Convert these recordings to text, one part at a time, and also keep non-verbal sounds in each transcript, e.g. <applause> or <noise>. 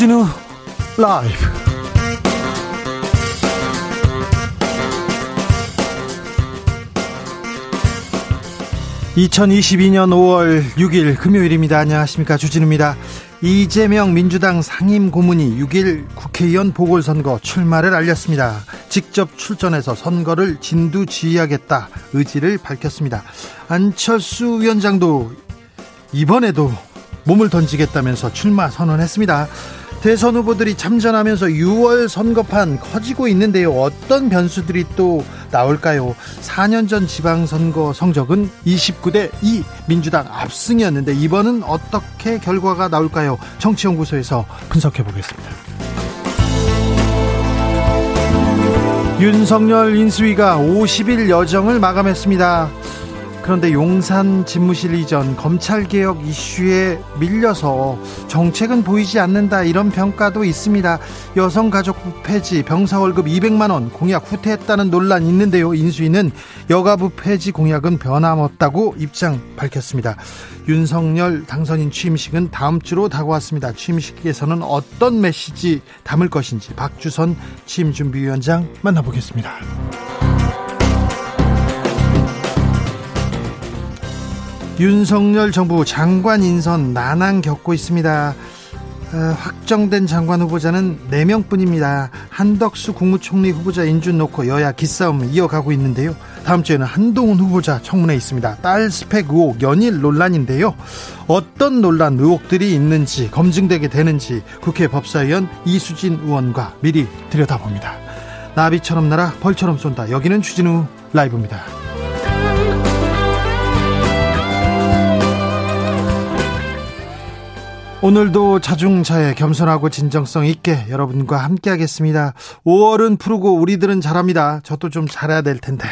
주진우 라이브 (2022년 5월 6일) 금요일입니다 안녕하십니까 주진우입니다 이재명 민주당 상임 고문이 6일 국회의원 보궐선거 출마를 알렸습니다. 직접 출전해서 선거를 진두지휘하겠다 의지를 밝혔습니다. 안철수 위원장도 이번에도 몸을 던지겠다면서 출마 선언했습니다. 대선 후보들이 참전하면서 6월 선거판 커지고 있는데요. 어떤 변수들이 또 나올까요? 4년 전 지방선거 성적은 29대 2 민주당 압승이었는데 이번은 어떻게 결과가 나올까요? 정치연구소에서 분석해 보겠습니다. 윤석열 인수위가 50일 여정을 마감했습니다. 그런데 용산 집무실 이전 검찰개혁 이슈에 밀려서 정책은 보이지 않는다 이런 평가도 있습니다. 여성가족부 폐지, 병사월급 200만원 공약 후퇴했다는 논란이 있는데요. 인수위는 여가부 폐지 공약은 변함없다고 입장 밝혔습니다. 윤석열 당선인 취임식은 다음 주로 다가왔습니다. 취임식에서는 어떤 메시지 담을 것인지 박주선 취임준비위원장 만나보겠습니다. 윤석열 정부 장관 인선 난항 겪고 있습니다. 어, 확정된 장관 후보자는 4명뿐입니다. 한덕수 국무총리 후보자 인준 놓고 여야 기싸움 이어가고 있는데요. 다음 주에는 한동훈 후보자 청문회 있습니다. 딸 스펙 의혹 연일 논란인데요. 어떤 논란 의혹들이 있는지 검증되게 되는지 국회 법사위원 이수진 의원과 미리 들여다봅니다. 나비처럼 날아 벌처럼 쏜다. 여기는 주진우 라이브입니다. 오늘도 자중차에 겸손하고 진정성 있게 여러분과 함께하겠습니다. 5월은 푸르고 우리들은 잘합니다. 저도 좀 잘해야 될 텐데.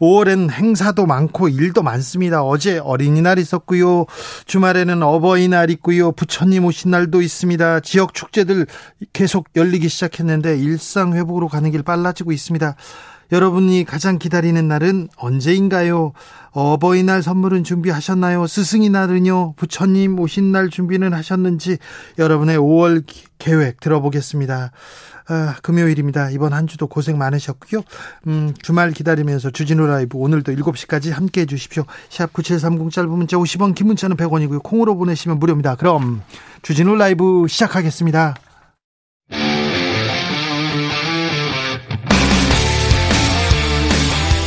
5월엔 행사도 많고 일도 많습니다. 어제 어린이날 있었고요. 주말에는 어버이날 있고요. 부처님 오신 날도 있습니다. 지역 축제들 계속 열리기 시작했는데 일상 회복으로 가는 길 빨라지고 있습니다. 여러분이 가장 기다리는 날은 언제인가요? 어버이날 선물은 준비하셨나요? 스승의 날은요? 부처님 오신 날 준비는 하셨는지 여러분의 5월 계획 들어보겠습니다. 아, 금요일입니다. 이번 한 주도 고생 많으셨고요. 음, 주말 기다리면서 주진우 라이브 오늘도 7시까지 함께 해 주십시오. 샵 9730 짧은 문자 50원 긴 문자는 100원이고요. 콩으로 보내시면 무료입니다. 그럼 주진우 라이브 시작하겠습니다.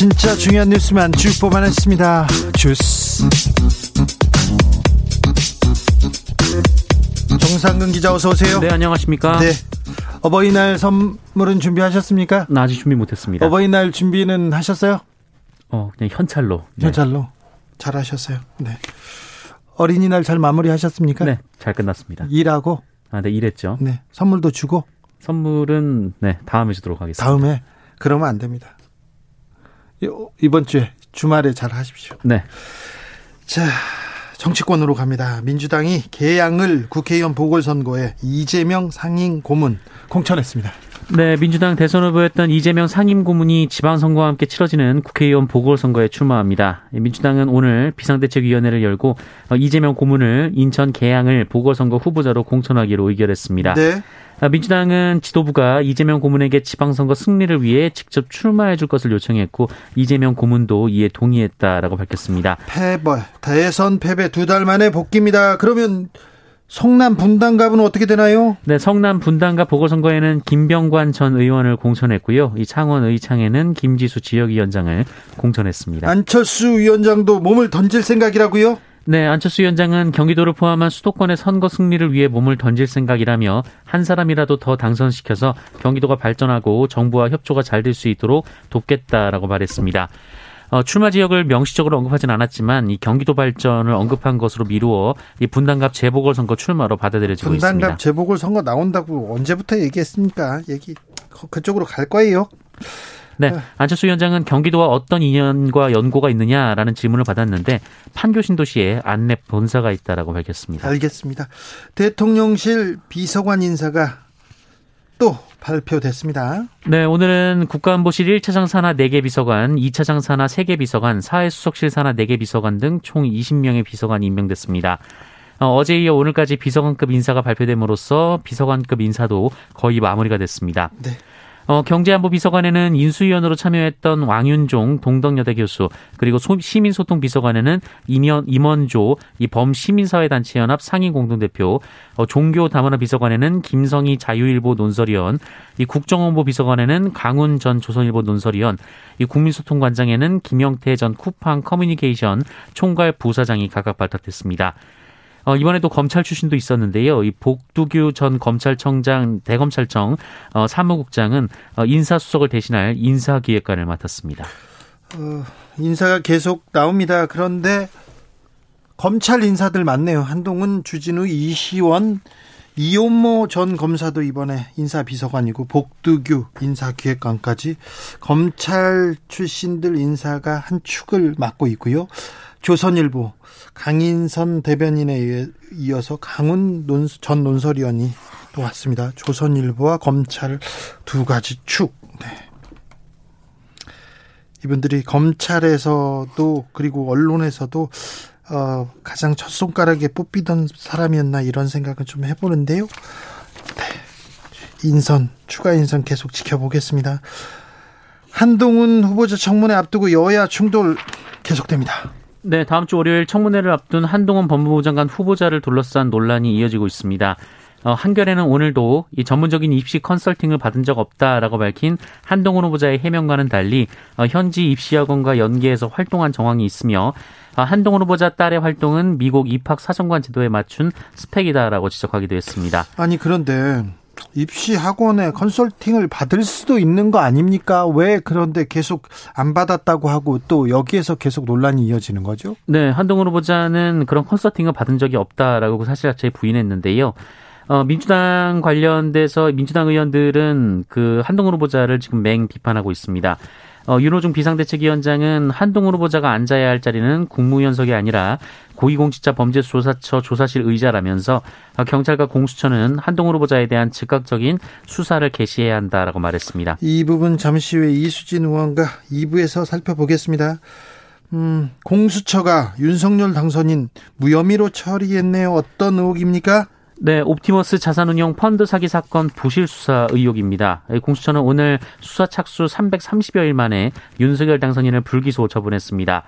진짜 중요한 뉴스만 쭉 뽑아냈습니다. 주스. 정상근 기자 어서 오세요. 네, 안녕하십니까? 네. 어버이날 선물은 준비하셨습니까? 나 아직 준비 못했습니다. 어버이날 준비는 하셨어요? 어, 그냥 현찰로. 네. 현찰로. 잘하셨어요. 네. 어린이날 잘 마무리하셨습니까? 네, 잘 끝났습니다. 일하고? 아, 네, 일했죠. 네. 선물도 주고? 선물은 네 다음에 주도록 하겠습니다. 다음에 그러면 안 됩니다. 이번 주에 주말에 잘 하십시오. 네. 자, 정치권으로 갑니다. 민주당이 개양을 국회의원 보궐선거에 이재명 상임 고문 공천했습니다. 네, 민주당 대선 후보였던 이재명 상임 고문이 지방선거와 함께 치러지는 국회의원 보궐선거에 출마합니다. 민주당은 오늘 비상대책위원회를 열고 이재명 고문을 인천 개양을 보궐선거 후보자로 공천하기로 의결했습니다. 네. 아, 민주당은 지도부가 이재명 고문에게 지방선거 승리를 위해 직접 출마해 줄 것을 요청했고 이재명 고문도 이에 동의했다라고 밝혔습니다. 패배, 대선 패배 두 달 만에 복귀입니다. 그러면 성남 분당갑은 어떻게 되나요? 네, 성남 분당갑 보궐선거에는 김병관 전 의원을 공천했고요. 이 창원 의창에는 김지수 지역위원장을 공천했습니다. 안철수 위원장도 몸을 던질 생각이라고요? 네, 안철수 위원장은 경기도를 포함한 수도권의 선거 승리를 위해 몸을 던질 생각이라며 한 사람이라도 더 당선시켜서 경기도가 발전하고 정부와 협조가 잘 될 수 있도록 돕겠다라고 말했습니다. 어, 출마 지역을 명시적으로 언급하진 않았지만 이 경기도 발전을 언급한 것으로 미루어 이 분당갑 재보궐선거 출마로 받아들여지고 분당갑 있습니다. 분당갑 재보궐선거 나온다고 언제부터 얘기했습니까? 얘기 그쪽으로 갈 거예요. 네, 안철수 위원장은 경기도와 어떤 인연과 연고가 있느냐라는 질문을 받았는데 판교신도시에 안내 본사가 있다라고 밝혔습니다. 알겠습니다. 대통령실 비서관 인사가 또 발표됐습니다. 네, 오늘은 국가안보실 1차장 산하 4개 비서관, 2차장 산하 3개 비서관, 사회수석실 산하 4개 비서관 등 총 20명의 비서관이 임명됐습니다. 어, 제 이어 오늘까지 비서관급 인사가 발표됨으로써 비서관급 인사도 거의 마무리가 됐습니다. 네. 어, 경제안보 비서관에는 인수위원으로 참여했던 왕윤종 동덕여대 교수 그리고 시민소통 비서관에는 임원, 임원조 이 범시민사회단체연합 상임 공동대표 어, 종교다문화 비서관에는 김성희 자유일보 논설위원 이 국정홍보 비서관에는 강훈 전 조선일보 논설위원 이 국민소통관장에는 김영태 전 쿠팡 커뮤니케이션 총괄 부사장이 각각 발탁됐습니다. 어, 이번에도 검찰 출신도 있었는데요. 이 복두규 전 검찰청장 대검찰청 어, 사무국장은 어, 인사수석을 대신할 인사기획관을 맡았습니다. 어, 인사가 계속 나옵니다. 그런데 검찰 인사들 많네요. 한동훈, 주진우, 이시원, 이온모 전 검사도 이번에 인사비서관이고 복두규 인사기획관까지 검찰 출신들 인사가 한 축을 맡고 있고요. 조선일보 강인선 대변인에 이어서 강훈 전 논설위원이 또 왔습니다. 조선일보와 검찰 두 가지 축. 네. 이분들이 검찰에서도 그리고 언론에서도 어, 가장 첫 손가락에 뽑히던 사람이었나 이런 생각을 좀 해보는데요. 네. 인선 추가 인선 계속 지켜보겠습니다. 한동훈 후보자 청문회 앞두고 여야 충돌 계속됩니다. 네, 다음 주 월요일 청문회를 앞둔 한동훈 법무부 장관 후보자를 둘러싼 논란이 이어지고 있습니다. 어, 한겨레는 오늘도 이 전문적인 입시 컨설팅을 받은 적 없다라고 밝힌 한동훈 후보자의 해명과는 달리 어, 현지 입시학원과 연계해서 활동한 정황이 있으며 어, 한동훈 후보자 딸의 활동은 미국 입학 사정관 제도에 맞춘 스펙이다라고 지적하기도 했습니다. 아니 그런데 입시 학원에 컨설팅을 받을 수도 있는 거 아닙니까? 왜 그런데 계속 안 받았다고 하고 또 여기에서 계속 논란이 이어지는 거죠? 네, 한동훈 후보자는 그런 컨설팅을 받은 적이 없다라고 사실 자체 부인했는데요. 어, 민주당 관련돼서 민주당 의원들은 그 한동훈 후보자를 지금 맹 비판하고 있습니다. 어, 윤호중 비상대책위원장은 한동훈 후보자가 앉아야 할 자리는 국무위원석이 아니라 고위공직자 범죄조사처 조사실 의자라면서 어, 경찰과 공수처는 한동훈 후보자에 대한 즉각적인 수사를 개시해야 한다라고 말했습니다. 이 부분 잠시 후에 이수진 의원과 2부에서 살펴보겠습니다. 음, 공수처가 윤석열 당선인 무혐의로 처리했네요. 어떤 의혹입니까? 네, 옵티머스 자산운용 펀드 사기 사건 부실 수사 의혹입니다. 공수처는 오늘 수사 착수 330여일 만에 윤석열 당선인을 불기소 처분했습니다.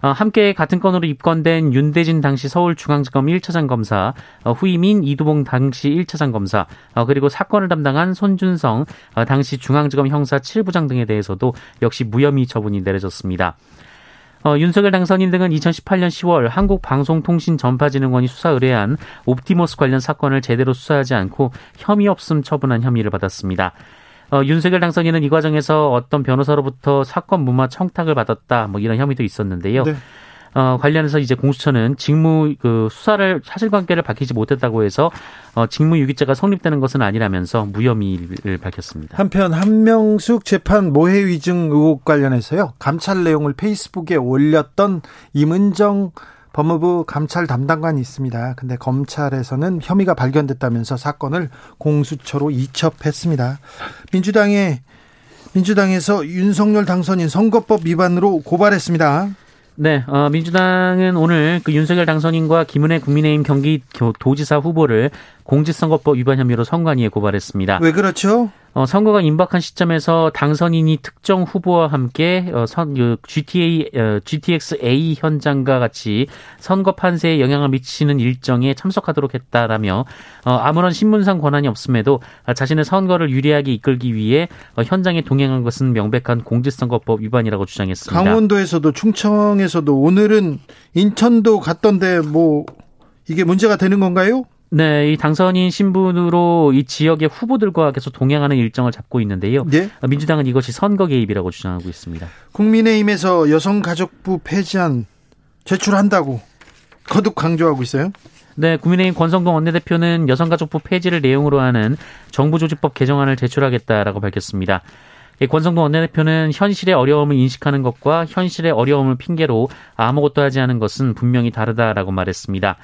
어, 함께 같은 건으로 입건된 윤대진 당시 서울중앙지검 1차장 검사, 어, 후임인 이두봉 당시 1차장 검사, 어, 그리고 사건을 담당한 손준성 당시 중앙지검 형사 7부장 등에 대해서도 역시 무혐의 처분이 내려졌습니다. 어, 윤석열 당선인 등은 2018년 10월 한국방송통신전파진흥원이 수사 의뢰한 옵티머스 관련 사건을 제대로 수사하지 않고 혐의 없음 처분한 혐의를 받았습니다. 어, 윤석열 당선인은 이 과정에서 어떤 변호사로부터 사건 무마 청탁을 받았다 뭐 이런 혐의도 있었는데요. 네. 어, 관련해서 이제 공수처는 직무 그 수사를 사실관계를 밝히지 못했다고 해서 어, 직무유기죄가 성립되는 것은 아니라면서 무혐의를 밝혔습니다. 한편 한명숙 재판 모해 위증 의혹 관련해서요 감찰 내용을 페이스북에 올렸던 임은정 법무부 감찰 담당관이 있습니다. 근데 검찰에서는 혐의가 발견됐다면서 사건을 공수처로 이첩했습니다. 민주당의 민주당에서 윤석열 당선인 선거법 위반으로 고발했습니다. 네, 어, 민주당은 오늘 그 윤석열 당선인과 김은혜 국민의힘 경기 도지사 후보를 공직선거법 위반 혐의로 선관위에 고발했습니다. 왜 그렇죠? 어, 선거가 임박한 시점에서 당선인이 특정 후보와 함께 어, 선, 그 GTA, 어, GTX-A 현장과 같이 선거 판세에 영향을 미치는 일정에 참석하도록 했다라며 어, 아무런 신문상 권한이 없음에도 자신의 선거를 유리하게 이끌기 위해 어, 현장에 동행한 것은 명백한 공직선거법 위반이라고 주장했습니다. 강원도에서도 충청에서도 오늘은 인천도 갔던데 뭐 이게 문제가 되는 건가요? 네, 이 당선인 신분으로 이 지역의 후보들과 계속 동행하는 일정을 잡고 있는데요. 네? 민주당은 이것이 선거 개입이라고 주장하고 있습니다. 국민의힘에서 여성가족부 폐지안 제출한다고 거듭 강조하고 있어요. 네, 국민의힘 권성동 원내대표는 여성가족부 폐지를 내용으로 하는 정부조직법 개정안을 제출하겠다라고 밝혔습니다. 권성동 원내대표는 현실의 어려움을 인식하는 것과 현실의 어려움을 핑계로 아무것도 하지 않은 것은 분명히 다르다라고 말했습니다.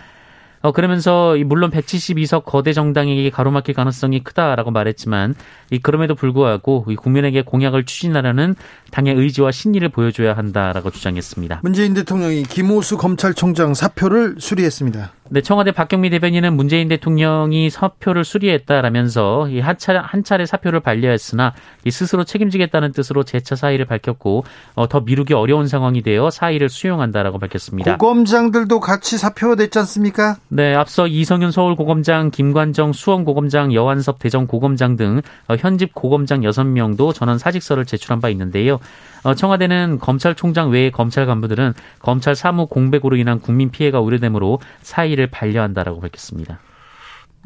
어, 그러면서 물론 172석 거대 정당에게 가로막힐 가능성이 크다라고 말했지만 이 그럼에도 불구하고 이 국민에게 공약을 추진하려는 당의 의지와 신의를 보여줘야 한다라고 주장했습니다. 문재인 대통령이 김호수 검찰총장 사표를 수리했습니다. 네, 청와대 박경미 대변인은 문재인 대통령이 사표를 수리했다라면서 이 한 차례 한 차례 사표를 반려했으나 이 스스로 책임지겠다는 뜻으로 재차 사의를 밝혔고 어, 더 미루기 어려운 상황이 되어 사의를 수용한다라고 밝혔습니다. 고검장들도 같이 사표가 됐지 않습니까? 네, 앞서 이성윤 서울 고검장, 김관정 수원 고검장, 여한섭 대전 고검장 등 어, 현직 고검장 6명도 전원 사직서를 제출한 바 있는데요. 어, 청와대는 검찰총장 외의 검찰 간부들은 검찰 사무 공백으로 인한 국민 피해가 우려되므로 사의를 반려한다라고 밝혔습니다.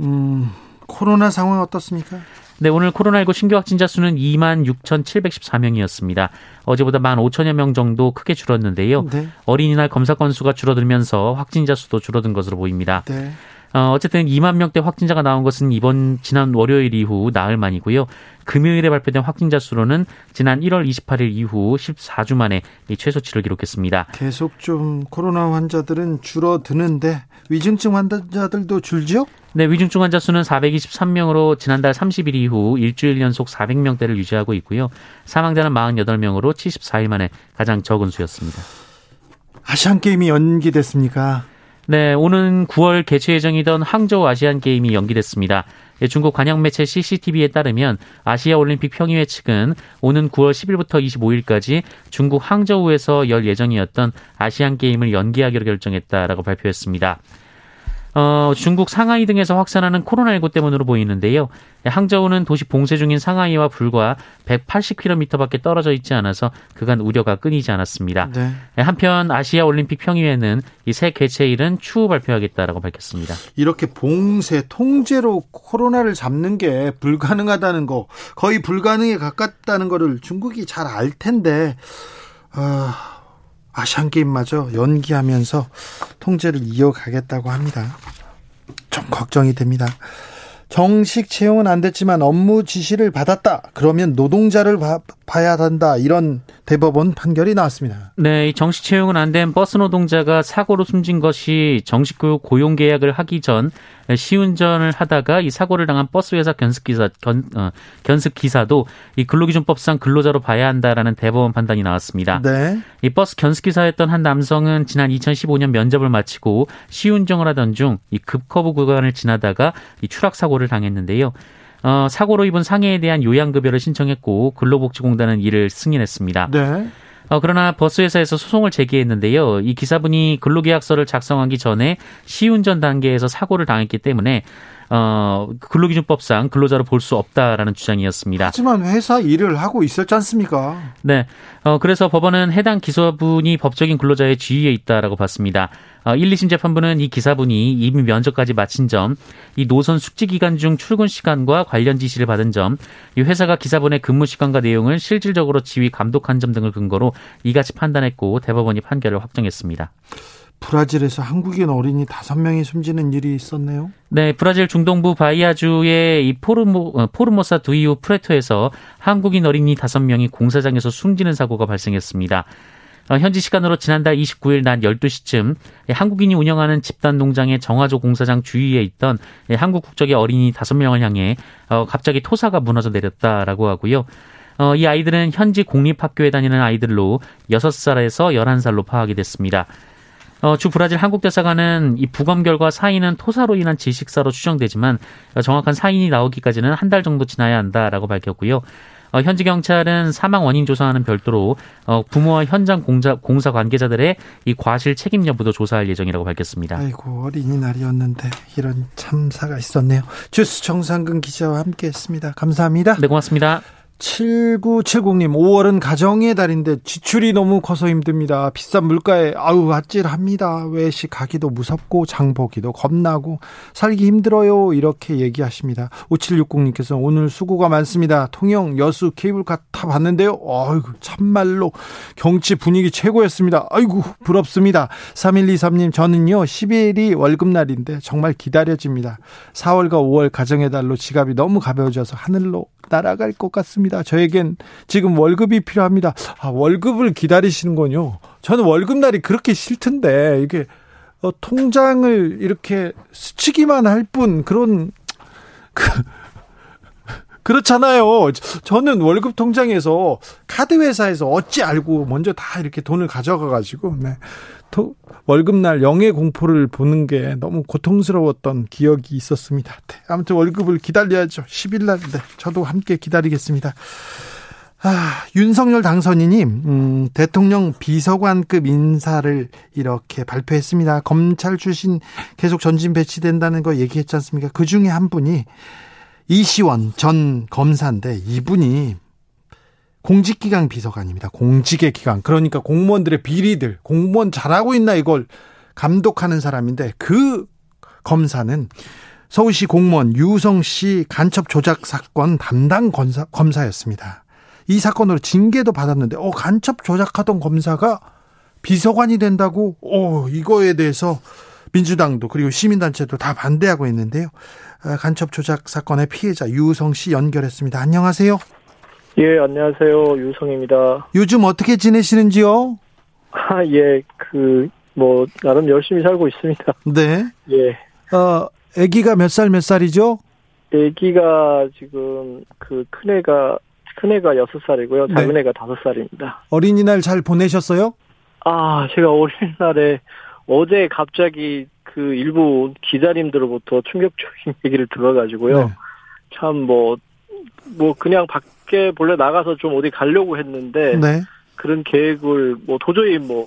음, 코로나 상황 어떻습니까? 네, 오늘 코로나19 신규 확진자 수는 2만 6,714명이었습니다. 어제보다 1만 5천여 명 정도 크게 줄었는데요. 네. 어린이날 검사 건수가 줄어들면서 확진자 수도 줄어든 것으로 보입니다. 네. 어, 어쨌든 2만 명대 확진자가 나온 것은 이번 지난 월요일 이후 나흘 만이고요. 금요일에 발표된 확진자 수로는 지난 1월 28일 이후 14주 만에 최소치를 기록했습니다. 계속 좀 코로나 환자들은 줄어드는데 위중증 환자들도 줄죠? 네, 위중증 환자 수는 423명으로 지난달 30일 이후 일주일 연속 400명대를 유지하고 있고요. 사망자는 48명으로 74일 만에 가장 적은 수였습니다. 아시안 게임이 연기됐습니까? 네, 오는 9월 개최 예정이던 항저우 아시안 게임이 연기됐습니다. 예, 중국 관영 매체 CCTV에 따르면 아시아 올림픽 평의회 측은 오는 9월 10일부터 25일까지 중국 항저우에서 열 예정이었던 아시안 게임을 연기하기로 결정했다라고 발표했습니다. 어, 중국 상하이 등에서 확산하는 코로나19 때문으로 보이는데요. 항저우는 도시 봉쇄 중인 상하이와 불과 180km밖에 떨어져 있지 않아서 그간 우려가 끊이지 않았습니다. 네. 한편 아시아 올림픽 평의회는 이 새 개최일은 추후 발표하겠다라고 밝혔습니다. 이렇게 봉쇄 통제로 코로나를 잡는 게 불가능하다는 거, 거의 불가능에 가깝다는 거를 중국이 잘 알 텐데. 아... 아시안 게임마저 연기하면서 통제를 이어가겠다고 합니다. 좀 걱정이 됩니다. 정식 채용은 안 됐지만 업무 지시를 받았다. 그러면 노동자를 봐, 봐야 한다. 이런 대법원 판결이 나왔습니다. 네, 정식 채용은 안 된 버스 노동자가 사고로 숨진 것이 정식 교육 고용 계약을 하기 전 시운전을 하다가 이 사고를 당한 버스 회사 견습 기사 견, 어, 견습 기사도 이 근로기준법상 근로자로 봐야 한다라는 대법원 판단이 나왔습니다. 네. 이 버스 견습 기사였던 한 남성은 지난 2015년 면접을 마치고 시운전을 하던 중 이 급커브 구간을 지나다가 이 추락 사고 를 당했는데요. 어, 사고로 입은 상해에 대한 요양급여를 신청했고 근로복지공단은 이를 승인했습니다. 네. 어, 그러나 버스 회사에서 소송을 제기했는데요. 이 기사분이 근로계약서를 작성하기 전에 시운전 단계에서 사고를 당했기 때문에 어, 근로기준법상 근로자로 볼 수 없다라는 주장이었습니다. 하지만 회사 일을 하고 있었지 않습니까? 네. 어, 그래서 법원은 해당 기소분이 법적인 근로자의 지위에 있다라고 봤습니다. 어, 1, 2심 재판부는 이 기사분이 이미 면접까지 마친 점, 이 노선 숙지 기간 중 출근 시간과 관련 지시를 받은 점, 이 회사가 기사분의 근무 시간과 내용을 실질적으로 지휘 감독한 점 등을 근거로 이같이 판단했고 대법원이 판결을 확정했습니다. 브라질에서 한국인 어린이 다섯 명이 숨지는 일이 있었네요. 네, 브라질 중동부 바이아주의 이 포르모, 어, 포르모사 두이우 프레토에서 한국인 어린이 다섯 명이 공사장에서 숨지는 사고가 발생했습니다. 어, 현지 시간으로 지난달 29일 낮 12시쯤 한국인이 운영하는 집단 농장의 정화조 공사장 주위에 있던 한국 국적의 어린이 다섯 명을 향해 어, 갑자기 토사가 무너져 내렸다라고 하고요. 이 아이들은 현지 공립학교에 다니는 아이들로 6살에서 11살로 파악이 됐습니다. 어, 주 브라질 한국 대사관은 이 부검 결과 사인은 토사로 인한 질식사로 추정되지만 정확한 사인이 나오기까지는 한 달 정도 지나야 한다라고 밝혔고요. 어, 현지 경찰은 사망 원인 조사하는 별도로 어, 부모와 현장 공자, 공사 관계자들의 이 과실 책임 여부도 조사할 예정이라고 밝혔습니다. 아이고 어린이날이었는데 이런 참사가 있었네요. 주스 정상근 기자와 함께했습니다. 감사합니다. 네 고맙습니다. 7970님, 5월은 가정의 달인데 지출이 너무 커서 힘듭니다. 비싼 물가에 아우 아찔합니다. 외식 가기도 무섭고 장 보기도 겁나고 살기 힘들어요. 이렇게 얘기하십니다. 5760님께서 오늘 수고가 많습니다. 통영 여수 케이블카 타 봤는데요. 아이고 참말로 경치 분위기 최고였습니다. 아이고 부럽습니다. 3123님 저는요 10일이 월급날인데 정말 기다려집니다. 4월과 5월 가정의 달로 지갑이 너무 가벼워져서 하늘로 날아갈 것 같습니다. 저에겐 지금 월급이 필요합니다. 아, 월급을 기다리시는군요. 저는 월급날이 그렇게 싫던데, 이게, 어, 통장을 이렇게 스치기만 할 뿐, 그런, 그, 그렇잖아요. 저는 월급 통장에서 카드 회사에서 어찌 알고 먼저 다 이렇게 돈을 가져가 가지고 네. 월급날 영예 공포를 보는 게 너무 고통스러웠던 기억이 있었습니다. 네, 아무튼 월급을 기다려야죠. 10일 날, 네, 저도 함께 기다리겠습니다. 아, 윤석열 당선인이 음, 대통령 비서관급 인사를 이렇게 발표했습니다. 검찰 출신 계속 전진 배치된다는 거 얘기했지 않습니까? 그 중에 한 분이 이시원 전 검사인데 이분이 공직기강 비서관입니다. 공직의 기강. 그러니까 공무원들의 비리들, 공무원 잘하고 있나 이걸 감독하는 사람인데 그 검사는 서울시 공무원 유성 씨 간첩 조작 사건 담당 검사, 검사였습니다. 이 사건으로 징계도 받았는데, 어, 간첩 조작하던 검사가 비서관이 된다고, 어, 이거에 대해서 민주당도 그리고 시민단체도 다 반대하고 있는데요. 아, 간첩 조작 사건의 피해자 유성 씨 연결했습니다. 안녕하세요. 예, 안녕하세요. 유성입니다. 요즘 어떻게 지내시는지요? 아, 예, 그, 뭐, 나름 열심히 살고 있습니다. 네. 예. 어, 아기가 몇 살 몇 살이죠? 아기가 지금 그 큰애가 큰애가 여섯 살이고요. 작은 네. 애가 다섯 살입니다. 어린이날 잘 보내셨어요? 아, 제가 어린이날에 어제 갑자기 그 일부 기자님들로부터 충격적인 <laughs> 얘기를 들어가지고요. 네. 참 뭐, 뭐 그냥 밖에 본래 나가서 좀 어디 가려고 했는데 네. 그런 계획을 뭐 도저히 뭐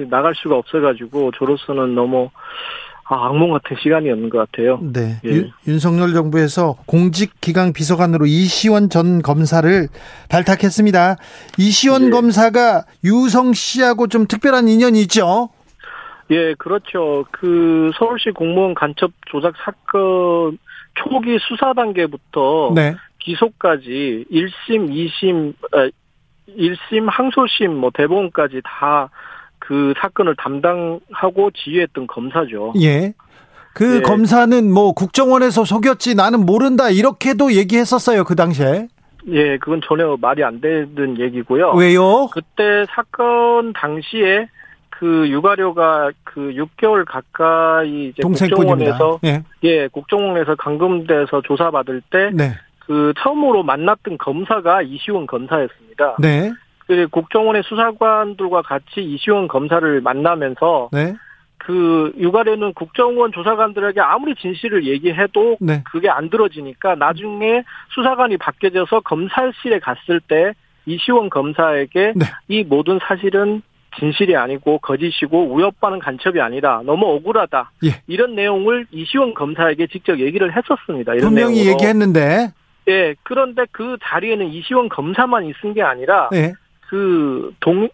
그 나갈 수가 없어가지고 저로서는 너무 아, 악몽 같은 시간이었는 것 같아요. 네. 예. 윤, 윤석열 정부에서 공직기강 비서관으로 이시원 전 검사를 발탁했습니다. 이시원 예. 검사가 유성 씨하고 좀 특별한 인연이 있죠? 예, 그렇죠. 그 서울시 공무원 간첩 조작 사건 초기 수사 단계부터 네. 기소까지 1심, 2심, 아, 1심, 항소심, 뭐 대법원까지 다 그 사건을 담당하고 지휘했던 검사죠. 예. 그 예. 검사는 뭐 국정원에서 속였지 나는 모른다 이렇게도 얘기했었어요 그 당시에 예, 그건 전혀 말이 안 되는 얘기고요. 왜요? 그때 사건 당시에 그 육아료가 그 6개월 가까이 이제. 국정원에서 예. 예, 국정원에서 감금돼서 조사받을 때 네. 그 처음으로 만났던 검사가 이시원 검사였습니다. 네. 그 국정원의 수사관들과 같이 이시원 검사를 만나면서 네. 그 육아료는 국정원 조사관들에게 아무리 진실을 얘기해도 네. 그게 안 들어지니까 나중에 수사관이 바뀌어져서 검찰실에 갔을 때 이시원 검사에게 네. 이 모든 사실은 진실이 아니고 거짓이고 우협반은 간첩이 아니다. 너무 억울하다. 예. 이런 내용을 이시원 검사에게 직접 얘기를 했었습니다. 이런 분명히 내용으로. 얘기했는데 예. 그런데 그 자리에는 이시원 검사만 있은 게 아니라 예. 그 동,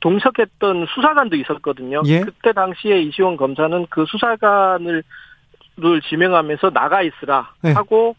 동석했던 수사관도 있었거든요. 예. 그때 당시에 이시원 검사는 그 수사관을 를 지명하면서 나가 있으라 네. 하고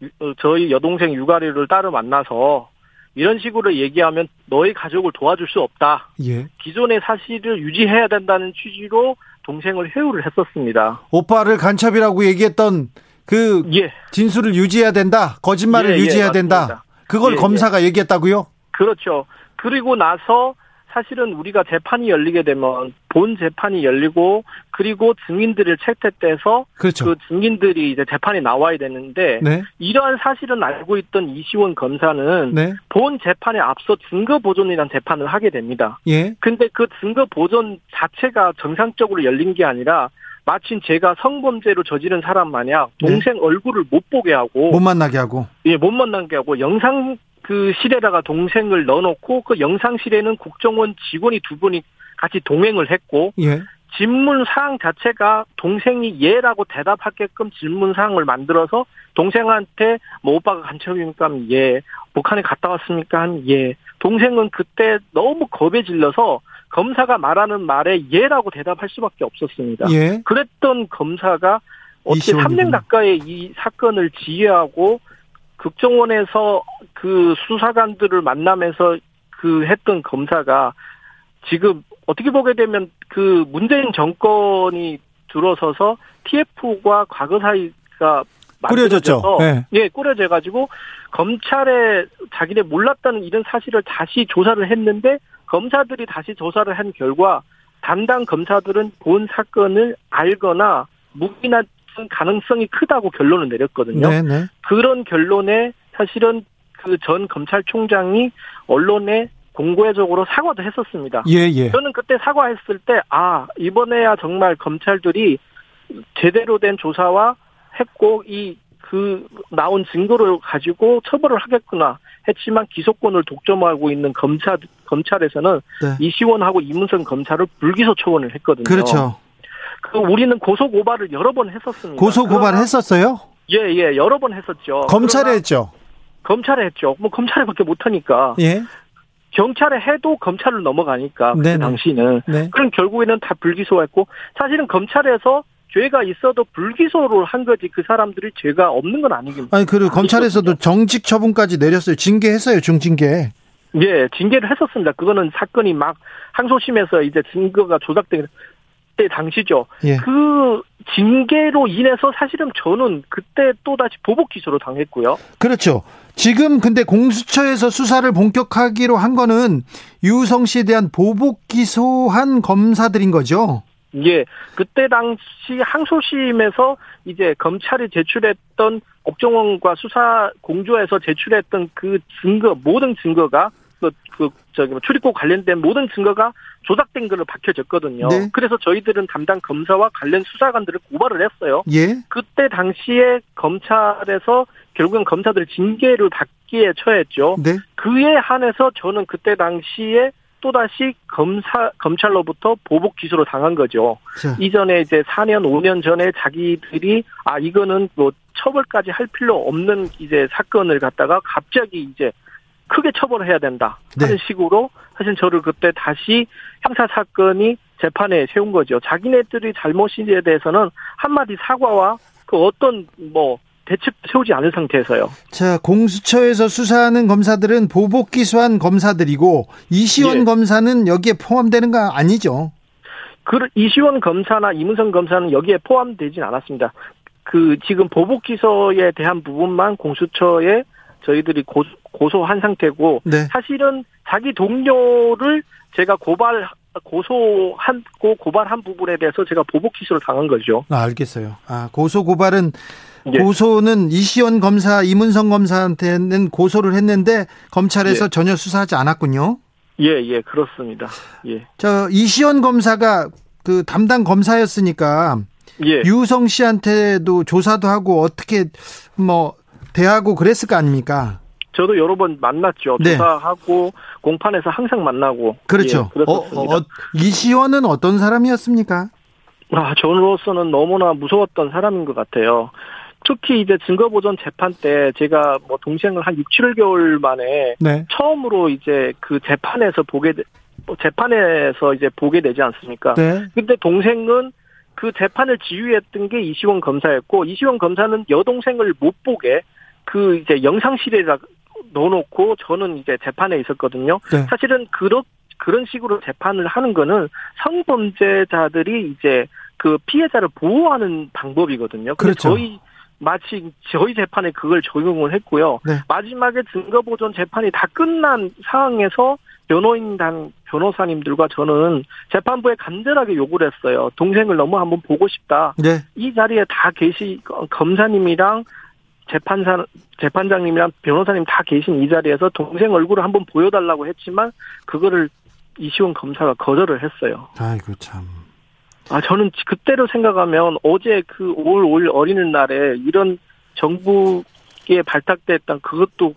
유- 어, 저희 여동생 육아리를 따로 만나서 이런 식으로 얘기하면 너희 가족을 도와줄 수 없다. 예. 기존의 사실을 유지해야 된다는 취지로 동생을 회유를 했었습니다. 오빠를 간첩이라고 얘기했던 그 예, 진술을 유지해야 된다. 거짓말을 예, 예, 유지해야 된다. 그걸 예, 검사가 얘기했다고요? 그렇죠. 그리고 나서 사실은 우리가 재판이 열리게 되면 본 재판이 열리고 그리고 증인들을 채택돼서 그렇죠. 그 증인들이 이제 재판에 나와야 되는데 네. 이러한 사실은 알고 있던 이시원 검사는 네. 본 재판에 앞서 증거 보존이라는 재판을 하게 됩니다. 예. 근데 그 증거 보존 자체가 정상적으로 열린 게 아니라 마침 제가 성범죄로 저지른 사람 마냥 동생 얼굴을 못 보게 하고 못 만나게 하고. 예, 못 만나게 하고 영상 그 실에다가 동생을 넣어놓고 그 영상실에는 국정원 직원이 두 분이 같이 동행을 했고 예. 질문 사항 자체가 동생이 예라고 대답하게끔 질문 사항을 만들어서 동생한테 뭐 오빠가 간첩입니까? 하면 예. 북한에 갔다 왔습니까? 한 예. 동생은 그때 너무 겁에 질려서 검사가 말하는 말에 예라고 대답할 수밖에 없었습니다. 예. 그랬던 검사가 어떻게 이시원이구나. 3년 가까이 이 사건을 지휘하고 국정원에서 그 수사관들을 만나면서 그 했던 검사가 지금 어떻게 보게 되면 그 문재인 정권이 들어서서 TF과 과거 사이가 꾸려졌죠. 네. 예, 꾸려져 가지고 검찰에 자기네 몰랐다는 이런 사실을 다시 조사를 했는데 검사들이 다시 조사를 한 결과 담당 검사들은 본 사건을 알거나 묵인한 가능성이 크다고 결론을 내렸거든요. 네, 네. 그런 결론에 사실은 그 전 검찰총장이 언론에 공고회적으로 사과도 했었습니다. 예, 예. 저는 그때 사과했을 때, 아, 이번에야 정말 검찰들이 제대로 된 조사와 했고, 이, 그, 나온 증거를 가지고 처벌을 하겠구나 했지만 기소권을 독점하고 있는 검찰, 검찰에서는 네. 이시원하고 이문선 검사를 불기소 처분을 했거든요. 그렇죠. 그 우리는 고소 고발을 여러 번 했었습니다. 고소 고발 했었어요? 예, 예, 여러 번 했었죠. 검찰에 했죠. 검찰에 했죠. 뭐 검찰에밖에 못 하니까. 예. 경찰에 해도 검찰을 넘어가니까 그. 당시는 네. 그럼 결국에는 다 불기소했고 사실은 검찰에서 죄가 있어도 불기소를 한 거지 그 사람들이 죄가 없는 건 아니긴 아니, 그 검찰에서도 정직 처분까지 내렸어요. 징계했어요. 중징계. 예 징계를 했었습니다. 그거는 사건이 막 항소심에서 이제 증거가 조작 된때 당시죠. 예. 그 징계로 인해서 사실은 저는 그때 또 다시 보복 기소를 당했고요. 그렇죠. 지금 근데 공수처에서 수사를 본격하기로 한 거는 유성 씨에 대한 보복 기소한 검사들인 거죠. 예, 그때 당시 항소심에서 이제 검찰이 제출했던 업종원과 수사 공조에서 제출했던 그 증거 모든 증거가 저기 뭐 출입국 관련된 모든 증거가 조작된 걸로 밝혀졌거든요. 네. 그래서 저희들은 담당 검사와 관련 수사관들을 고발을 했어요. 예. 그때 당시에 검찰에서 결국엔 검사들 징계를 받기에 처했죠. 네. 그에 한해서 저는 그때 당시에 또다시 검사, 검찰로부터 보복 기소를 당한 거죠. 자, 이전에 이제 4년, 5년 전에 자기들이, 아, 이거는 뭐 처벌까지 할 필요 없는 이제 사건을 갖다가 갑자기 이제 크게 처벌을 해야 된다. 하는 네. 식으로 사실 저를 그때 다시 형사 사건이 재판에 세운 거죠. 자기네들이 잘못인지에 대해서는 한마디 사과와 그 어떤 뭐 대책 세우지 않은 상태에서요. 자, 공수처에서 수사하는 검사들은 보복 기소한 검사들이고 이시원 예. 검사는 여기에 포함되는 거 아니죠? 그 이시원 검사나 이문성 검사는 여기에 포함되진 않았습니다. 그 지금 보복 기소에 대한 부분만 공수처에 저희들이 고, 고소한 상태고 네. 사실은 자기 동료를 제가 고발 고소한 고 고발한 부분에 대해서 제가 보복 기소를 당한 거죠. 아, 알겠어요. 아, 고소 고발은 예. 고소는 이시원 검사, 이문성 검사한테는 고소를 했는데 검찰에서 예. 전혀 수사하지 않았군요. 예, 예, 그렇습니다. 예. 저 이시원 검사가 그 담당 검사였으니까 예. 유성 씨한테도 조사도 하고 어떻게 뭐 대하고 그랬을 거 아닙니까? 저도 여러 번 만났죠. 네. 조사하고 공판에서 항상 만나고. 그렇죠. 예, 어. 어, 이시원은 어떤 사람이었습니까? 아, 저로서는 너무나 무서웠던 사람인 것 같아요. 특히 이제 증거보전 재판 때 제가 뭐 동생을 한 6, 7개월 만에 네. 처음으로 이제 그 재판에서 보게, 되- 뭐 재판에서 이제 보게 되지 않습니까? 네. 근데 동생은 그 재판을 지휘했던 게 이시원 검사였고, 이시원 검사는 여동생을 못 보게 그 이제 영상실에다 넣어놓고 저는 이제 재판에 있었거든요. 네. 사실은 그런 그런 식으로 재판을 하는 거는 성범죄자들이 이제 그 피해자를 보호하는 방법이거든요. 그렇죠. 저희 마치 저희 재판에 그걸 적용을 했고요. 네. 마지막에 증거 보존 재판이 다 끝난 상황에서 변호인단 변호사님들과 저는 재판부에 간절하게 요구를 했어요. 동생을 너무 한번 보고 싶다. 네. 이 자리에 다 계시 검사님이랑 재판사 재판장님이랑 변호사님 다 계신 이 자리에서 동생 얼굴을 한번 보여달라고 했지만 그거를 이시원 검사가 거절을 했어요. 아이고 참. 아 저는 그때로 생각하면 어제 그 5월 5일 어린이날에 이런 정부에 발탁됐던 그것도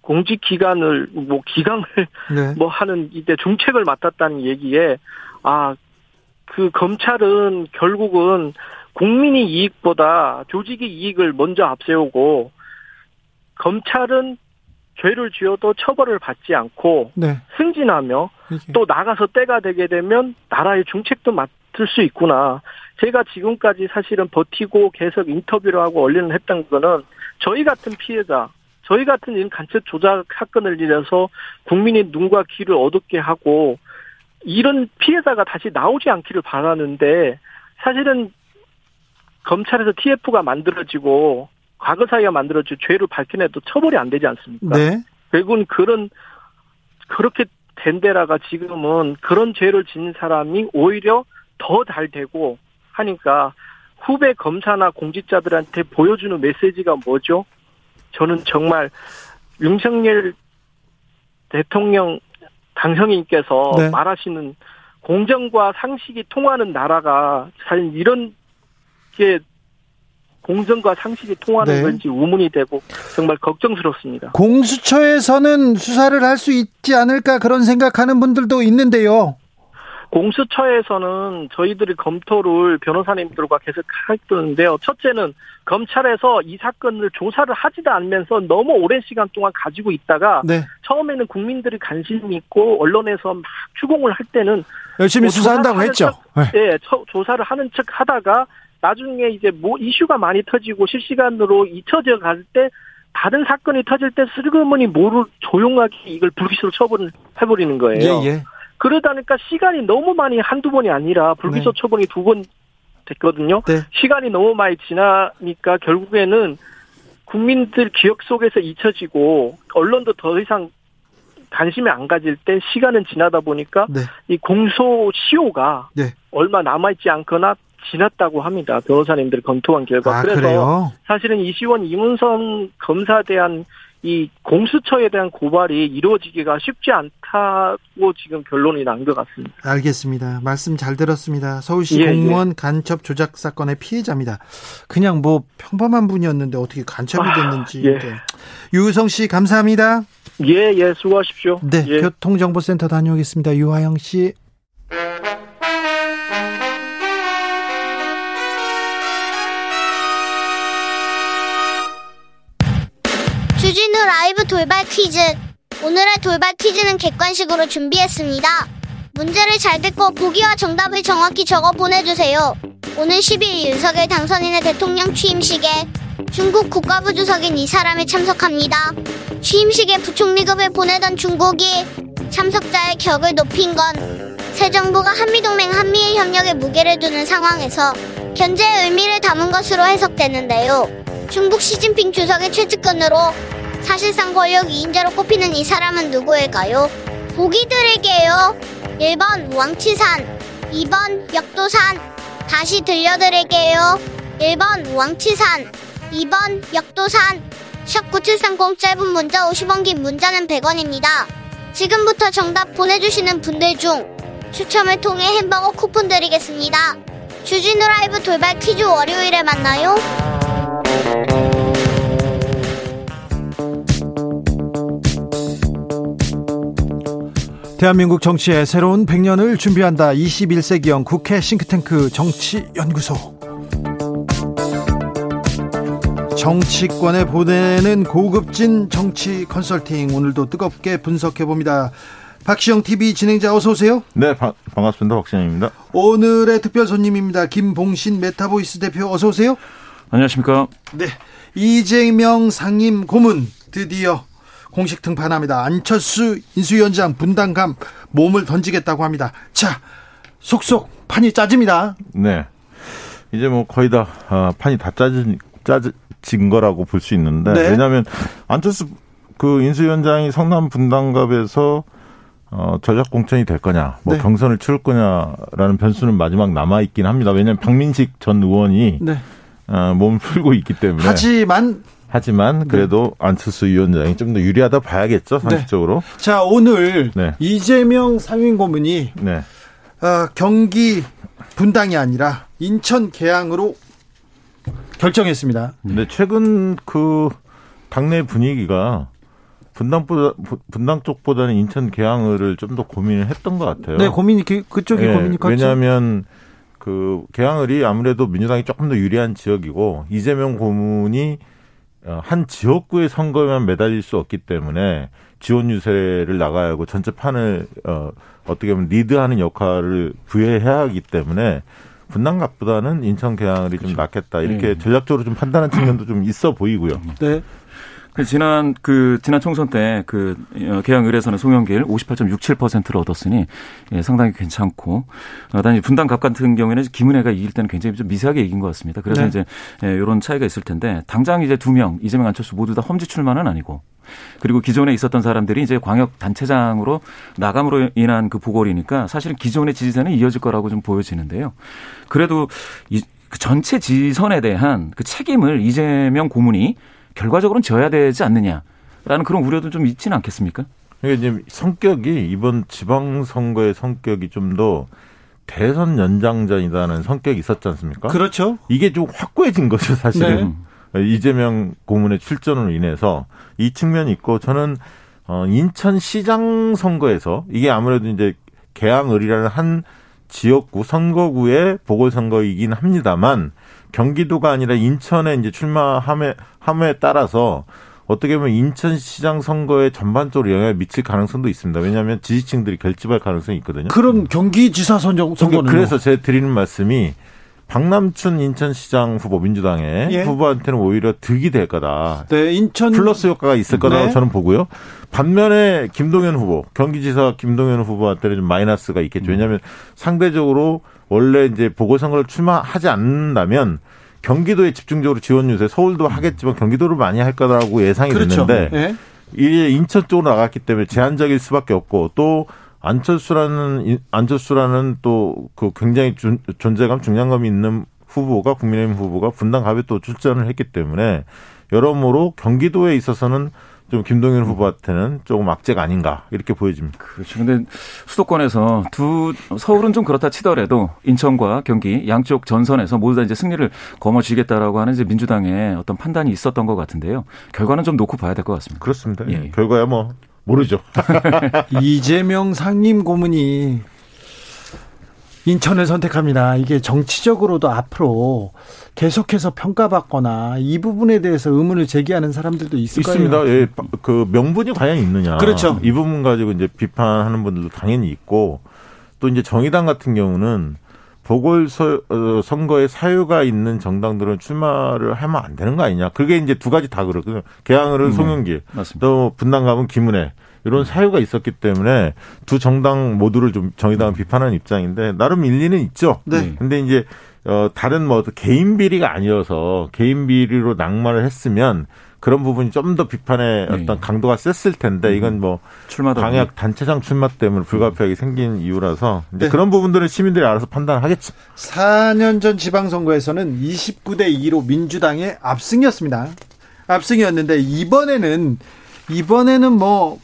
공직 기간을 뭐 기강을 <laughs> 네. 뭐 하는 이때 중책을 맡았다는 얘기에 아 그 검찰은 결국은 국민의 이익보다 조직의 이익을 먼저 앞세우고 검찰은 죄를 지어도 처벌을 받지 않고 네. 승진하며 또 나가서 때가 되게 되면 나라의 중책도 맡을 수 있구나. 제가 지금까지 사실은 버티고 계속 인터뷰를 하고 언론을 했던 거는 저희 같은 피해자, 저희 같은 이런 간첩 조작 사건을 일해서 국민의 눈과 귀를 어둡게 하고 이런 피해자가 다시 나오지 않기를 바라는데 사실은 검찰에서 TF가 만들어지고 과거 사이가 만들어지고 죄를 밝혀내도 처벌이 안 되지 않습니까? 네. 결국은 그런 그렇게 된 데다가 지금은 그런 죄를 지닌 사람이 오히려 더 잘 되고 하니까 후배 검사나 공직자들한테 보여주는 메시지가 뭐죠? 저는 정말 윤석열 대통령 당선인께서 네. 말하시는 공정과 상식이 통하는 나라가 사실 이런 게 공정과 상식이 통하는 네. 건지 우문이 되고 정말 걱정스럽습니다. 공수처에서는 수사를 할 수 있지 않을까 그런 생각하는 분들도 있는데요. 공수처에서는 저희들이 검토를 변호사님들과 계속 했는데요. 첫째는 검찰에서 이 사건을 조사를 하지도 않으면서 너무 오랜 시간 동안 가지고 있다가 네. 처음에는 국민들이 관심 있고 언론에서 막 추궁을 할 때는 열심히 뭐 수사한다고 했죠. 하는 네. 예, 처- 조사를 하는 척 하다가 나중에 이제 뭐 이슈가 많이 터지고 실시간으로 잊혀져 갈 때 다른 사건이 터질 때 슬그머니 모를 조용하게 이걸 불기소로 처분을 해버리는 거예요. 예, 예. 그러다 보니까 시간이 너무 많이 한두 번이 아니라 불기소 네. 처분이 두 번 됐거든요. 네. 시간이 너무 많이 지나니까 결국에는 국민들 기억 속에서 잊혀지고 언론도 더 이상 관심이 안 가질 때 시간은 지나다 보니까 네. 이 공소 시효가 네. 얼마 남아있지 않거나 지났다고 합니다. 변호사님들이 검토한 결과. 아, 그래서 그래요? 사실은 이시원 이문성 검사에 대한 이 공수처에 대한 고발이 이루어지기가 쉽지 않다고 지금 결론이 난 것 같습니다. 알겠습니다. 말씀 잘 들었습니다. 서울시 예, 공무원 간첩 조작 사건의 피해자입니다. 그냥 뭐 평범한 분이었는데 어떻게 간첩이 아, 됐는지. 예. 네. 유우성 씨 감사합니다. 예, 예, 수고하십시오. 네, 예. 교통정보센터 다녀오겠습니다. 유하영 씨. 주진우 라이브 돌발 퀴즈. 오늘의 돌발 퀴즈는 객관식으로 준비했습니다. 문제를 잘 듣고 보기와 정답을 정확히 적어 보내주세요. 오는 12일 윤석열 당선인의 대통령 취임식에 중국 국가부 주석인 이 사람이 참석합니다. 취임식에 부총리급을 보내던 중국이 참석자의 격을 높인 건 새 정부가 한미동맹 한미일 협력에 무게를 두는 상황에서 견제의 의미를 담은 것으로 해석되는데요. 중국 시진핑 주석의 최측근으로 사실상 권력 2인자로 꼽히는 이 사람은 누구일까요? 보기 드릴게요. 1번 왕치산, 2번 역도산. 다시 들려드릴게요. 1번 왕치산, 2번 역도산. 샵9730 짧은 문자 50원 긴 문자는 100원입니다. 지금부터 정답 보내주시는 분들 중 추첨을 통해 햄버거 쿠폰 드리겠습니다. 주진우 라이브 돌발 퀴즈 월요일에 만나요. 대한민국 정치의 새로운 100년을 준비한다. 21세기형 국회 싱크탱크 정치연구소. 정치권에 보내는 고급진 정치 컨설팅 오늘도 뜨겁게 분석해 봅니다. 박시영 TV 진행자 어서 오세요. 네, 바- 반갑습니다. 박진영입니다. 오늘의 특별 손님입니다. 김봉신 메타보이스 대표 어서 오세요. 안녕하십니까. 네. 이재명 상임 고문 드디어 공식 등판합니다. 안철수 인수위원장 분당갑 몸을 던지겠다고 합니다. 자, 속속 판이 짜집니다. 네. 이제 뭐 거의 다 아, 판이 다 짜진 짜진 거라고 볼 수 있는데 네. 왜냐하면 안철수 그 인수위원장이 성남 분당갑에서 어, 전략 공천이 될 거냐, 뭐 네. 경선을 치를 거냐라는 변수는 마지막 남아 있긴 합니다. 왜냐하면 박민식 전 의원이 네. 어, 몸을 풀고 있기 때문에 하지만 하지만 그래도 안철수 위원장이 좀 더 유리하다 봐야겠죠 상식적으로. 자, 오늘 네. 이재명 상임 고문이 네. 어, 경기 분당이 아니라 인천 계양으로 결정했습니다. 근데 최근 그 당내 분위기가 분당보다 분당 쪽보다는 인천 계양을을 좀 더 고민을 했던 것 같아요. 네, 고민이 그쪽이 네, 고민이 컸죠. 왜냐하면 그 계양을이 아무래도 민주당이 조금 더 유리한 지역이고 이재명 고문이 어, 한 지역구의 선거에만 매달릴 수 없기 때문에 지원 유세를 나가야 하고 전체 판을 어, 어떻게 보면 리드하는 역할을 부여해야 하기 때문에 분당갑보다는 인천 계양을이 좀 그렇죠. 낫겠다 이렇게 네. 전략적으로 좀 판단한 측면도 좀 있어 보이고요. 네. 그 지난 그 지난 총선 때 그 개항 의뢰서는 송영길 58.67%를 얻었으니 예, 상당히 괜찮고 어, 단지 분당갑 같은 경우에는 김은혜가 이길 때는 굉장히 좀 미세하게 이긴 것 같습니다. 그래서 네. 이제 예, 이런 차이가 있을 텐데 당장 이제 두 명 이재명 안철수 모두 다 험지 출마는 아니고 그리고 기존에 있었던 사람들이 이제 광역 단체장으로 나감으로 인한 그 보궐이니까 사실은 기존의 지지세는 이어질 거라고 좀 보여지는데요. 그래도 이, 그 전체 지선에 대한 그 책임을 이재명 고문이 결과적으로는 져야 되지 않느냐라는 그런 우려도 좀 있지는 않겠습니까? 이게 지금 성격이 이번 지방선거의 성격이 좀 더 대선 연장전이라는 성격이 있었지 않습니까? 그렇죠. 이게 좀 확고해진 거죠, 사실은. 네. 이재명 고문의 출전으로 인해서 이 측면이 있고 저는 어 인천시장 선거에서 이게 아무래도 이제 계양을이라는 한 지역구 선거구의 보궐선거이긴 합니다만 경기도가 아니라 인천에 이제 출마함에 함에 따라서 어떻게 보면 인천시장 선거에 전반적으로 영향을 미칠 가능성도 있습니다. 왜냐하면 지지층들이 결집할 가능성이 있거든요. 그럼 경기지사 선정 선거는 그러니까 그래서 제가 드리는 말씀이 박남춘 인천시장 후보 민주당의 예. 후보한테는 오히려 득이 될 거다. 네, 인천 플러스 효과가 있을 거라고 네. 저는 보고요. 반면에 김동연 후보, 경기지사 김동연 후보한테는 좀 마이너스가 있겠죠. 왜냐하면 상대적으로 원래 이제 보궐선거를 출마하지 않는다면 경기도에 집중적으로 지원 유세, 서울도 하겠지만 경기도를 많이 할 거라고 예상이 그렇죠. 됐는데 예. 이게 인천 쪽으로 나갔기 때문에 제한적일 수밖에 없고 또 안철수라는 인- 안철수라는 또 그 굉장히 존- 존재감 중량감이 있는 후보가 국민의힘 후보가 분당 갑에 또 출전을 했기 때문에 여러모로 경기도에 있어서는 좀 김동연 후보한테는 조금 악재가 아닌가 이렇게 보여집니다. 그렇죠. 근데 수도권에서 두 서울은 좀 그렇다 치더라도 인천과 경기 양쪽 전선에서 모두 다 이제 승리를 거머쥐겠다라고 하는 이제 민주당의 어떤 판단이 있었던 것 같은데요. 결과는 좀 놓고 봐야 될 것 같습니다. 그렇습니다. 예. 결과야 뭐 모르죠. <laughs> 이재명 상임 고문이 인천을 선택합니다. 이게 정치적으로도 앞으로 계속해서 평가받거나 이 부분에 대해서 의문을 제기하는 사람들도 있을 있습니다. 거예요. 예, 그 명분이 과연 있느냐. 그렇죠. 이 부분 가지고 이제 비판하는 분들도 당연히 있고 또 이제 정의당 같은 경우는 보궐 선거에 사유가 있는 정당들은 출마를 하면 안 되는 거 아니냐. 그게 이제 두 가지 다 그렇거든요. 개항을은 네, 송영길, 맞습니다. 또 분당갑은 김은혜 이런 사유가 있었기 때문에 두 정당 모두를 좀 정의당은 비판하는 입장인데 나름 일리는 있죠. 네. 근데 이제 어 다른 뭐 개인 비리가 아니어서 개인 비리로 낙마를 했으면 그런 부분이 좀 더 비판의 네. 어떤 강도가 셌을 텐데 이건 뭐 출마도 광역 단체장 출마 때문에 불가피하게 생긴 이유라서 이제 네. 그런 부분들은 시민들이 알아서 판단하겠죠. 4년 전 지방선거에서는 29대 2로 민주당의 압승이었습니다. 압승이었는데 이번에는 이번에는 뭐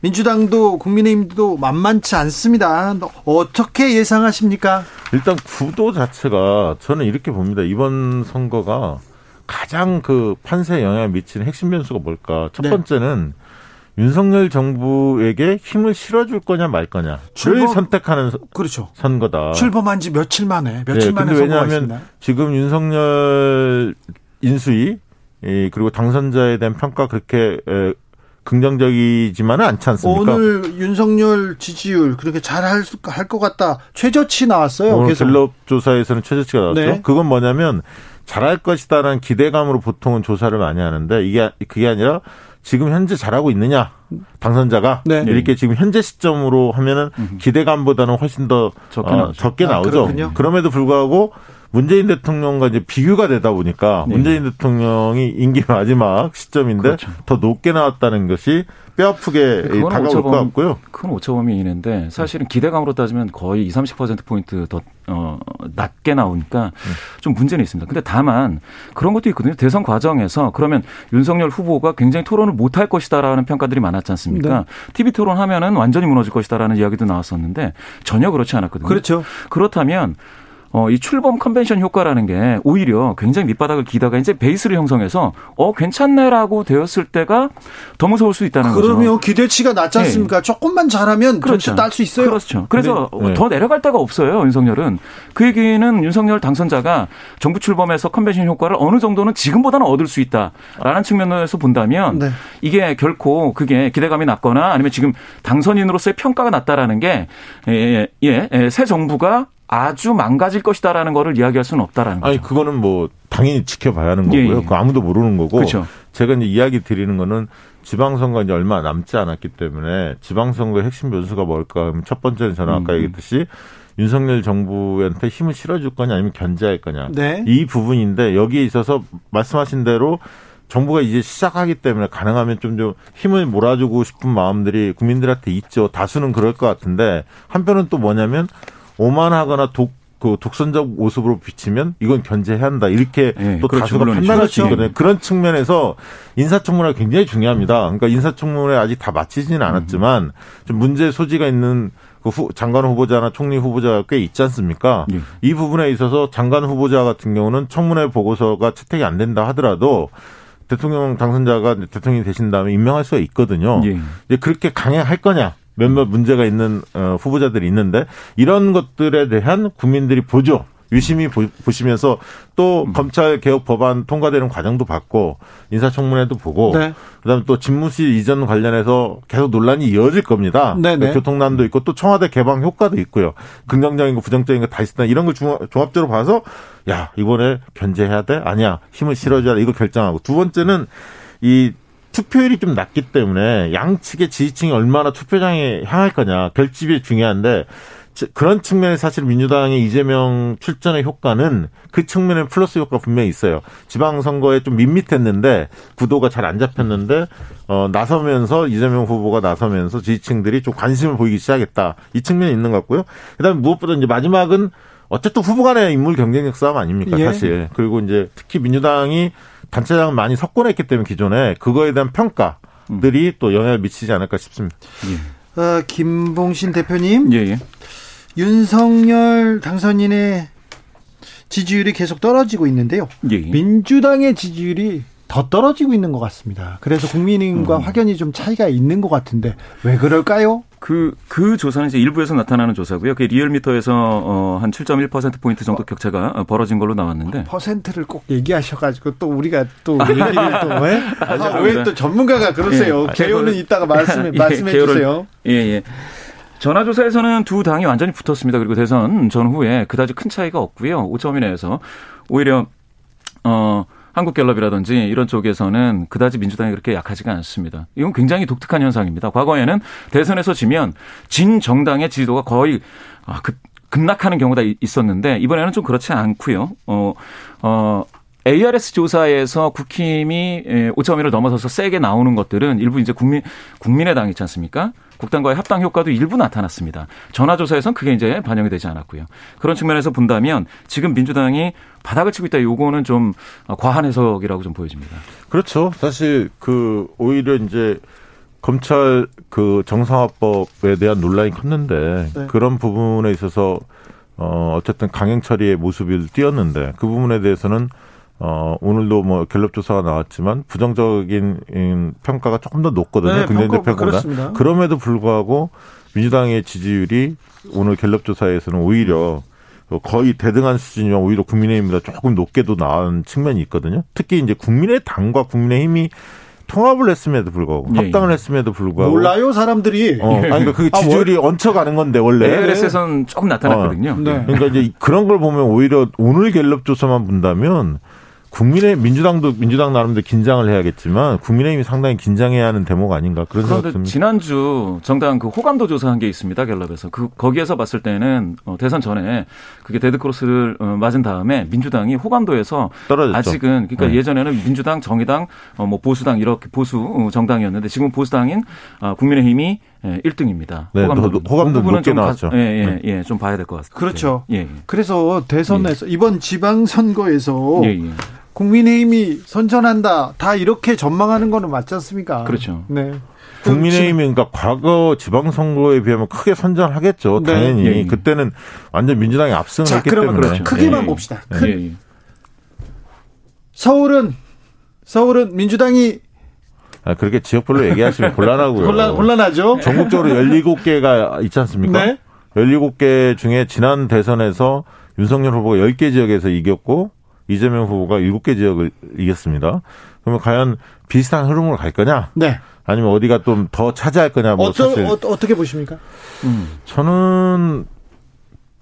민주당도 국민의힘도 만만치 않습니다. 어떻게 예상하십니까? 일단 구도 자체가 저는 이렇게 봅니다. 이번 선거가 가장 그 판세에 영향을 미치는 핵심 변수가 뭘까? 첫 네. 번째는 윤석열 정부에게 힘을 실어줄 거냐 말 거냐를 출범- 선택하는 서- 그렇죠. 선거다. 출범한 지 며칠 만에 며칠 네, 만에 왜냐하면. 지금 윤석열 인수위 이, 그리고 당선자에 대한 평가 그렇게 에, 긍정적이지만은 않지 않습니까? 오늘 윤석열 지지율 그렇게 잘할 것 같다. 최저치 나왔어요. 오늘 계속. 갤럽 조사에서는 최저치가 나왔죠. 네. 그건 뭐냐면 잘할 것이다라는 기대감으로 보통은 조사를 많이 하는데 이게 그게 아니라 지금 현재 잘하고 있느냐 당선자가 네. 이렇게 지금 현재 시점으로 하면은 기대감보다는 훨씬 더 적게 어, 나오죠. 적게 아, 나오죠. 그렇군요. 그럼에도 불구하고 문재인 대통령과 이제 비교가 되다 보니까 네. 문재인 대통령이 임기 마지막 시점인데 그렇죠. 더 높게 나왔다는 것이 뼈아프게 다가올 것 같고요. 큰 오차범위 있는데 사실은 기대감으로 따지면 거의 20, 30% 포인트 더 어, 낮게 나오니까 좀 문제는 있습니다. 근데 다만 그런 것도 있거든요. 대선 과정에서 그러면 윤석열 후보가 굉장히 토론을 못 할 것이다라는 평가들이 많았지 않습니까? 네. TV 토론 하면은 완전히 무너질 것이다라는 이야기도 나왔었는데 전혀 그렇지 않았거든요. 그렇죠. 그렇다면 어, 이 출범 컨벤션 효과라는 게 오히려 굉장히 밑바닥을 기다가 이제 베이스를 형성해서 어 괜찮네라고 되었을 때가 더 무서울 수 있다는 거죠. 그러면 기대치가 낮지 않습니까? 네. 조금만 잘하면 그렇죠. 딸수 있어요. 그렇죠. 그래서 네. 더 내려갈 데가 없어요. 윤석열은 그 얘기는 윤석열 당선자가 정부 출범에서 컨벤션 효과를 어느 정도는 지금보다는 얻을 수 있다라는 측면에서 본다면 네. 이게 결코 그게 기대감이 낮거나 아니면 지금 당선인으로서의 평가가 낮다라는 게 예, 예, 예, 새 정부가 아주 망가질 것이다라는 거를 이야기할 수는 없다라는 거죠. 아니 그거는 뭐 당연히 지켜봐야 하는 거고요. 예, 예. 그 아무도 모르는 거고. 그렇죠. 제가 이제 이야기 드리는 거는 지방선거 이제 얼마 남지 않았기 때문에 지방선거의 핵심 변수가 뭘까 하면 첫 번째는 저는 아까 음. 얘기했듯이 윤석열 정부한테 힘을 실어줄 거냐 아니면 견제할 거냐. 네. 이 부분인데 여기에 있어서 말씀하신 대로 정부가 이제 시작하기 때문에 가능하면 좀 좀 힘을 몰아주고 싶은 마음들이 국민들한테 있죠. 다수는 그럴 것 같은데 한편은 또 뭐냐면 오만하거나 독, 그 독선적 모습으로 비치면 이건 견제해야 한다. 이렇게 네, 또 그렇죠. 다수가 판단할 수 있거든요. 그런 측면에서 인사청문회가 굉장히 중요합니다. 그러니까 인사청문회 아직 다 마치지는 않았지만 좀 문제 소지가 있는 그 후, 장관 후보자나 총리 후보자가 꽤 있지 않습니까? 네. 이 부분에 있어서 장관 후보자 같은 경우는 청문회 보고서가 채택이 안 된다 하더라도 대통령 당선자가 대통령이 되신 다음에 임명할 수가 있거든요. 예. 이제 그렇게 강행할 거냐? 몇몇 문제가 있는 어, 후보자들이 있는데 이런 것들에 대한 국민들이 보죠. 유심히 보, 시면서 또 음. 검찰 개혁 법안 통과되는 과정도 봤고 인사청문회도 보고 네. 그다음에 또 집무실 이전 관련해서 계속 논란이 이어질 겁니다. 네, 네. 교통난도 있고 또 청와대 개방 효과도 있고요. 긍정적인 거 부정적인 거 다 있다 이런 걸 종합적으로 봐서 야 이번에 견제해야 돼 아니야 힘을 실어줘야 돼 이거 결정하고 두 번째는 이 투표율이 좀 낮기 때문에 양측의 지지층이 얼마나 투표장에 향할 거냐 결집이 중요한데 그런 측면에 사실 민주당의 이재명 출전의 효과는 그 측면에 플러스 효과 분명히 있어요. 지방선거에 좀 밋밋했는데 구도가 잘 안 잡혔는데 어 나서면서 이재명 후보가 나서면서 지지층들이 좀 관심을 보이기 시작했다. 이 측면이 있는 것 같고요. 그다음에 무엇보다 이제 마지막은 어쨌든 후보 간의 인물 경쟁력 싸움 아닙니까, 예. 사실. 그리고 이제 특히 민주당이 단체장을 많이 석권했기 때문에 기존에 그거에 대한 평가들이 음. 또 영향을 미치지 않을까 싶습니다. 예. 어, 김봉신 대표님. 예, 예. 윤석열 당선인의 지지율이 계속 떨어지고 있는데요. 예. 예. 민주당의 지지율이 더 떨어지고 있는 것 같습니다. 그래서 국민의힘과 음. 확연히 좀 차이가 있는 것 같은데 왜 그럴까요? 그, 그 조사는 이제 일부에서 나타나는 조사고요. 그 리얼미터에서 어, 한 7.1%포인트 정도 격차가 벌어진 걸로 나왔는데. 퍼센트를 꼭 얘기하셔가지고 또 우리가 또 <laughs> 얘기를 또, 왜? 아, 왜또 전문가가 그러세요? 예. 개요는 이따가 말씀해, <laughs> 예, 말씀해 주세요. 예, 예. 전화조사에서는 두 당이 완전히 붙었습니다. 그리고 대선 전후에 그다지 큰 차이가 없고요. 5점 이내에서 오히려 어 한국갤럽이라든지 이런 쪽에서는 그다지 민주당이 그렇게 약하지가 않습니다. 이건 굉장히 독특한 현상입니다. 과거에는 대선에서 지면 진 정당의 지지도가 거의 아, 급, 급락하는 경우가 있었는데 이번에는 좀 그렇지 않고요. 어, 어, ARS 조사에서 국힘이 5.1을 넘어서서 세게 나오는 것들은 일부 이제 국민 국민의당 있지 않습니까? 국당과의 합당 효과도 일부 나타났습니다. 전화조사에선 그게 이제 반영이 되지 않았고요. 그런 측면에서 본다면 지금 민주당이 바닥을 치고 있다. 요거는 좀 과한 해석이라고 좀 보여집니다. 그렇죠. 사실 그 오히려 이제 검찰 그 정상화법에 대한 논란이 컸는데 네. 그런 부분에 있어서 어 어쨌든 강행 처리의 모습을 띄었는데 그 부분에 대해서는 어, 오늘도 뭐 갤럽 조사가 나왔지만 부정적인 평가가 조금 더 높거든요. 네, 긍정적 평가보다. 그럼에도 불구하고 민주당의 지지율이 오늘 갤럽 조사에서는 오히려 거의 대등한 수준이면 오히려 국민의힘보다 조금 높게도 나온 측면이 있거든요. 특히 이제 국민의당과 국민의힘이 통합을 했음에도 불구하고 예, 합당을 예. 했음에도 불구하고 몰라요 사람들이 어, 아니 그러니까 그게 아, 지지율이 아, 얹혀가는 건데 원래 ARS에서는 조금 나타났거든요. 어, 네. 그러니까 이제 그런 걸 보면 오히려 오늘 갤럽 조사만 본다면 국민의 민주당도 민주당 나름대로 긴장을 해야겠지만 국민의힘이 상당히 긴장해야 하는 대목 아닌가 그런 생각 듭니다. 지난주 정당 그 호감도 조사한 게 있습니다 갤럽에서 그 거기에서 봤을 때는 어, 대선 전에 그게 데드 크로스를 어, 맞은 다음에 민주당이 호감도에서 떨어졌죠. 아직은 그러니까 네. 예전에는 민주당, 정의당, 어, 뭐 보수당 이렇게 보수 어, 정당이었는데 지금 보수당인 어, 국민의힘이 예, 1등입니다. 네, 호감도, 호감도 그 높게 나왔죠. 예, 예, 네. 예, 좀 봐야 될 것 같습니다. 그렇죠. 예, 예. 그래서 대선에서 예. 이번 지방선거에서 예, 예. 국민의힘이 선전한다. 다 이렇게 전망하는 거는 맞지 않습니까? 그렇죠. 네. 국민의힘이 그러니까 과거 지방선거에 비하면 크게 선전하겠죠. 네. 당연히 예, 예. 그때는 완전 민주당이 압승을 자, 했기 때문에 그렇죠. 크기만 예. 봅시다. 예, 큰- 예. 서울은 서울은 민주당이 아, 그렇게 지역별로 얘기하시면 곤란하고요. <laughs> 혼란, 혼란하죠. <laughs> 전국적으로 17개가 있지 않습니까? 네. 17개 중에 지난 대선에서 윤석열 후보가 10개 지역에서 이겼고 이재명 후보가 7개 지역을 이겼습니다. 그러면 과연 비슷한 흐름으로 갈 거냐? 네. 아니면 어디가 좀 더 차지할 거냐? 뭐 어떠, 사실 어, 어떻게 보십니까? 저는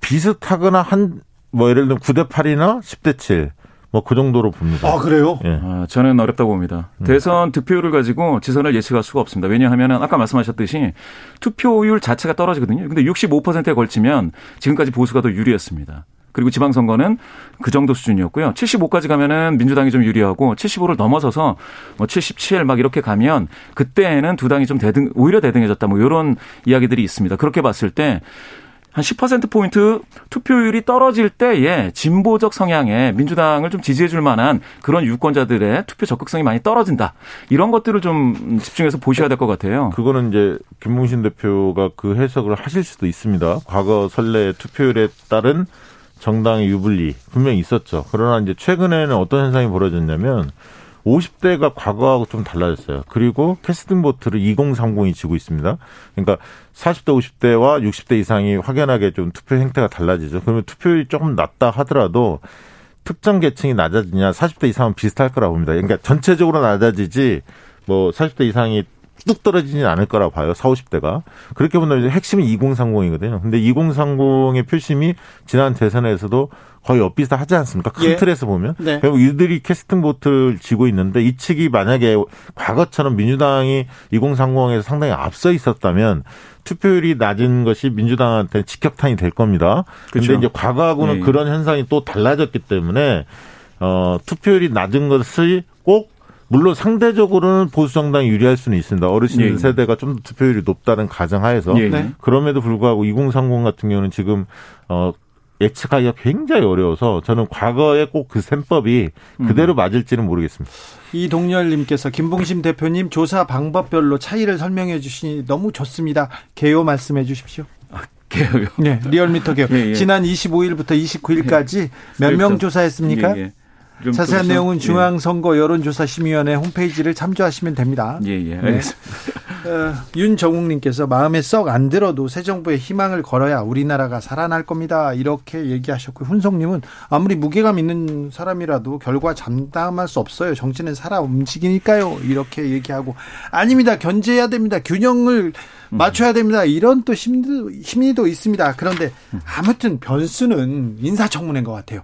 비슷하거나 한 뭐 예를 들면 9대 8이나 10대 7 뭐 그 정도로 봅니다. 아, 그래요? 예. 아, 저는 어렵다고 봅니다. 대선 득표율을 가지고 지선을 예측할 수가 없습니다. 왜냐하면 아까 말씀하셨듯이 투표율 자체가 떨어지거든요. 근데 65%에 걸치면 지금까지 보수가 더 유리했습니다. 그리고 지방선거는 그 정도 수준이었고요. 75까지 가면은 민주당이 좀 유리하고 75를 넘어서서 뭐 77 막 이렇게 가면 그때는 두 당이 좀 대등, 오히려 대등해졌다 뭐 이런 이야기들이 있습니다. 그렇게 봤을 때 한 10%포인트 투표율이 떨어질 때에 진보적 성향의 민주당을 좀 지지해 줄 만한 그런 유권자들의 투표 적극성이 많이 떨어진다. 이런 것들을 좀 집중해서 보셔야 될 것 같아요. 그거는 이제 김봉신 대표가 그 해석을 하실 수도 있습니다. 과거 선례 투표율에 따른 정당의 유불리 분명히 있었죠. 그러나 이제 최근에는 어떤 현상이 벌어졌냐면 50대가 과거하고 좀 달라졌어요. 그리고 캐스팅 보트를 2030이 지고 있습니다. 그러니까 40대, 50대와 60대 이상이 확연하게 좀 투표 행태가 달라지죠. 그러면 투표율이 조금 낮다 하더라도 특정 계층이 낮아지냐 40대 이상은 비슷할 거라고 봅니다. 그러니까 전체적으로 낮아지지 뭐 40대 이상이 뚝 떨어지진 않을 거라고 봐요. 40, 50대가. 그렇게 본다면 핵심이 2030이거든요. 근데 2030의 표심이 지난 대선에서도 거의 엇비슷하지 않습니까? 큰 예. 틀에서 보면. 네. 결국 이들이 캐스팅 보트를 쥐고 있는데 이 측이 만약에 과거처럼 민주당이 2030에서 상당히 앞서 있었다면 투표율이 낮은 것이 민주당한테 직격탄이 될 겁니다. 근데 그렇죠. 이제 과거하고는 예. 그런 현상이 또 달라졌기 때문에 어, 투표율이 낮은 것이 꼭 물론 상대적으로는 보수 정당이 유리할 수는 있습니다. 어르신들 예, 예. 세대가 좀더 투표율이 높다는 가정하에서 예, 네. 그럼에도 불구하고 2030 같은 경우는 지금 어 예측하기가 굉장히 어려워서 저는 과거에 꼭 그 셈법이 음. 그대로 맞을지는 모르겠습니다. 이동열님께서 김봉심 대표님 조사 방법별로 차이를 설명해 주시니 너무 좋습니다. 개요 말씀해 주십시오. 개요. 네, 리얼미터 개요. 예, 예. 지난 25일부터 29일까지 몇명 그렇죠. 조사했습니까? 예, 예. 좀 자세한 좀 내용은 예. 중앙선거 여론조사심의위원회 홈페이지를 참조하시면 됩니다. 예, 예. 네. 알겠습니다. <laughs> 어, 윤정욱님께서 마음에 썩 안 들어도 새 정부의 희망을 걸어야 우리나라가 살아날 겁니다. 이렇게 얘기하셨고 훈성님은 아무리 무게감 있는 사람이라도 결과 장담할 수 없어요. 정치는 살아 움직이니까요. 이렇게 얘기하고 아닙니다. 견제해야 됩니다. 균형을 맞춰야 됩니다. 이런 또 심리도, 심리도 있습니다. 그런데 아무튼 변수는 인사청문회인 것 같아요.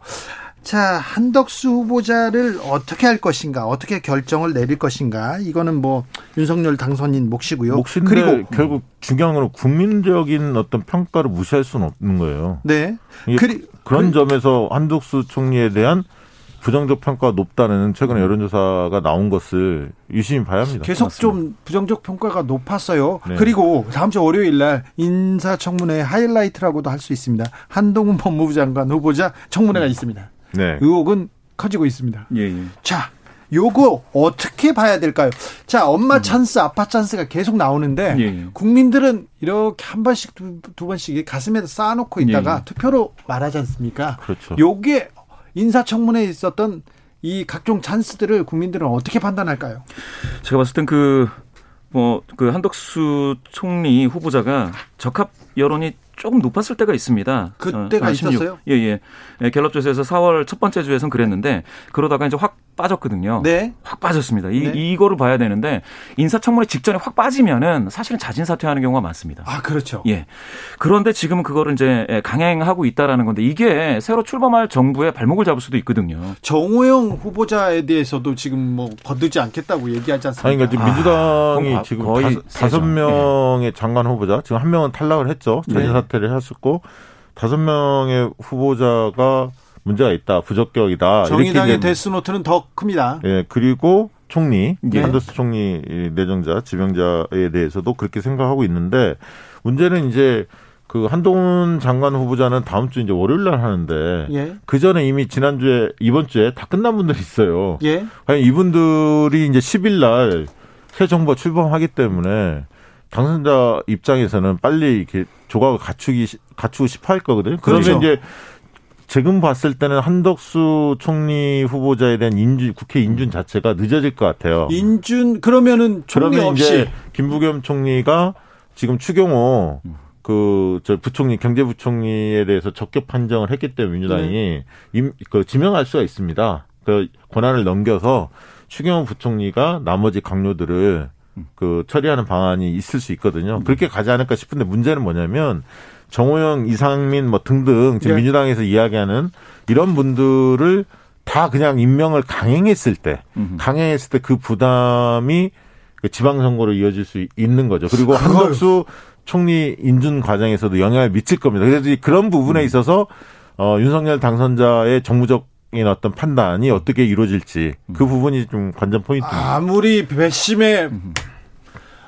자, 한덕수 후보자를 어떻게 할 것인가, 어떻게 결정을 내릴 것인가, 이거는 뭐, 윤석열 당선인 몫이고요. 몫인데 그리고, 결국 중요한 건 국민적인 어떤 평가를 무시할 수는 없는 거예요. 네. 그리, 그런 점에서 한덕수 총리에 대한 부정적 평가가 높다는 최근에 여론조사가 나온 것을 유심히 봐야 합니다. 계속 좀 부정적 평가가 높았어요. 네. 그리고 다음 주 월요일 날 인사청문회 하이라이트라고도 할 수 있습니다. 한동훈 법무부 장관 후보자 청문회가 있습니다. 네. 의혹은 커지고 있습니다. 예, 예. 자, 요거 어떻게 봐야 될까요? 자, 엄마 음. 찬스, 아빠 찬스가 계속 나오는데 예, 예. 국민들은 이렇게 한 번씩 두, 두 번씩 가슴에다 쌓아놓고 있다가 예, 예. 투표로 말하지 않습니까? 그렇죠. 요게 인사청문회에 있었던 이 각종 찬스들을 국민들은 어떻게 판단할까요? 제가 봤을 땐 그, 뭐, 그 한덕수 총리 후보자가 적합 여론이 조금 높았을 때가 있습니다. 그때가 어, 16. 있었어요? 예, 예. 예, 갤럽 조사에서 4월 첫 번째 주에선 그랬는데 그러다가 이제 확 빠졌거든요. 네. 확 빠졌습니다. 이, 네. 이거를 봐야 되는데 인사청문회 직전에 확 빠지면은 사실은 자진 사퇴하는 경우가 많습니다. 아, 그렇죠. 예. 그런데 지금은 그거를 이제 강행하고 있다라는 건데 이게 새로 출범할 정부의 발목을 잡을 수도 있거든요. 정호영 후보자에 대해서도 지금 뭐 거두지 않겠다고 얘기하지 않습니까? 아니, 그러니까 지금 아, 민주당이 그건 지금 거의 다섯. 명의 장관 후보자, 지금 한 명은 탈락을 했죠. 자진 네. 사퇴 를 했었고, 다섯 명의 후보자가 문제가 있다, 부적격이다. 정의당의 데스노트는 더 큽니다. 예, 그리고 총리, 예. 한더스 총리 내정자, 지명자에 대해서도 그렇게 생각하고 있는데, 문제는 이제 그 한동훈 장관 후보자는 다음 주 이제 월요일 날 하는데, 예. 그 전에 이미 지난주에, 이번 주에 다 끝난 분들이 있어요. 예. 과연 이분들이 이제 10일 날 새 정부가 출범하기 때문에 당선자 입장에서는 빨리 이렇게 조각을 갖추기 갖추고 싶어 할 거거든요. 그러면 그렇죠. 이제 지금 봤을 때는 한덕수 총리 후보자에 대한 인준 국회 인준 자체가 늦어질 것 같아요. 인준 그러면은 총리 그러면 없이 이제 김부겸 총리가 지금 추경호 그저 부총리 경제부총리에 대해서 적격 판정을 했기 때문에 민주당이 네. 임, 그 지명할 수가 있습니다. 그 권한을 넘겨서 추경호 부총리가 나머지 강요들을 그 처리하는 방안이 있을 수 있거든요. 그렇게 가지 않을까 싶은데 문제는 뭐냐면 정호영, 이상민 뭐 등등 지금 네. 민주당에서 이야기하는 이런 분들을 다 그냥 임명을 강행했을 때, 강행했을 때 그 부담이 그 지방선거로 이어질 수 있는 거죠. 그리고 그걸- 한덕수 총리 인준 과정에서도 영향을 미칠 겁니다. 그래서 이 그런 부분에 있어서 어, 윤석열 당선자의 정무적 인 어떤 판단이 어떻게 이루어질지 그 부분이 좀 관전 포인트입니다. 아무리 배심에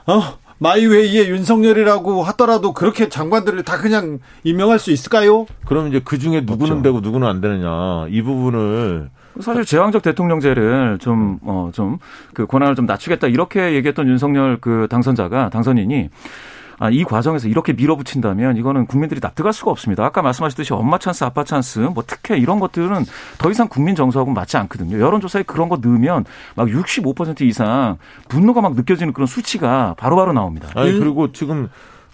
어 마이웨이의 윤석열이라고 하더라도 그렇게 장관들을 다 그냥 임명할 수 있을까요? 그럼 이제 그 중에 누구는 없죠. 되고 누구는 안 되느냐 이 부분을 사실 제왕적 대통령제를 좀, 어, 좀, 그 권한을 좀 낮추겠다 이렇게 얘기했던 윤석열 그 당선자가, 당선인이 아, 이 과정에서 이렇게 밀어붙인다면 이거는 국민들이 납득할 수가 없습니다. 아까 말씀하셨듯이 엄마 찬스, 아빠 찬스, 뭐 특혜 이런 것들은 더 이상 국민 정서하고는 맞지 않거든요. 여론조사에 그런 거 넣으면 막 65% 이상 분노가 막 느껴지는 그런 수치가 바로바로 나옵니다. 아니 윤- 그리고 지금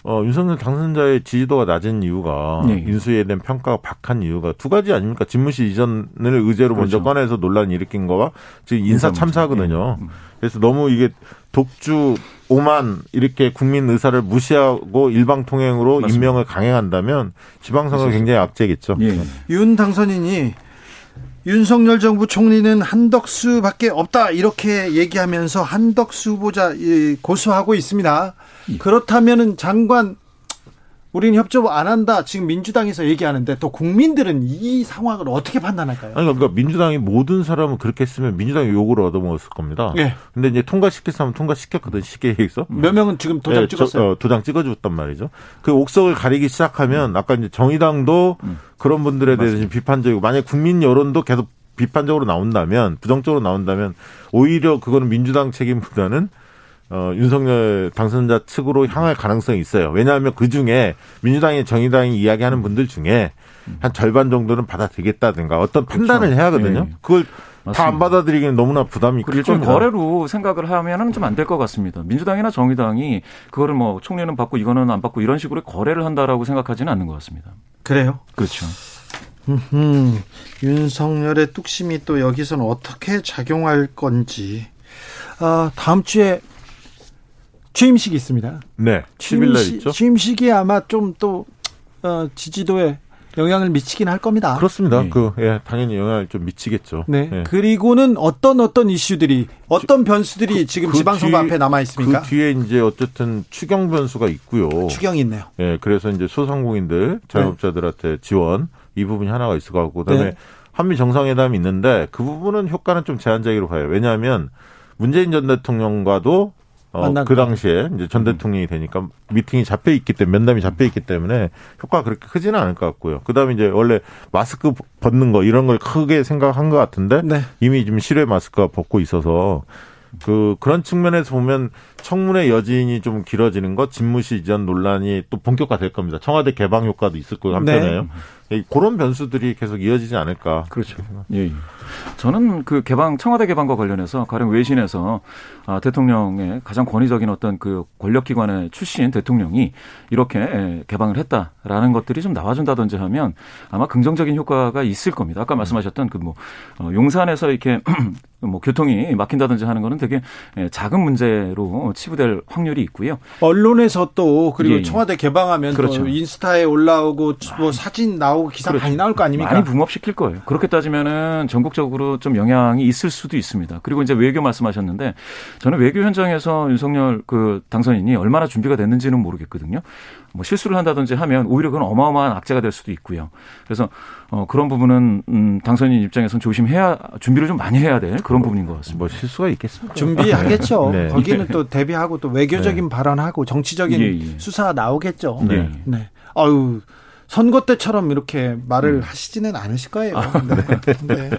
어, 윤석열 당선자의 지지도가 낮은 이유가 네. 인수에 대한 평가가 박한 이유가 두 가지 아닙니까? 집무실 이전을 의제로 먼저 그렇죠. 꺼내서 논란을 일으킨 거와 지금 인사. 참사거든요. 예. 음. 그래서 너무 이게 독주 오만 이렇게 국민 의사를 무시하고 일방 통행으로 맞습니다. 임명을 강행한다면 지방선거 굉장히 악재겠죠. 예. 윤 당선인이 윤석열 정부 총리는 한덕수밖에 없다 이렇게 얘기하면서 한덕수 후보자 예, 고수하고 있습니다. 그렇다면은 장관 우리는 협조 안 한다 지금 민주당에서 얘기하는데 또 국민들은 이 상황을 어떻게 판단할까요? 아니 그러니까 민주당이 모든 사람을 그렇게 했으면 민주당이 욕을 얻어먹었을 겁니다. 예. 근데 이제 통과시킬 사람은 통과시켰거든 시계에 있어. 몇 명은 지금 도장 예, 저- 찍었어요. 어, 도장 찍어줬단 말이죠. 그 옥석을 가리기 시작하면 아까 이제 정의당도 그런 분들에 대해서 지금 비판적이고 만약 국민 여론도 계속 비판적으로 나온다면 부정적으로 나온다면 오히려 그거는 민주당 책임보다는 어, 윤석열 당선자 측으로 향할 가능성이 있어요. 왜냐하면 그 중에 민주당이 정의당이 이야기하는 분들 중에 한 절반 정도는 받아들이겠다든가 어떤 판단을 해야 하거든요. 예. 그걸 다 안. 받아들이기는 너무나 부담이 일종의 겁니다. 거래로 생각을 하면은 좀 안 될 것 같습니다. 민주당이나 정의당이 그거를 뭐 총리는 받고 이거는 안 받고 이런 식으로 거래를 한다라고 생각하지는 않는 것 같습니다. 그래요? 그렇죠. 음, 윤석열의 뚝심이 또 여기서는 어떻게 작용할 건지. 아, 다음 주에 취임식이 있습니다. 네. 10일 날 있죠. 취임식이 아마 좀또 어, 지지도에 영향을 미치긴 할 겁니다. 그렇습니다. 네. 그, 예, 당연히 영향을 좀 미치겠죠. 네. 예. 그리고는 어떤 어떤 이슈들이 어떤 변수들이 지금 그 지방선거 뒤- 앞에 남아 있습니까? 그 뒤에 이제 어쨌든 추경 변수가 있고요. 추경이 있네요. 예, 그래서 이제 소상공인들, 자영업자들한테 지원 이 부분이 하나가 있을 것 같고, 그 다음에 네. 한미 정상회담이 있는데 그 부분은 효과는 좀 제한적으로 봐요. 왜냐하면 문재인 전 대통령과도 어, 그 거. 당시에 이제 전 대통령이 되니까 미팅이 잡혀 있기 때문에 면담이 잡혀 있기 때문에 효과가 그렇게 크지는 않을 것 같고요. 그다음에 이제 원래 마스크 벗는 거 이런 걸 크게 생각한 것 같은데 네. 이미 지금 실외 마스크가 벗고 있어서 그 그런 측면에서 보면 청문회 여진이 좀 길어지는 것, 집무시 이전 논란이 또 본격화될 겁니다. 청와대 개방 효과도 있을 거고 한편에요. 예, 그런 변수들이 계속 이어지지 않을까. 그렇죠. 예, 예. 저는 그 개방 청와대 개방과 관련해서 가령 외신에서 아, 대통령의 가장 권위적인 어떤 그 권력기관의 출신 대통령이 이렇게 예, 개방을 했다라는 것들이 좀 나와준다든지 하면 아마 긍정적인 효과가 있을 겁니다. 아까 말씀하셨던 그 뭐 용산에서 이렇게 <clears throat> 뭐 교통이 막힌다든지 하는 거는 되게 예, 작은 문제로 치부될 확률이 있고요. 언론에서 또 그리고 예, 예. 청와대 개방하면 그렇죠. 또 인스타에 올라오고 뭐 사진 나오고 기사 그렇죠. 많이 나올 거 아닙니까? 많이 붕업시킬 거예요. 그렇게 따지면은 전국적으로 좀 영향이 있을 수도 있습니다. 그리고 이제 외교 말씀하셨는데 저는 외교 현장에서 윤석열 그 당선인이 얼마나 준비가 됐는지는 모르겠거든요. 뭐 실수를 한다든지 하면 오히려 그건 어마어마한 악재가 될 수도 있고요. 그래서 어 그런 부분은 음 당선인 입장에서는 조심해야 준비를 좀 많이 해야 될 그런 부분인 것 같습니다. 뭐 실수가 있겠습니까? 준비하겠죠. 네. 거기는 또 대비하고 또 외교적인 발언하고 정치적인 예, 예. 수사 나오겠죠. 네. 네. 아유, 선거 때처럼 이렇게 말을 하시지는 않으실 거예요. 네. 네.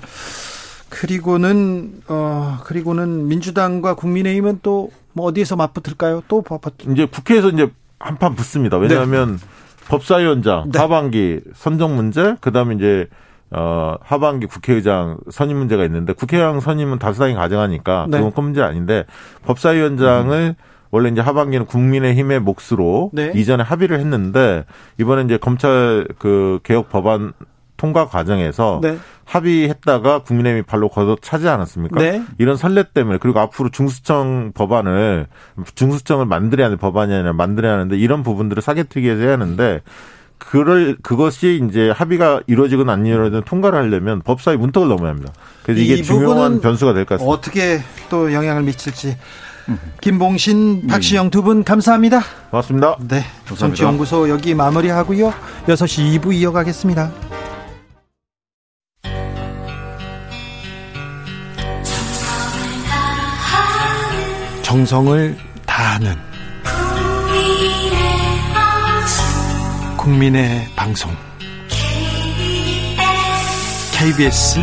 그리고는 어 그리고는 민주당과 국민의힘은 또 뭐 어디에서 맞붙을까요? 또 맞붙. 이제 국회에서 이제 한판 붙습니다. 왜냐하면 네. 법사위원장 네. 하반기 선정 문제, 그다음에 이제 어 하반기 국회의장 선임 문제가 있는데 국회의장 선임은 다수당이 가정하니까 네. 그건 큰 문제 아닌데 법사위원장을 음. 원래 이제 하반기는 국민의힘의 몫으로 네. 이전에 합의를 했는데 이번에 이제 검찰 그 개혁 법안 통과 과정에서 네. 합의했다가 국민의힘이 발로 걷어 차지 않았습니까? 네. 이런 선례 때문에 그리고 앞으로 중수청 법안을 중수청을 만들어야 하는 법안이 아니라 만들어야 하는데 이런 부분들을 사개특위에서 해야 하는데 그럴 그것이 이제 합의가 이루어지건 안 이루어지건 통과를 하려면 법사위 문턱을 넘어야 합니다. 그래서 이게 중요한 변수가 될 것 같습니다. 어떻게 또 영향을 미칠지 김봉신, 박시영 두 분 감사합니다. 고맙습니다. 네. 정치연구소 여기 마무리하고요. 6시 2부 이어가겠습니다. 정성을 다하는 국민의 방송 KBS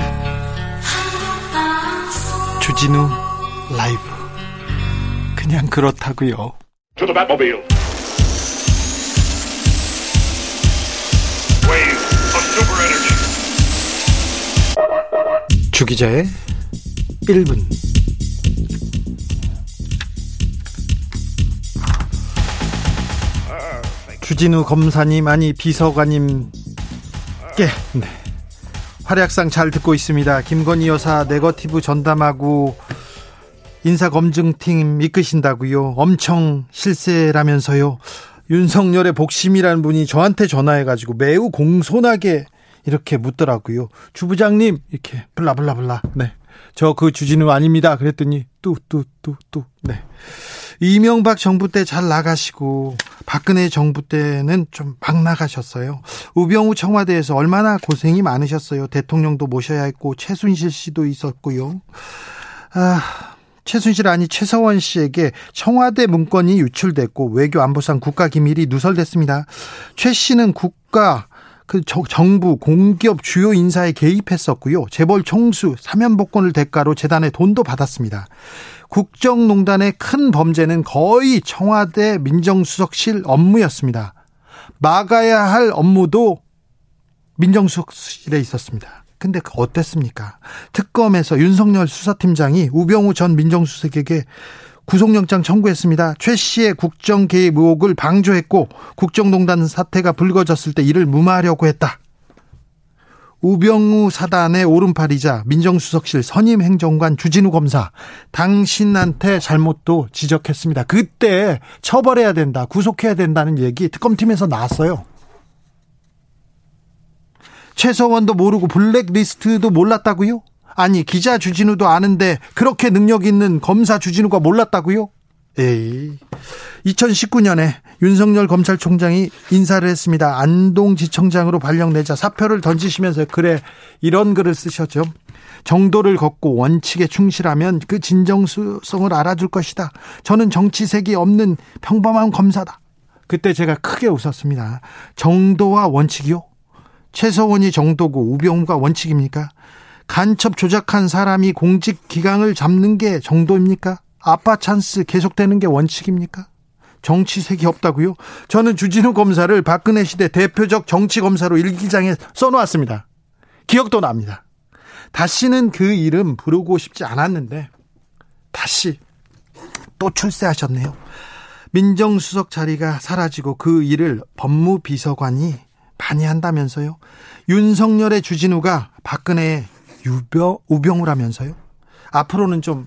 주진우 라이브 그냥 그렇다고요. 주기자의 1분 주진우 검사님 아니 비서관님께 네. 활약상 잘 듣고 있습니다. 김건희 여사 네거티브 전담하고 인사검증팀 이끄신다고요. 엄청 실세라면서요. 윤석열의 복심이라는 분이 저한테 전화해가지고 매우 공손하게 이렇게 묻더라고요. 주부장님 이렇게 블라블라블라. 네. 저 그 주진우 아닙니다. 그랬더니 뚜뚜뚜뚜. 네. 이명박 정부 때 잘 나가시고 박근혜 정부 때는 좀 막 나가셨어요. 우병우 청와대에서 얼마나 고생이 많으셨어요. 대통령도 모셔야 했고 최순실 씨도 있었고요. 아, 최순실 아니 최서원 씨에게 청와대 문건이 유출됐고 외교 안보상 국가 기밀이 누설됐습니다. 최 씨는 국가 그 정부 공기업 주요 인사에 개입했었고요. 재벌 총수 사면복권을 대가로 재단에 돈도 받았습니다. 국정농단의 큰 범죄는 거의 청와대 민정수석실 업무였습니다. 막아야 할 업무도 민정수석실에 있었습니다. 근데 그 어땠습니까? 특검에서 윤석열 수사팀장이 우병우 전 민정수석에게 구속영장 청구했습니다. 최 씨의 국정 개입 의혹을 방조했고 국정농단 사태가 불거졌을 때 이를 무마하려고 했다. 우병우 사단의 오른팔이자 민정수석실 선임 행정관 주진우 검사 당신한테 잘못도 지적했습니다. 그때 처벌해야 된다, 구속해야 된다는 얘기 특검팀에서 나왔어요. 최성원도 모르고 블랙리스트도 몰랐다고요? 아니 기자 주진우도 아는데 그렇게 능력 있는 검사 주진우가 몰랐다고요? 에이. 2019년에 윤석열 검찰총장이 인사를 했습니다. 안동지청장으로 발령 내자 사표를 던지시면서 그래 이런 글을 쓰셨죠. 정도를 걷고 원칙에 충실하면 그 진정성을 알아줄 것이다. 저는 정치색이 없는 평범한 검사다. 그때 제가 크게 웃었습니다. 정도와 원칙이요? 최서원이 정도고 우병우가 원칙입니까? 간첩 조작한 사람이 공직 기강을 잡는 게 정도입니까? 아빠 찬스 계속되는 게 원칙입니까? 정치색이 없다고요? 저는 주진우 검사를 박근혜 시대 대표적 정치 검사로 일기장에 써놓았습니다. 기억도 납니다. 다시는 그 이름 부르고 싶지 않았는데 다시 또 출세하셨네요. 민정수석 자리가 사라지고 그 일을 법무비서관이 많이 한다면서요. 윤석열의 주진우가 박근혜의 유병, 우병우라면서요. 앞으로는 좀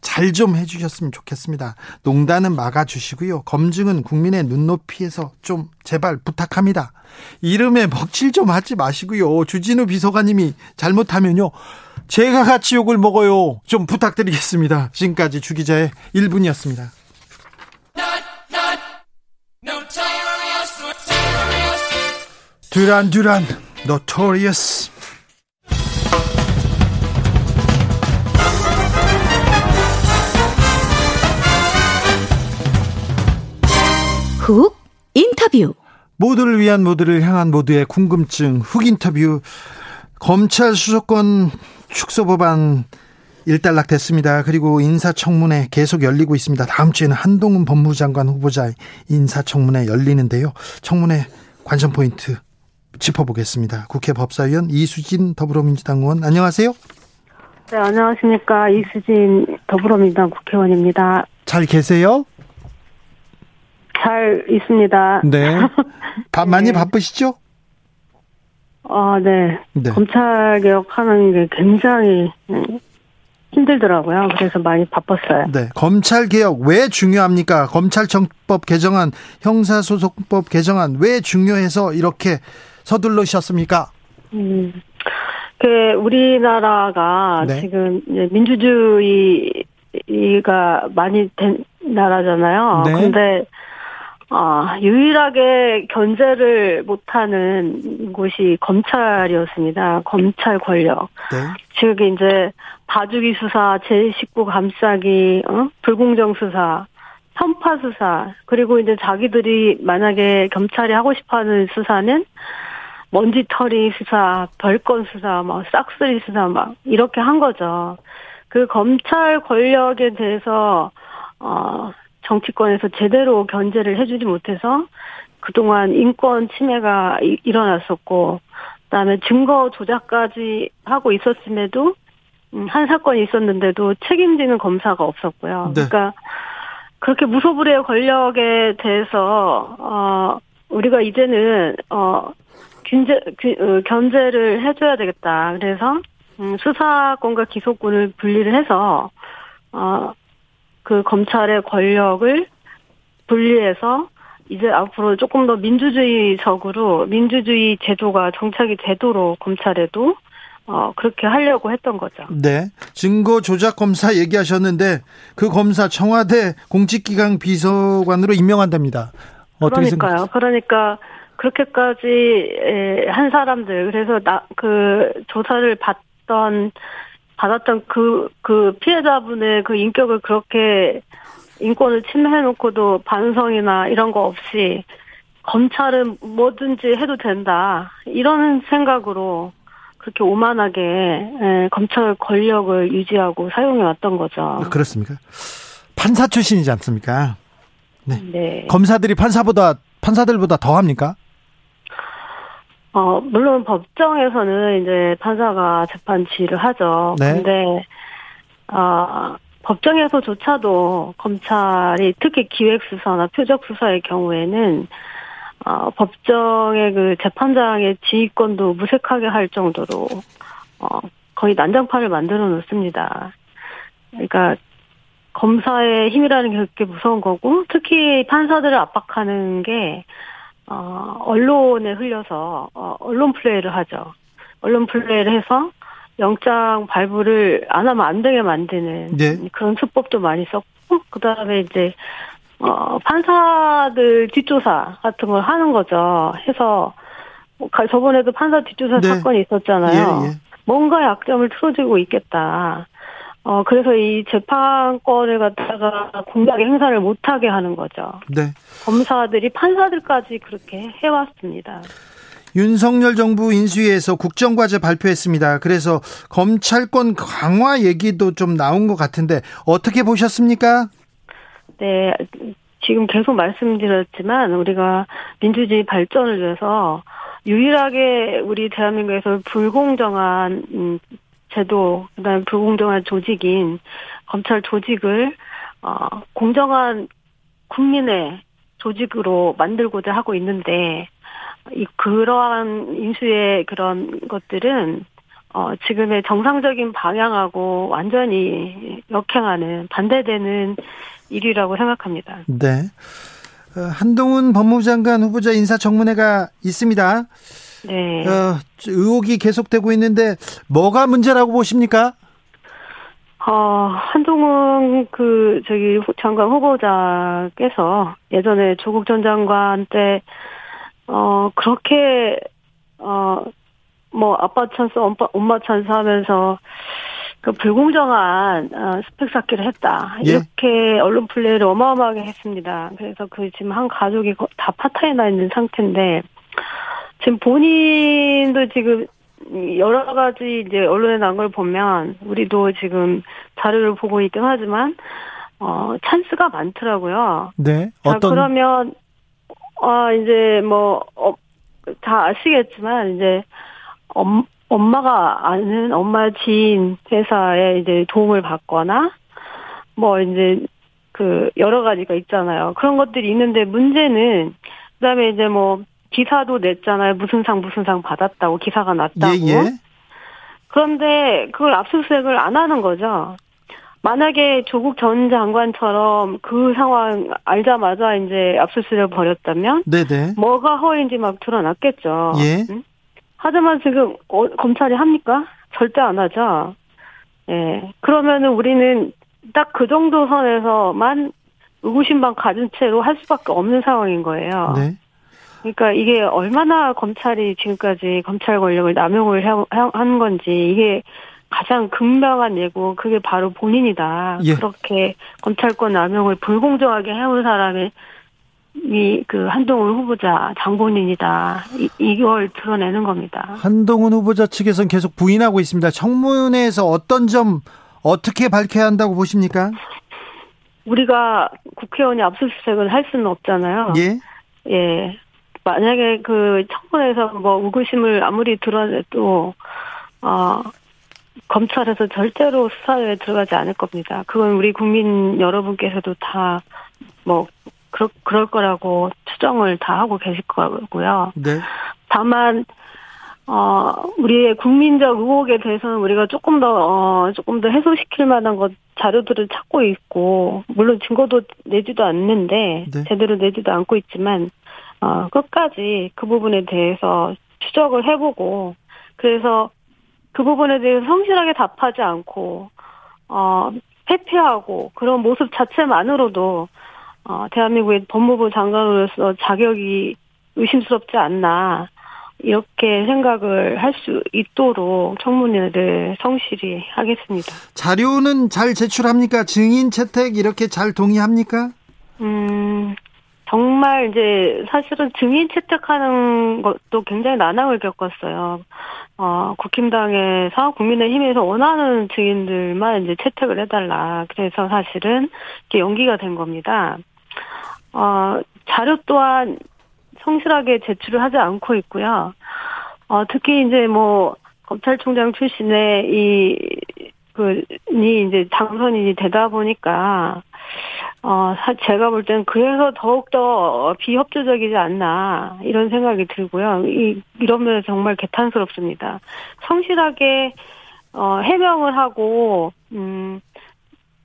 잘 좀 해주셨으면 좋겠습니다. 농단은 막아주시고요. 검증은 국민의 눈높이에서 좀 제발 부탁합니다. 이름에 먹칠 좀 하지 마시고요. 주진우 비서관님이 잘못하면요. 제가 같이 욕을 먹어요. 좀 부탁드리겠습니다. 지금까지 주기자의 1분이었습니다. 듀란 듀란 Notorious 훅 인터뷰 모두를 위한 모두를 향한 모두의 궁금증 훅 인터뷰 검찰 수사권 축소 법안 일단락 됐습니다. 그리고 인사청문회 계속 열리고 있습니다. 다음 주에는 한동훈 법무장관 후보자 인사청문회 열리는데요. 청문회 관전 포인트 짚어보겠습니다. 국회 법사위원 이수진 더불어민주당 의원 안녕하세요. 네, 안녕하십니까. 이수진 더불어민주당 국회의원입니다. 잘 계세요? 잘 있습니다. 네. <laughs> 바, 많이 네. 바쁘시죠? 아, 네. 네. 검찰 개혁하는 게 굉장히 음, 힘들더라고요. 그래서 많이 바빴어요. 네. 검찰 개혁 왜 중요합니까? 검찰청법 개정안, 형사소송법 개정안 왜 중요해서 이렇게 서둘러셨습니까? 음, 그 우리나라가 네. 지금 민주주의가 많이 된 나라잖아요. 네. 근데 아, 유일하게 견제를 못하는 곳이 검찰이었습니다. 검찰 권력. 네. 즉 이제 봐주기 수사, 제19 감싸기, 어? 불공정 수사, 편파 수사, 그리고 이제 자기들이 만약에 경찰이 하고 싶어 하는 수사는 먼지털이 수사, 별건 수사, 막 싹쓸이 수사, 막 이렇게 한 거죠. 그 검찰 권력에 대해서 어 정치권에서 제대로 견제를 해주지 못해서 그동안 인권 침해가 이- 일어났었고, 그다음에 증거 조작까지 하고 있었음에도 음, 한 사건이 있었는데도 책임지는 검사가 없었고요. 네. 그러니까 그렇게 무소불위의 권력에 대해서 어 우리가 이제는 어 균제, 균- 어, 견제를 해줘야 되겠다. 그래서 음, 수사권과 기소권을 분리를 해서 어, 그 검찰의 권력을 분리해서 이제 앞으로 조금 더 민주주의적으로 민주주의 제도가 정착이 되도록 검찰에도 어, 그렇게 하려고 했던 거죠. 네. 증거 조작 검사 얘기하셨는데 그 검사 청와대 공직기강 비서관으로 임명한답니다. 어떻게 그러니까요. 그러니까 그렇게까지 에, 한 사람들 그래서 나 그 조사를 받던 받았던 그 그 피해자분의 그 인격을 그렇게 인권을 침해해놓고도 반성이나 이런 거 없이 검찰은 뭐든지 해도 된다 이런 생각으로 그렇게 오만하게 에, 검찰 권력을 유지하고 사용해 왔던 거죠. 그렇습니까? 판사 출신이지 않습니까? 네. 검사들이 판사보다 판사들보다 더 합니까? 어, 물론 법정에서는 이제 판사가 재판 지휘를 하죠. 네. 근데, 어, 법정에서조차도 검찰이 특히 기획수사나 표적수사의 경우에는, 어, 법정의 그 재판장의 지휘권도 무색하게 할 정도로, 어, 거의 난장판을 만들어 놓습니다. 그러니까, 검사의 힘이라는 게 그렇게 무서운 거고, 특히 판사들을 압박하는 게, 어, 언론에 흘려서, 어, 언론 플레이를 하죠. 언론 플레이를 해서 영장 발부를 안 하면 안 되게 만드는 네. 그런 수법도 많이 썼고, 그 다음에 이제, 어, 판사들 뒷조사 같은 걸 하는 거죠. 해서, 뭐 가- 저번에도 판사 뒷조사 네. 사건이 있었잖아요. 예, 예. 뭔가 약점을 틀어지고 있겠다. 어, 그래서 이 재판권을 갖다가 공작의 행사를 못하게 하는 거죠. 네. 검사들이 판사들까지 그렇게 해왔습니다. 윤석열 정부 인수위에서 국정과제 발표했습니다. 그래서 검찰권 강화 얘기도 좀 나온 것 같은데 어떻게 보셨습니까? 네, 지금 계속 말씀드렸지만 우리가 민주주의 발전을 위해서 유일하게 우리 대한민국에서 불공정한 음, 제도, 그다음에 불공정한 조직인 검찰 조직을 어, 공정한 국민의 조직으로 만들고자 하고 있는데 이 그러한 인수의 그런 것들은 어, 지금의 정상적인 방향하고 완전히 역행하는 반대되는 일이라고 생각합니다. 네. 어, 한동훈 법무장관 후보자 인사청문회가 있습니다. 네. 어, 의혹이 계속되고 있는데 뭐가 문제라고 보십니까? 어, 한동훈 그 저기 후- 장관 후보자께서 예전에 조국 전 장관 때 어, 그렇게 어, 뭐 아빠 찬스, 엄마, 엄마 찬스 하면서 그 불공정한 어, 스펙 쌓기를 했다. 예. 이렇게 언론 플레이를 어마어마하게 했습니다. 그래서 그 지금 한 가족이 거- 다 파탄에 나 있는 상태인데 지금 본인도 지금 여러 가지 이제 언론에 나온 걸 보면 우리도 지금 자료를 보고 있긴 하지만 어 찬스가 많더라고요. 네. 자, 어떤 그러면 아 이제 뭐 어, 다 아시겠지만 이제 엄, 엄마가 아는 엄마 지인 회사에 이제 도움을 받거나 뭐 이제 그 여러 가지가 있잖아요. 그런 것들이 있는데 문제는 그 다음에 이제 뭐 기사도 냈잖아요. 무슨 상 무슨 상 받았다고 기사가 났다고. 예, 예. 그런데 그걸 압수수색을 안 하는 거죠. 만약에 조국 전 장관처럼 그 상황 알자마자 이제 압수수색을 벌였다면 네, 네. 뭐가 허위인지 막 드러났겠죠. 예. 응? 하지만 지금 어, 검찰이 합니까? 절대 안 하죠. 예. 그러면은 우리는 딱 그 정도 선에서만 의구심만 가진 채로 할 수밖에 없는 상황인 거예요. 네. 그러니까 이게 얼마나 검찰이 지금까지 검찰 권력을 남용을 해- 한 건지 이게 가장 극명한 예고 그게 바로 본인이다. 예. 그렇게 검찰권 남용을 불공정하게 해온 사람이 이그 한동훈 후보자 장본인이다. 이, 이걸 드러내는 겁니다. 한동훈 후보자 측에서는 계속 부인하고 있습니다. 청문회에서 어떤 점 어떻게 밝혀야 한다고 보십니까? 우리가 국회의원이 압수수색을 할 수는 없잖아요. 예. 예. 만약에 그 청문회에서 뭐 의구심을 아무리 드러내도 어 검찰에서 절대로 수사에 들어가지 않을 겁니다. 그건 우리 국민 여러분께서도 다 뭐 그럴 그럴 거라고 추정을 다 하고 계실 거고요. 네. 다만 어 우리의 국민적 의혹에 대해서는 우리가 조금 더 어, 조금 더 해소시킬 만한 것 자료들을 찾고 있고 물론 증거도 내지도 않는데 네. 제대로 내지도 않고 있지만 어 끝까지 그 부분에 대해서 추적을 해보고 그래서 그 부분에 대해서 성실하게 답하지 않고 어 회피하고 그런 모습 자체만으로도 어 대한민국의 법무부 장관으로서 자격이 의심스럽지 않나 이렇게 생각을 할 수 있도록 청문회를 성실히 하겠습니다. 자료는 잘 제출합니까? 증인 채택 이렇게 잘 동의합니까? 음, 정말 이제 사실은 증인 채택하는 것도 굉장히 난항을 겪었어요. 어, 국힘당에서 국민의힘에서 원하는 증인들만 이제 채택을 해달라. 그래서 사실은 이렇게 연기가 된 겁니다. 어, 자료 또한 성실하게 제출을 하지 않고 있고요. 어, 특히 이제 뭐, 검찰총장 출신의 이, 그, 니 이제 당선인이 되다 보니까, 어, 사- 제가 볼땐 그래서 더욱더 비협조적이지 않나, 이런 생각이 들고요. 이, 이런 면에서 정말 개탄스럽습니다. 성실하게, 어, 해명을 하고, 음,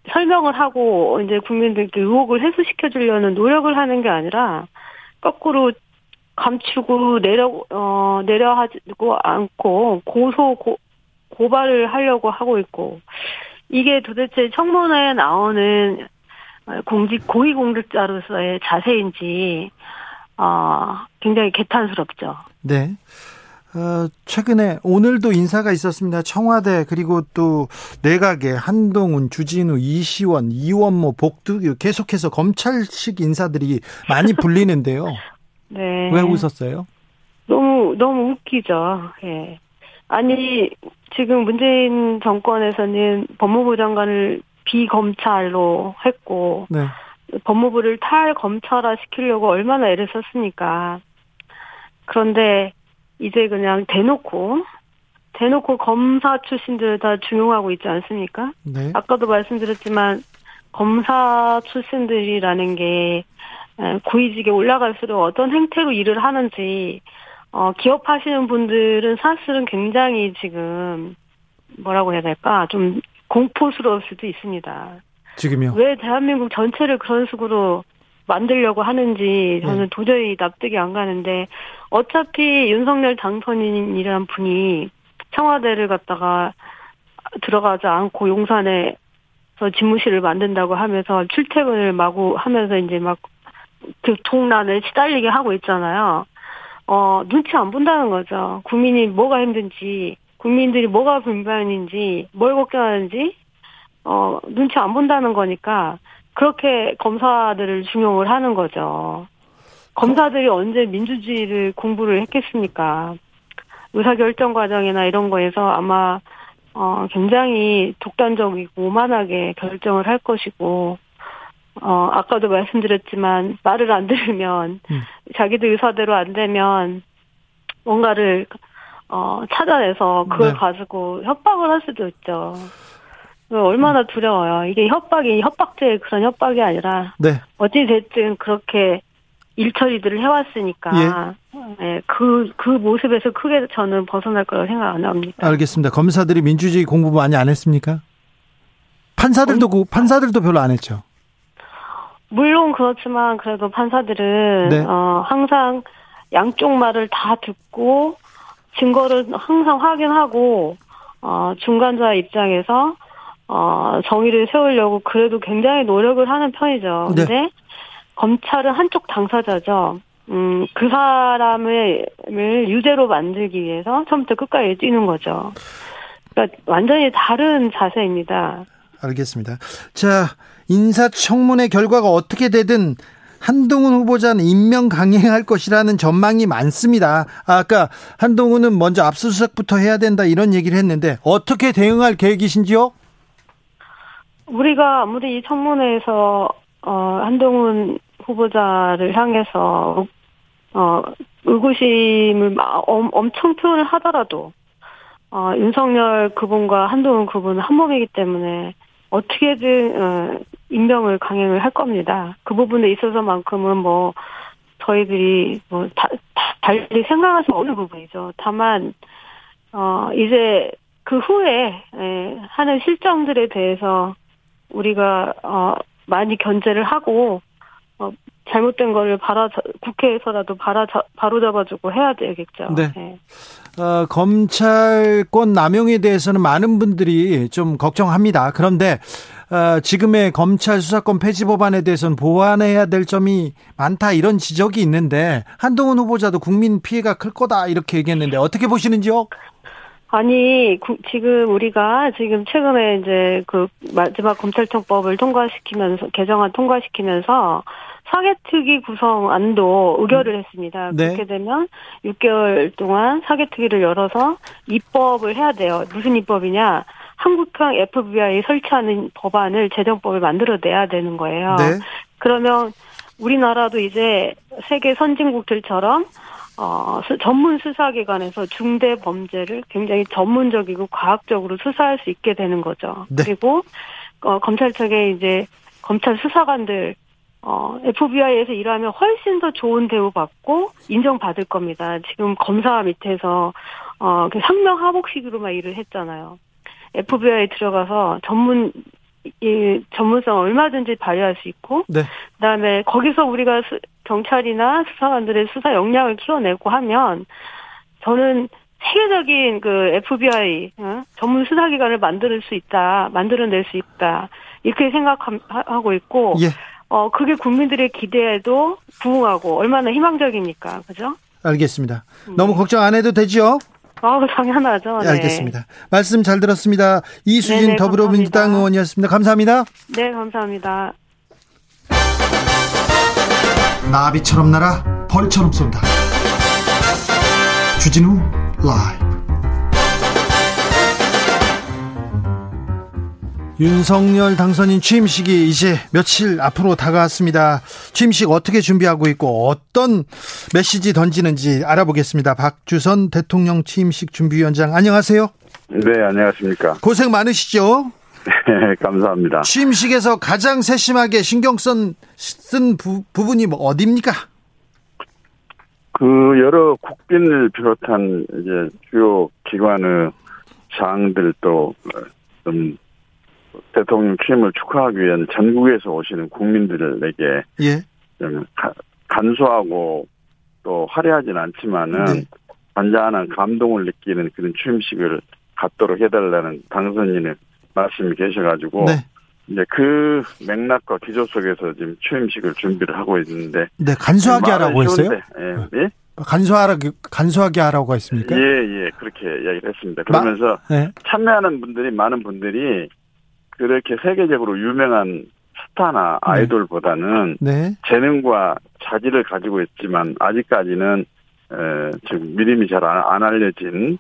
설명을 하고, 이제 국민들께 의혹을 해소시켜 주려는 노력을 하는 게 아니라, 거꾸로 감추고 내려, 어, 내려하지고 않고, 고소, 고, 고발을 하려고 하고 있고, 이게 도대체 청문회에 나오는 어, 공직 고위공직자로서의 자세인지 어, 굉장히 개탄스럽죠. 네. 어, 최근에 오늘도 인사가 있었습니다. 청와대 그리고 또 내각에 한동훈, 주진우, 이시원, 이원모, 복두 계속해서 검찰식 인사들이 많이 <laughs> 불리는데요. 네. 왜 웃었어요? 너무 너무 웃기죠. 예. 아니 지금 문재인 정권에서는 법무부 장관을 비검찰로 했고 네. 법무부를 탈검찰화 시키려고 얼마나 애를 썼습니까. 그런데 이제 그냥 대놓고 대놓고 검사 출신들 다 중용하고 있지 않습니까? 네. 아까도 말씀드렸지만 검사 출신들이라는 게 에, 고위직에 올라갈수록 어떤 행태로 일을 하는지 어, 기업하시는 분들은 사실은 굉장히 지금 뭐라고 해야 될까 좀 공포스러울 수도 있습니다. 지금요. 왜 대한민국 전체를 그런 식으로 만들려고 하는지 저는 네. 도저히 납득이 안 가는데 어차피 윤석열 당선인이란 분이 청와대를 갔다가 들어가지 않고 용산에 서 집무실을 만든다고 하면서 출퇴근을 마구 하면서 이제 막 교통난에 시달리게 하고 있잖아요. 어, 눈치 안 본다는 거죠. 국민이 뭐가 힘든지, 국민들이 뭐가 불만인지, 뭘 걱정하는지, 어, 눈치 안 본다는 거니까, 그렇게 검사들을 중용을 하는 거죠. 검사들이 언제 민주주의를 공부를 했겠습니까? 의사결정 과정이나 이런 거에서 아마 어, 굉장히 독단적이고 오만하게 결정을 할 것이고, 어, 아까도 말씀드렸지만, 말을 안 들으면, 음. 자기들 의사대로 안 되면, 뭔가를, 어, 찾아내서 그걸 네. 가지고 협박을 할 수도 있죠. 얼마나 두려워요. 이게 협박이, 협박죄의 그런 협박이 아니라, 네. 어찌 됐든 그렇게 일 처리들을 해왔으니까, 예, 그, 그 모습에서 크게 저는 벗어날 거라고 생각 안 합니다. 알겠습니다. 검사들이 민주주의 공부 많이 안 했습니까? 판사들도 그- 판사들도 별로 안 했죠. 물론 그렇지만 그래도 판사들은 네. 어, 항상 양쪽 말을 다 듣고 증거를 항상 확인하고 어, 중간자 입장에서 어, 정의를 세우려고 그래도 굉장히 노력을 하는 편이죠. 네. 근데 검찰은 한쪽 당사자죠. 음, 그 사람을 을 유죄로 만들기 위해서 처음부터 끝까지 뛰는 거죠. 그러니까 완전히 다른 자세입니다. 알겠습니다. 자, 인사청문회 결과가 어떻게 되든 한동훈 후보자는 임명 강행할 것이라는 전망이 많습니다. 아까 한동훈은 먼저 압수수색부터 해야 된다 이런 얘기를 했는데 어떻게 대응할 계획이신지요? 우리가 아무리 이 청문회에서 어 한동훈 후보자를 향해서 어 의구심을 엄청 표현을 하더라도 어 윤석열 그분과 한동훈 그분은 한 몸이기 때문에 어떻게든 어 임명을 강행을 할 겁니다. 그 부분에 있어서만큼은 뭐 저희들이 뭐 다, 다- 달리 생각할 수 없는 부분이죠. 다만 어 이제 그 후에 예, 하는 실정들에 대해서 우리가 어 많이 견제를 하고 어 잘못된 거를 바로 국회에서라도 바로 바로 잡아주고 해야 되겠죠. 네. 예. 어, 검찰권 남용에 대해서는 많은 분들이 좀 걱정합니다. 그런데 어, 지금의 검찰 수사권 폐지 법안에 대해서는 보완해야 될 점이 많다 이런 지적이 있는데 한동훈 후보자도 국민 피해가 클 거다 이렇게 얘기했는데 어떻게 보시는지요? 아니 구- 지금 우리가 지금 최근에 이제 그 마지막 검찰청법을 통과시키면서 개정안 통과시키면서 사개특위 구성 안도 의결을 했습니다. 네. 그렇게 되면 6개월 동안 사개특위를 열어서 입법을 해야 돼요. 무슨 입법이냐? 한국형 FBI 설치하는 법안을 제정법을 만들어내야 되는 거예요. 네. 그러면 우리나라도 이제 세계 선진국들처럼 어, 수- 전문 수사기관에서 중대 범죄를 굉장히 전문적이고 과학적으로 수사할 수 있게 되는 거죠. 네. 그리고 어, 검찰청에 이제 검찰 수사관들 어, FBI에서 일하면 훨씬 더 좋은 대우 받고 인정받을 겁니다. 지금 검사 밑에서 어, 그 상명 하복식으로만 일을 했잖아요. FBI 들어가서 전문 이 전문성 얼마든지 발휘할 수 있고 네. 그다음에 거기서 우리가 수- 경찰이나 수사관들의 수사 역량을 키워내고 하면 저는 세계적인 그 FBI 어? 전문 수사기관을 만들 수 있다, 만들어낼 수 있다 이렇게 생각하고 있고 예. 어 그게 국민들의 기대에도 부응하고 얼마나 희망적입니까, 그죠? 알겠습니다. 너무 걱정 안 해도 되지요? 아 당연하죠. 네. 알겠습니다. 말씀 잘 들었습니다. 이수진 네네, 더불어민주당 감사합니다. 의원이었습니다. 감사합니다. 네, 감사합니다. 나비처럼 날아 벌처럼 쏜다. 주진우 라이브. 윤석열 당선인 취임식이 이제 며칠 앞으로 다가왔습니다. 취임식 어떻게 준비하고 있고 어떤 메시지 던지는지 알아보겠습니다. 박주선 대통령 취임식 준비위원장 안녕하세요. 네, 안녕하십니까. 고생 많으시죠? 네, <laughs> 감사합니다. 취임식에서 가장 세심하게 신경 쓴, 쓴 부, 부분이 뭐 어디입니까? 그 여러 국빈을 비롯한 이제 주요 기관의 장들 또좀 대통령 취임을 축하하기 위한 전국에서 오시는 국민들에게 예. 좀 가- 간소하고 또 화려하진 않지만은 네. 잔잔한 감동을 느끼는 그런 취임식을 갖도록 해달라는 당선인의 말씀이 계셔가지고 네. 이제 그 맥락과 기조 속에서 지금 취임식을 준비를 하고 있는데 네, 간소하게 하라고 했어요? 예, 예? 간소하라, 간소하게 하라고 했습니까? 예, 예, 그렇게 이야기를 했습니다. 그러면서 네. 참여하는 분들이 많은 분들이 그렇게 세계적으로 유명한 스타나 네. 아이돌보다는 네. 재능과 자질을 가지고 있지만 아직까지는 에, 지금 믿음이 잘 안 알려진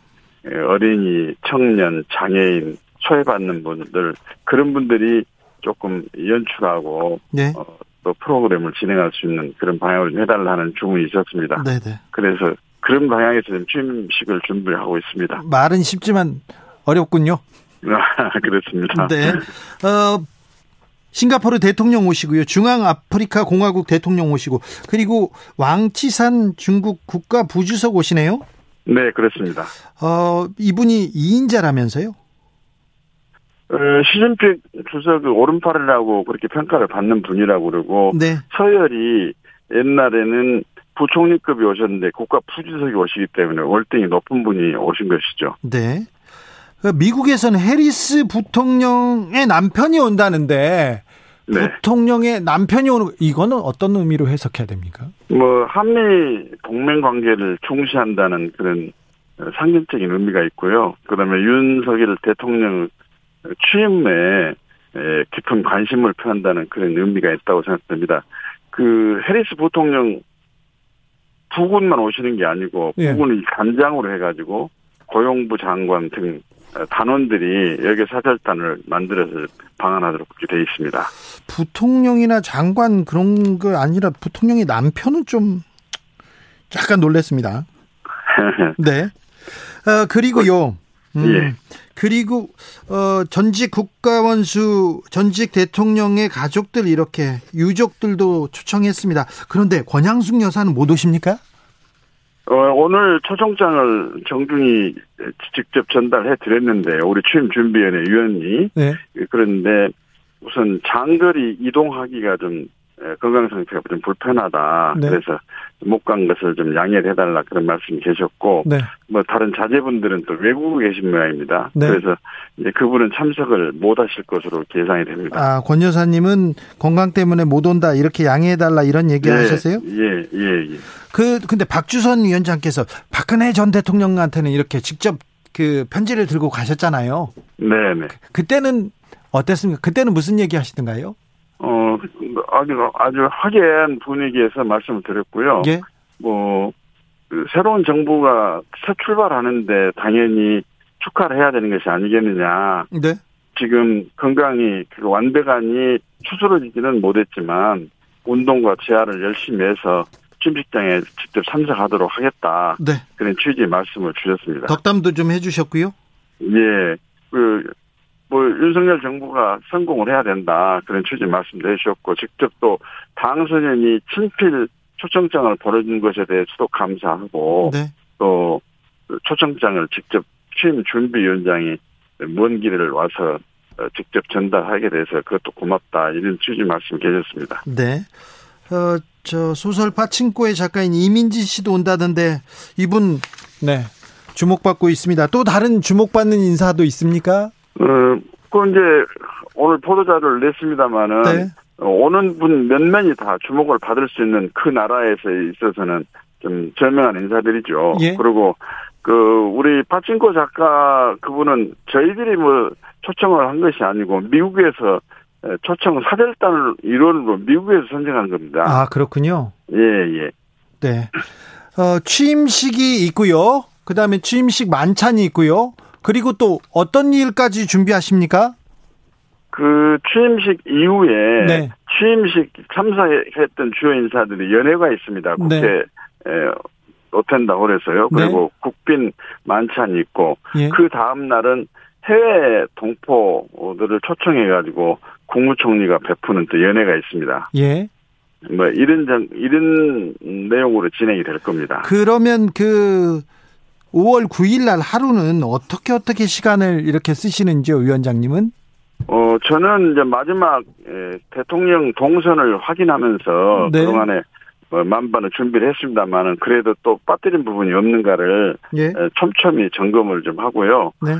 어린이, 청년, 장애인, 소외받는 분들 그런 분들이 조금 연출하고 네. 어, 또 프로그램을 진행할 수 있는 그런 좀 해달라는 주문이 있었습니다. 네네. 그래서 그런 방향에서 지금 취임식을 준비하고 있습니다. 말은 쉽지만 어렵군요. <laughs> 그렇습니다. 네. 어, 싱가포르 대통령 오시고요. 중앙아프리카 공화국 대통령 오시고 그리고 왕치산 중국 국가 부주석 오시네요. 네, 그렇습니다. 어, 이분이 2인자라면서요? 어, 시진핑 주석의 오른팔이라고 그렇게 평가를 받는 분이라고 그러고 네. 서열이 옛날에는 부총리급이 오셨는데 국가 부주석이 오시기 때문에 월등히 높은 분이 오신 것이죠. 네. 그 미국에서는 해리스 부통령의 남편이 온다는데 네. 부통령의 남편이 오는 이거는 어떤 의미로 해석해야 됩니까? 뭐 한미 동맹 관계를 중시한다는 그런 상징적인 의미가 있고요. 그다음에 윤석열 대통령 취임에 깊은 관심을 표한다는 그런 의미가 있다고 생각됩니다. 그 해리스 부통령 부군만 오시는 게 아니고 예. 부군을 간장으로 해가지고 고용부 장관 등 단원들이 여기 사절단을 만들어서 방한하도록 그렇게 돼 있습니다. 부통령이나 장관 그런 거 아니라 부통령의 남편은 좀 약간 놀랬습니다. <laughs> 네. 어, 그리고요. 음, 예. 그리고 어, 전직 국가원수 전직 대통령의 가족들 이렇게 유족들도 초청했습니다. 그런데 권양숙 여사는 못 오십니까? 어, 오늘 초청장을 정중히 직접 전달해 드렸는데 우리 취임 준비위원회 위원이 네. 그런데 우선 장거리 이동하기가 좀 에, 건강 상태가 좀 불편하다. 네. 그래서 못 간 것을 좀 양해를 해달라 그런 말씀이 계셨고 네. 뭐 다른 자제분들은 또 외국에 계신 모양입니다. 네. 그래서 이제 그분은 참석을 못 하실 것으로 계산이 됩니다. 아, 권 여사님은 건강 때문에 못 온다 이렇게 양해해 달라 이런 얘기 하셨어요? 예, 예, 예. 그 근데 박주선 위원장께서 박근혜 전 대통령한테는 이렇게 직접 그 편지를 들고 가셨잖아요. 네, 네. 그때는 어땠습니까? 그때는 무슨 얘기 하시던가요? 어, 아주, 아주 확연 분위기에서 말씀을 드렸고요. 예. 뭐, 그 새로운 정부가 새 출발하는데 당연히 축하를 해야 되는 것이 아니겠느냐. 네. 지금 건강이 그 완벽하니 추스러지지는 못했지만 운동과 재활을 열심히 해서 취임식장에 직접 참석하도록 하겠다. 네. 그런 취지의 말씀을 주셨습니다. 덕담도 좀 해주셨고요. 예. 그, 뭐, 윤석열 정부가 성공을 해야 된다. 그런 취지 말씀도 해주셨고, 직접 또 당선인이 친필 초청장을 보내준 것에 대해서도 감사하고, 네. 또 초청장을 직접 취임 준비위원장이 먼 길을 와서 어, 직접 전달하게 돼서 그것도 고맙다. 이런 취지 말씀 계셨습니다. 네. 어, 저 소설 파친코의 작가인 이민지 씨도 온다던데 이분 네 주목받고 있습니다. 또 다른 주목받는 인사도 있습니까? 어, 그 이제 오늘 보도자료를 냈습니다마는 네. 어, 오는 분 몇몇이 다 주목을 받을 수 있는 그 나라에서 있어서는 좀 절명한 인사들이죠. 예. 그리고 그 우리 파친코 작가 그분은 저희들이 뭐 초청을 한 것이 아니고 미국에서 에, 초청 사절단을 일원으로 미국에서 선정한 겁니다. 아 그렇군요. 예, 예. 네. 어, 취임식이 있고요. 그다음에 취임식 만찬이 있고요. 그리고 또 어떤 일까지 준비하십니까? 그 취임식 이후에 네. 취임식 참석했던 주요 인사들이 연회가 있습니다. 국회 네. 에, 어텐다고 그래서요. 네. 그리고 국빈 만찬이 있고 예. 그 다음 날은 해외 동포들을 초청해 가지고 국무총리가 베푸는 또 연회가 있습니다. 예. 뭐 이런 정 이런 내용으로 진행이 될 겁니다. 그러면 그 5월 9일 날 하루는 어떻게 어떻게 시간을 이렇게 쓰시는지요, 위원장님은? 어 저는 이제 마지막 에, 대통령 동선을 확인하면서 네. 그동안에 어, 만반의 준비를 했습니다만은 그래도 또 빠뜨린 부분이 없는가를 예. 에, 촘촘히 점검을 좀 하고요. 네.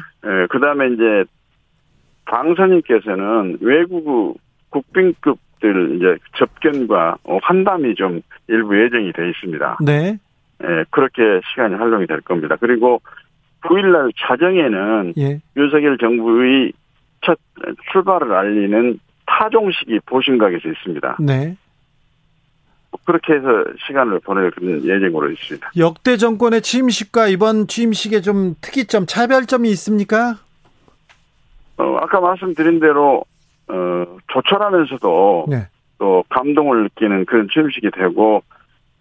그 다음에 이제 당선인께서는 외국 국빈급들 이제 접견과 어, 환담이 좀 일부 예정이 돼 있습니다. 네. 예, 그렇게 시간이 활용이 될 겁니다. 그리고 9일날 자정에는 예. 윤석열 정부의 첫 출발을 알리는 타종식이 보신각에서 있습니다. 네. 그렇게 해서 시간을 보낼 그런 예정으로 있습니다. 역대 정권의 취임식과 이번 취임식에 좀 특이점, 차별점이 있습니까? 어, 아까 말씀드린 대로 어, 조촐하면서도 네. 또 감동을 느끼는 그런 취임식이 되고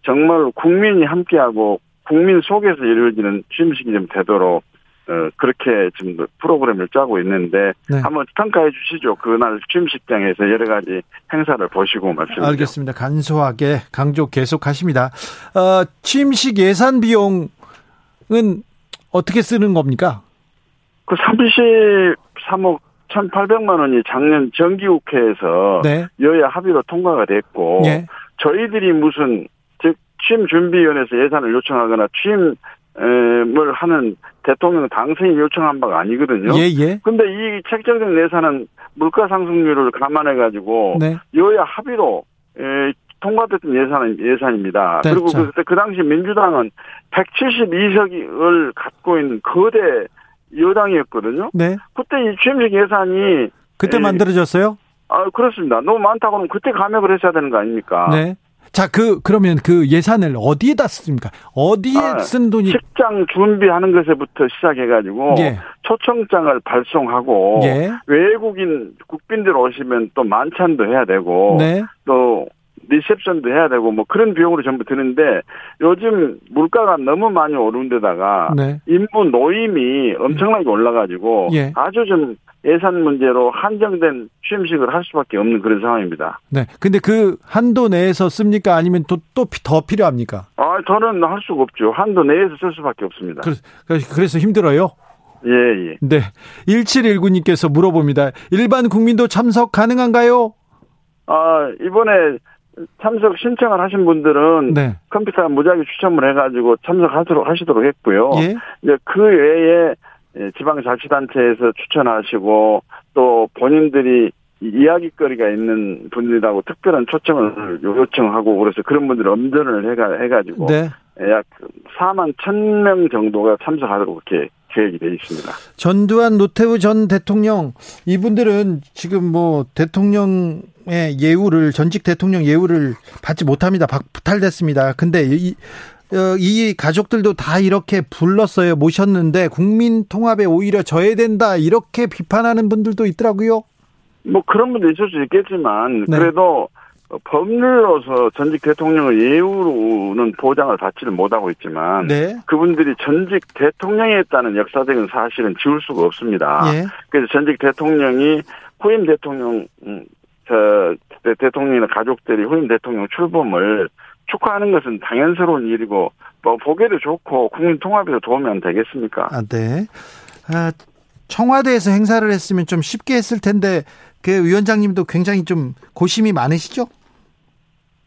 정말 국민이 함께하고 국민 속에서 이루어지는 취임식이 좀 되도록 어, 그렇게 지금 프로그램을 짜고 있는데 네. 한번 평가해 주시죠. 그날 취임식장에서 여러 가지 행사를 보시고 주세요. 알겠습니다. 간소하게 강조 계속하십니다. 어, 취임식 예산 비용은 어떻게 쓰는 겁니까? 그 33억 1,800만 원이 작년 정기국회에서 네. 여야 합의로 통과가 됐고 예. 저희들이 무슨 즉 취임 준비위원회에서 예산을 요청하거나 취임을 하는 대통령 당선인 요청한 바가 아니거든요. 예, 예. 근데 이 책정된 예산은 물가 상승률을 감안해 가지고 네. 여야 합의로 에, 통과됐던 예산 예산입니다. 네, 그리고 자. 그때 그 당시 민주당은 172석을 갖고 있는 거대 여당이었거든요. 네. 그때 이 취임식 예산이 그때 에, 만들어졌어요? 아 그렇습니다. 너무 많다고 하면 그때 감액을 했어야 되는 거 아닙니까? 네. 자, 그, 그러면 그 예산을 어디에다 씁니까? 어디에 아, 쓴 돈이. 식장 준비하는 것에부터 시작해가지고 예. 초청장을 발송하고 예. 외국인 국빈들 오시면 또 만찬도 해야 되고 네. 또 리셉션도 해야 되고 뭐 그런 비용으로 전부 드는데 요즘 물가가 너무 많이 오른 데다가 네. 인부 노임이 엄청나게 올라가지고 예. 아주 좀 예산 문제로 한정된 취임식을 할 수밖에 없는 그런 상황입니다. 네. 근데 그 한도 내에서 씁니까? 아니면 또, 또 더 필요합니까? 아, 저는 할 수가 없죠. 한도 내에서 쓸 수밖에 없습니다. 그, 그래서 힘들어요? 예, 예. 네. 1719님께서 물어봅니다. 일반 국민도 참석 가능한가요? 아, 이번에 참석 신청을 하신 분들은 네. 컴퓨터 무작위 추첨을 해가지고 참석하도록 하시도록 했고요. 예. 이제 그 외에 예, 지방자치단체에서 추천하시고 또 본인들이 이야기거리가 있는 분들하고 특별한 초청을 요청하고 그래서 그런 분들 엄전을 해가 해가지고 네. 약 4만 1,000명 정도가 참석하도록 그렇게 계획이 돼 있습니다. 전두환 노태우 전 대통령 이분들은 지금 뭐 대통령의 예우를 전직 대통령 예우를 받지 못합니다. 박탈됐습니다. 근데 이, 어, 이 가족들도 다 이렇게 불렀어요. 모셨는데 국민 통합에 오히려 저해된다 이렇게 비판하는 분들도 있더라고요. 뭐 그런 분도 있을 수 있겠지만 네. 그래도 법률로서 전직 대통령을 예우로는 보장을 받지를 못하고 있지만 네. 그분들이 전직 대통령이었다는 역사적인 사실은 지울 수가 없습니다. 예. 그래서 전직 대통령이 후임 대통령 음, 저 대- 대통령이나 가족들이 후임 대통령 출범을 축하하는 것은 당연스러운 일이고 뭐 보기에도 좋고 국민 통합에도 도움이 안 되겠습니까? 아, 네. 아, 청와대에서 행사를 했으면 좀 쉽게 했을 텐데 그 위원장님도 굉장히 좀 고심이 많으시죠?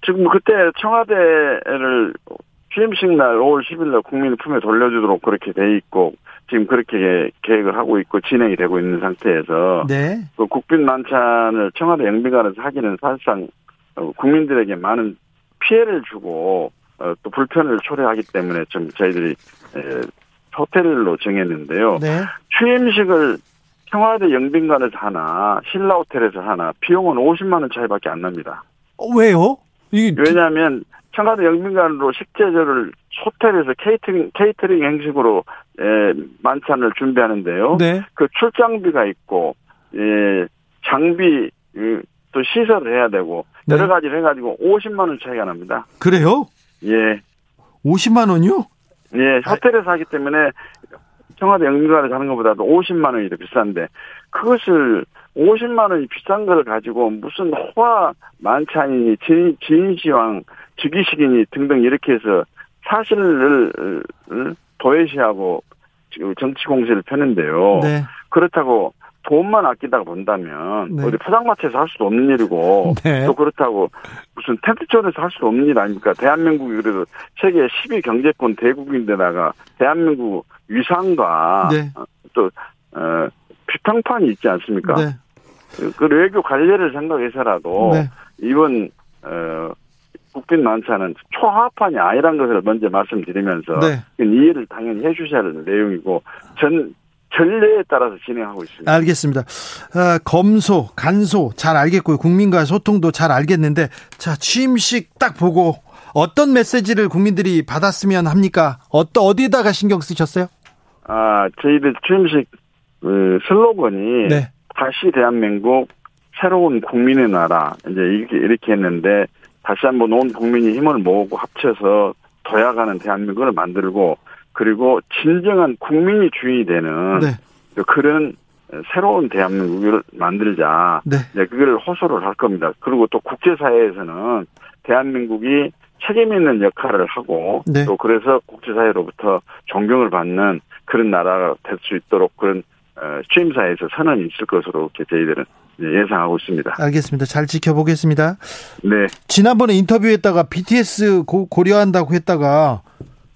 지금 그때 청와대를 취임식 날 5월 10일 날 국민 품에 돌려주도록 그렇게 돼 있고 지금 그렇게 계획을 하고 있고 진행이 되고 있는 상태에서 네. 그 국빈 만찬을 청와대 영빈관에서 하기는 사실상 어, 국민들에게 많은 피해를 주고 어, 또 불편을 초래하기 때문에 좀 저희들이 에, 호텔로 정했는데요. 네. 취임식을 청와대 영빈관에서 하나 신라 호텔에서 하나 비용은 50만 원 차이밖에 안 납니다. 어, 왜요? 왜냐하면 청와대 영빈관으로 식재료를 호텔에서 케이터링 케이터링 형식으로 에, 만찬을 준비하는데요. 네. 그 출장비가 있고 예, 장비 예, 또 시설을 해야 되고 네. 여러 가지를 해가지고 50만 원 차이가 납니다. 그래요? 예, 50만 원이요? 예, 호텔에서 하기 때문에 청와대 영빈관에서 하는 것보다도 50만 원이 더 비싼데 그것을 50만 원이 비싼 걸 가지고 무슨 호화 만찬이니 진, 진시황 즉위식이니 등등 이렇게 해서 사실을 을 도외시하고 지금 정치 공세를 펴는데요. 네. 그렇다고 돈만 아끼다가 본다면 네. 어디 포장마차에서 할 수도 없는 일이고 <laughs> 네. 또 그렇다고 무슨 텐트존에서 할 수도 없는 일 아닙니까? 대한민국이 그래도 세계 10위 경제권 대국인데다가 대한민국 위상과 네. 어, 또 어, 비평판이 있지 않습니까? 네. 그- 그 외교 관례를 생각해서라도 네. 이번 어, 국빈 만찬은 초합판이 아니란 것을 먼저 말씀드리면서 네. 이해를 당연히 해주셔야 할 내용이고 전 전례에 따라서 진행하고 있습니다. 알겠습니다. 아, 검소, 간소 잘 알겠고요. 국민과 소통도 잘 알겠는데 자 취임식 딱 보고 어떤 메시지를 국민들이 받았으면 합니까? 어떠 어디에다가 신경 쓰셨어요? 아 저희들 취임식 그 슬로건이 네. 다시 대한민국 새로운 국민의 나라 이제 이렇게 이렇게 했는데 다시 한번 온 국민이 힘을 모으고 합쳐서 도약하는 대한민국을 만들고 그리고 진정한 국민이 주인이 되는 네. 그런 새로운 대한민국을 만들자. 네. 네, 그걸 호소를 할 겁니다. 그리고 또 국제사회에서는 대한민국이 책임 있는 역할을 하고 네. 또 그래서 국제사회로부터 존경을 받는 그런 나라가 될 수 있도록 그런 어, 취임사에서 선언이 있을 것으로 저희들은 예상하고 있습니다. 알겠습니다. 잘 지켜보겠습니다. 네. 지난번에 인터뷰했다가 BTS 고, 고려한다고 했다가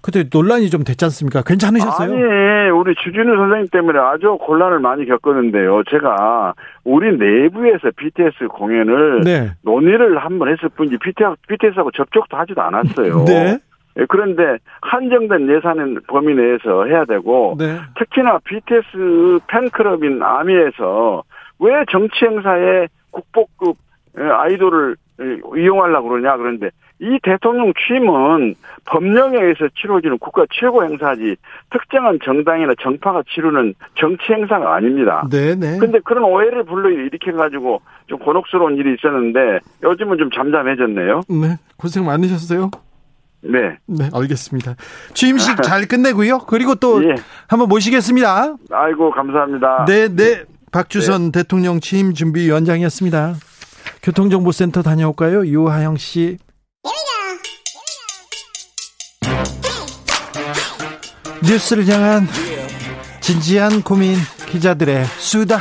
그때 논란이 좀 됐지 않습니까? 괜찮으셨어요? 아니, 우리 주진우 선생님 때문에 아주 곤란을 많이 겪었는데요. 제가 우리 내부에서 BTS 공연을 네. 논의를 한 번 했을 뿐이지 BTS, BTS하고 접촉도 하지도 않았어요. 네. 예, 그런데 한정된 예산의 범위 내에서 해야 되고 네. 특히나 BTS 팬클럽인 아미에서 왜 정치 행사에 국보급 예, 아이돌을 예, 이용하려고 그러냐 그런데 이 대통령 취임은 법령에 의해서 치러지는 국가 최고 행사지 특정한 정당이나 정파가 치르는 정치 행사가 아닙니다. 네, 네. 근데 그런 오해를 불러 일으켜 가지고 좀 곤혹스러운 일이 있었는데 요즘은 좀 잠잠해졌네요. 네. 고생 많으셨어요. 네. 네, 알겠습니다. 취임식 <laughs> 잘 끝내고요. 그리고 또 예. 한번 모시겠습니다. 아이고 감사합니다. 네, 네. 박주선 대통령 취임 준비 위원장이었습니다. 교통정보센터 다녀올까요? 유하영 씨. 뉴스를 향한 진지한 고민 기자들의 수다.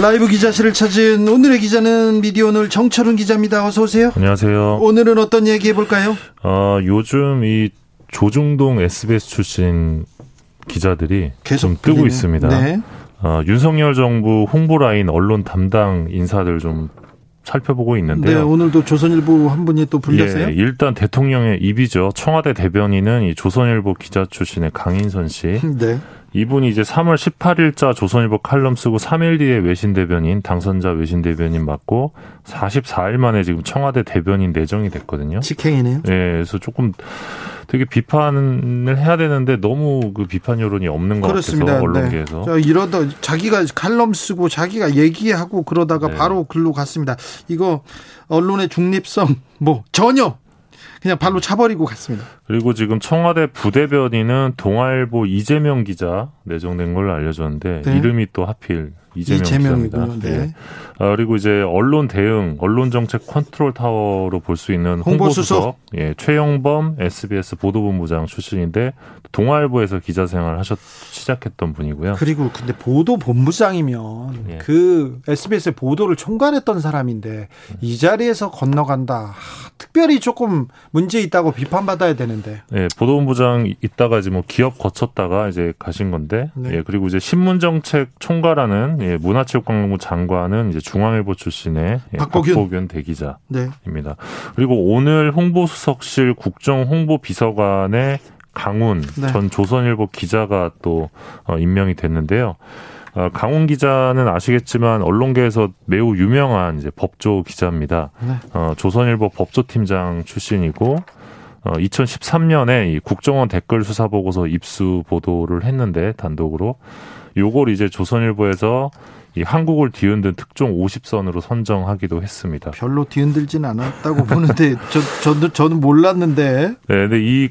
라이브 기자실을 찾은 오늘의 기자는 미디어오늘 정철훈 기자입니다. 어서 오세요. 안녕하세요. 오늘은 어떤 얘기 해볼까요? 어, 요즘 이 조중동 SBS 출신 기자들이 계속 좀 뜨고. 있습니다. 네. 어, 윤석열 정부 홍보 라인 언론 담당 인사들 좀 살펴보고 네, 있는데요. 오늘도 조선일보 한 분이 또 불렸어요. 예, 일단 대통령의 입이죠. 청와대 대변인은 이 조선일보 기자 출신의 강인선 씨. 네. 이분이 이제 3월 18일자 조선일보 칼럼 쓰고 3일 뒤에 외신 대변인, 당선자 외신 대변인 맡고 44일 만에 지금 청와대 대변인 내정이 됐거든요. 직행이네요. 예, 그래서 조금 되게 비판을 해야 되는데 너무 그 비판 여론이 없는 것 그렇습니다. 같아서 언론계에서. 네. 저 이러다 자기가 칼럼 쓰고 자기가 얘기하고 그러다가 네. 바로 글로 갔습니다. 이거 언론의 중립성 뭐 전혀 그냥 발로 차버리고 갔습니다. 그리고 지금 청와대 부대변인은 동아일보 이재명 기자 내정된 걸로 알려졌는데 네. 이름이 또 하필 이재명 이재명이군요. 기자입니다. 네. 예. 아, 그리고 이제 언론 대응, 언론 정책 컨트롤 타워로 볼 수 있는 홍보수석. 예, 최영범 SBS 보도본부장 출신인데 동아일보에서 기자 생활 하셨 시작했던 분이고요. 그리고 근데 보도 본부장이면 예. 그 SBS 보도를 총괄했던 사람인데 이 자리에서 건너간다. 하, 특별히 조금 문제 있다고 비판받아야 되는데. 예, 보도본부장 있다가 이제 뭐 기업 거쳤다가 이제 가신 건데, 네. 예, 그리고 이제 신문 정책 총괄하는 예, 문화체육관광부 장관은 이제 중앙일보 출신의 예, 박보균. 박보균 대기자. 네. 입니다. 그리고 오늘 홍보수석실 국정홍보비서관의 강훈 네. 전 조선일보 기자가 또 어, 임명이 됐는데요. 어, 강훈 기자는 아시겠지만 언론계에서 매우 유명한 이제 법조 기자입니다. 네. 어, 조선일보 법조팀장 출신이고 어, 2013년에 이 국정원 댓글 수사 보고서 입수 보도를 했는데 단독으로 요걸 이제 조선일보에서 이 한국을 뒤흔든 특종 50선으로 선정하기도 했습니다. 별로 뒤흔들진 않았다고 보는데 저 저도 저는 몰랐는데 네, 근데 이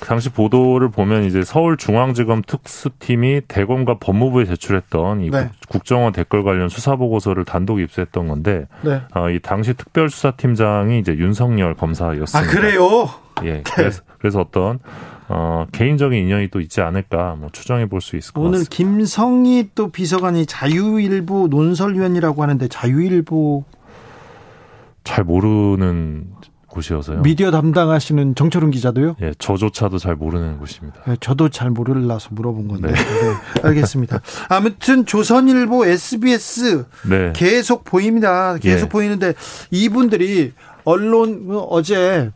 당시 보도를 보면 이제 서울중앙지검 특수팀이 대검과 법무부에 제출했던 이 네. 국- 국정원 댓글 관련 수사 보고서를 단독 입수했던 건데 네. 어, 이 당시 특별수사팀장이 이제 윤석열 검사였습니다. 아 그래요? 예. 그래서, 그래서 어떤 어, 개인적인 인연이 또 있지 않을까 뭐 추정해 볼 수 있을 것 오늘 같습니다. 김성희 또 비서관이 자유일보 논설위원이라고 하는데 자유일보 잘 모르는 곳이어서요. 미디어 담당하시는 정철훈 기자도요? 예, 저조차도 잘 모르는 곳입니다. 네, 저도 잘 모르려서 물어본 건데. 네. 네, 알겠습니다. 아무튼 조선일보, SBS 네. 계속 보입니다. 계속 예. 보이는데 이분들이 언론 어제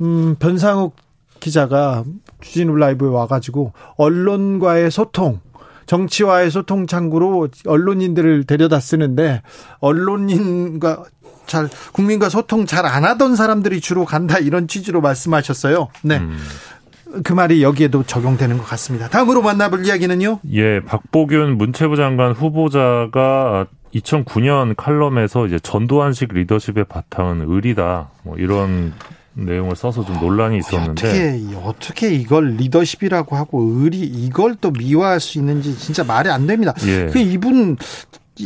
음, 변상욱 기자가 주진우 라이브에 와가지고 언론과의 소통 정치와의 소통 창구로 언론인들을 데려다 쓰는데 언론인과 잘 국민과 소통 잘 안 하던 사람들이 주로 간다 이런 취지로 말씀하셨어요. 네. 음. 그 말이 여기에도 적용되는 것 같습니다. 다음으로 만나볼 이야기는요? 예, 박보균 문체부 장관 후보자가 2009년 칼럼에서 이제 전두환식 리더십의 바탕은 의리다. 뭐 이런 내용을 써서 좀 논란이 있었는데 어떻게 어떻게 이걸 리더십이라고 하고 의리 이걸 또 미화할 수 있는지 진짜 말이 안 됩니다. 예. 그 이분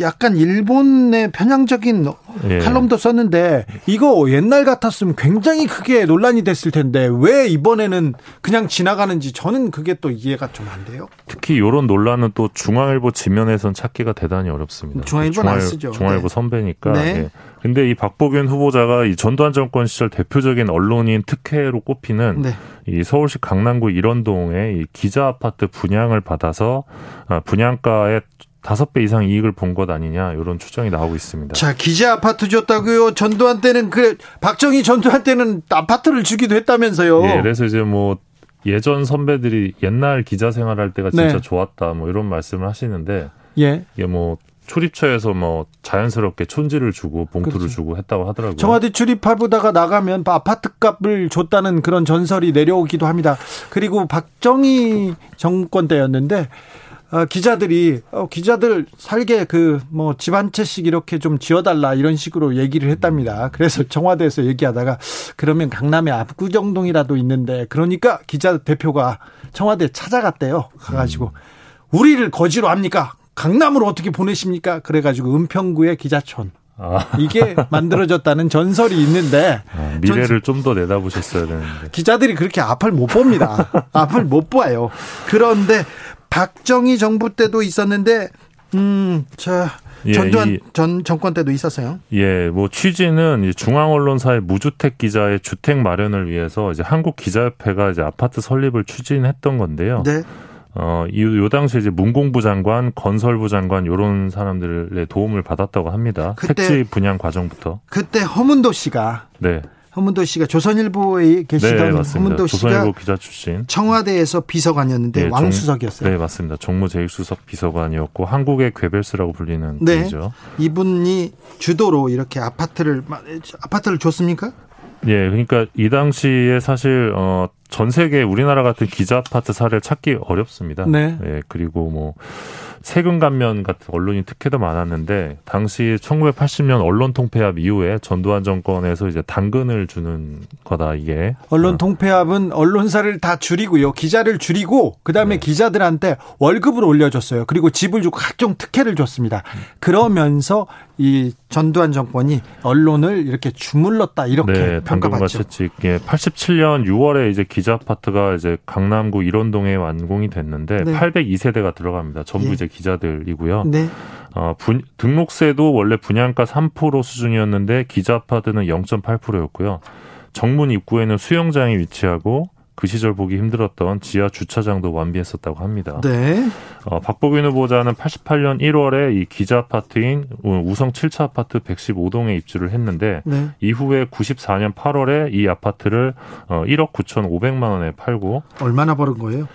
약간 일본의 편향적인 예. 칼럼도 썼는데 이거 옛날 같았으면 굉장히 크게 논란이 됐을 텐데 왜 이번에는 그냥 지나가는지 저는 그게 또 이해가 좀 안 돼요. 특히 이런 논란은 또 중앙일보 지면에선 찾기가 대단히 어렵습니다. 중앙일보는 중앙, 안 쓰죠. 중앙일보 네. 선배니까. 네. 예. 근데 이 박보균 후보자가 이 전두환 정권 시절 대표적인 언론인 특혜로 꼽히는 네. 이 서울시 강남구 일원동의 이 기자 아파트 분양을 받아서 아, 분양가의 다섯 배 이상 이익을 본 것 아니냐 이런 추정이 나오고 있습니다. 자 기자 아파트 줬다고요. 전두환 때는 그 박정희 전두환 때는 아파트를 주기도 했다면서요. 예, 그래서 이제 뭐 예전 선배들이 옛날 기자 생활할 때가 진짜 네. 좋았다 뭐 이런 말씀을 하시는데 예. 이게 뭐 출입처에서 뭐 자연스럽게 촌지를 주고 봉투를 그렇죠. 주고 했다고 하더라고요. 청와대 출입하보다가 나가면 아파트 값을 줬다는 그런 전설이 내려오기도 합니다. 그리고 박정희 정권 때였는데 어, 기자들이 어, 기자들 살게 그 뭐 집 한 채씩 이렇게 좀 지어달라 이런 식으로 얘기를 했답니다. 그래서 <laughs> 청와대에서 얘기하다가 그러면 강남에 압구정동이라도 있는데 그러니까 기자 대표가 청와대 찾아갔대요. 가가지고 우리를 거지로 합니까? 강남으로 어떻게 보내십니까? 그래가지고 은평구의 기자촌. 아. 이게 <laughs> 만들어졌다는 전설이 있는데 아, 미래를 좀 더 내다보셨어야 되는데 기자들이 그렇게 앞을 못 봅니다. <laughs> 앞을 못 봐요. 그런데 박정희 정부 때도 있었는데 음, 자 예, 전두환 전 정권 때도 있었어요. 예, 뭐 취지는 중앙 언론사의 무주택 기자의 주택 마련을 위해서 이제 한국 기자협회가 이제 아파트 설립을 추진했던 건데요. 네. 어, 이, 요 당시에 이제 문공부 장관, 건설부 장관, 요런 사람들의 도움을 받았다고 합니다. 그때, 택지 분양 과정부터. 그때 허문도 씨가. 네. 허문도 씨가 조선일보에 계시던 네, 허문도 씨가 조선일보 기자 출신 청와대에서 비서관이었는데 네, 왕수석이었어요. 네 맞습니다. 정무제일수석 비서관이었고 한국의 괴벨스라고 불리는 네. 분이죠. 이분이 주도로 이렇게 아파트를 아파트를 줬습니까? 예, 그러니까 이 당시에 사실 어, 전 세계 우리나라 같은 기자 아파트 사례를 찾기 어렵습니다. 네. 예, 그리고 뭐 세금 감면 같은 언론인 특혜도 많았는데 당시 1980년 언론 통폐합 이후에 전두환 정권에서 이제 당근을 주는 거다 이게 언론 어. 통폐합은 언론사를 다 줄이고요 기자를 줄이고 그다음에 네. 기자들한테 월급을 올려줬어요 그리고 집을 주고 각종 특혜를 줬습니다 그러면서 이 전두환 정권이 언론을 이렇게 주물렀다 이렇게 네, 평가받죠. 예, 87년 6월에 이제 기자 아파트가 이제 강남구 일원동에 완공이 됐는데 네. 802세대가 들어갑니다. 전부 예. 이제 기자들이고요. 네. 어, 분, 등록세도 원래 분양가 3% 수준이었는데 기자 아파트는 0.8%였고요. 정문 입구에는 수영장이 위치하고 그 시절 보기 힘들었던 지하 주차장도 완비했었다고 합니다. 네. 어, 박보균 후보자는 88년 1월에 이 기자 아파트인 우성 7차 아파트 115동에 입주를 했는데 네. 이후에 94년 8월에 이 아파트를 어, 1억 9,500만 원에 팔고 얼마나 벌은 거예요?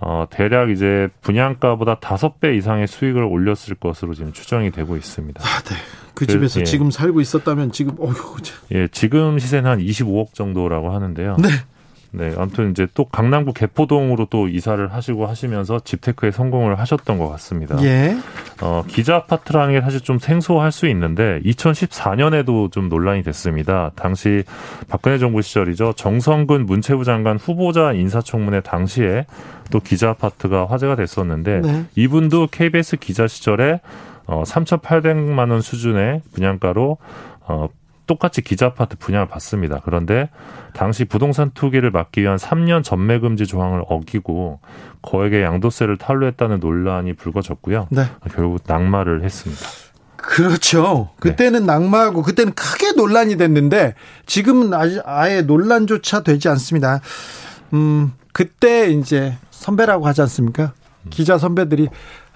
어, 대략 이제 분양가보다 5배 이상의 수익을 올렸을 것으로 지금 추정이 되고 있습니다. 아, 네. 그 집에서 예. 지금 살고 있었다면 지금 어휴. 예, 지금 시세는 한 25억 정도라고 하는데요. 네. 네, 아무튼 이제 또 강남구 개포동으로 또 이사를 하시고 하시면서 집테크에 성공을 하셨던 것 같습니다. 예. 어, 기자 아파트라는 게 사실 좀 생소할 수 있는데 2014년에도 좀 논란이 됐습니다. 당시 박근혜 정부 시절이죠. 정성근 문체부 장관 후보자 인사청문회 당시에 또 기자 아파트가 화제가 됐었는데 네. 이분도 KBS 기자 시절에 어, 3,800만 원 수준의 분양가로 어, 똑같이 기자 아파트 분양을 받습니다. 그런데 당시 부동산 투기를 막기 위한 3년 전매 금지 조항을 어기고 거액의 양도세를 탈루했다는 논란이 불거졌고요. 네. 결국 낙마를 했습니다. 그렇죠. 그때는 네. 낙마하고 그때는 크게 논란이 됐는데 지금은 아예 논란조차 되지 않습니다. 음, 그때 이제 선배라고 하지 않습니까? 기자 선배들이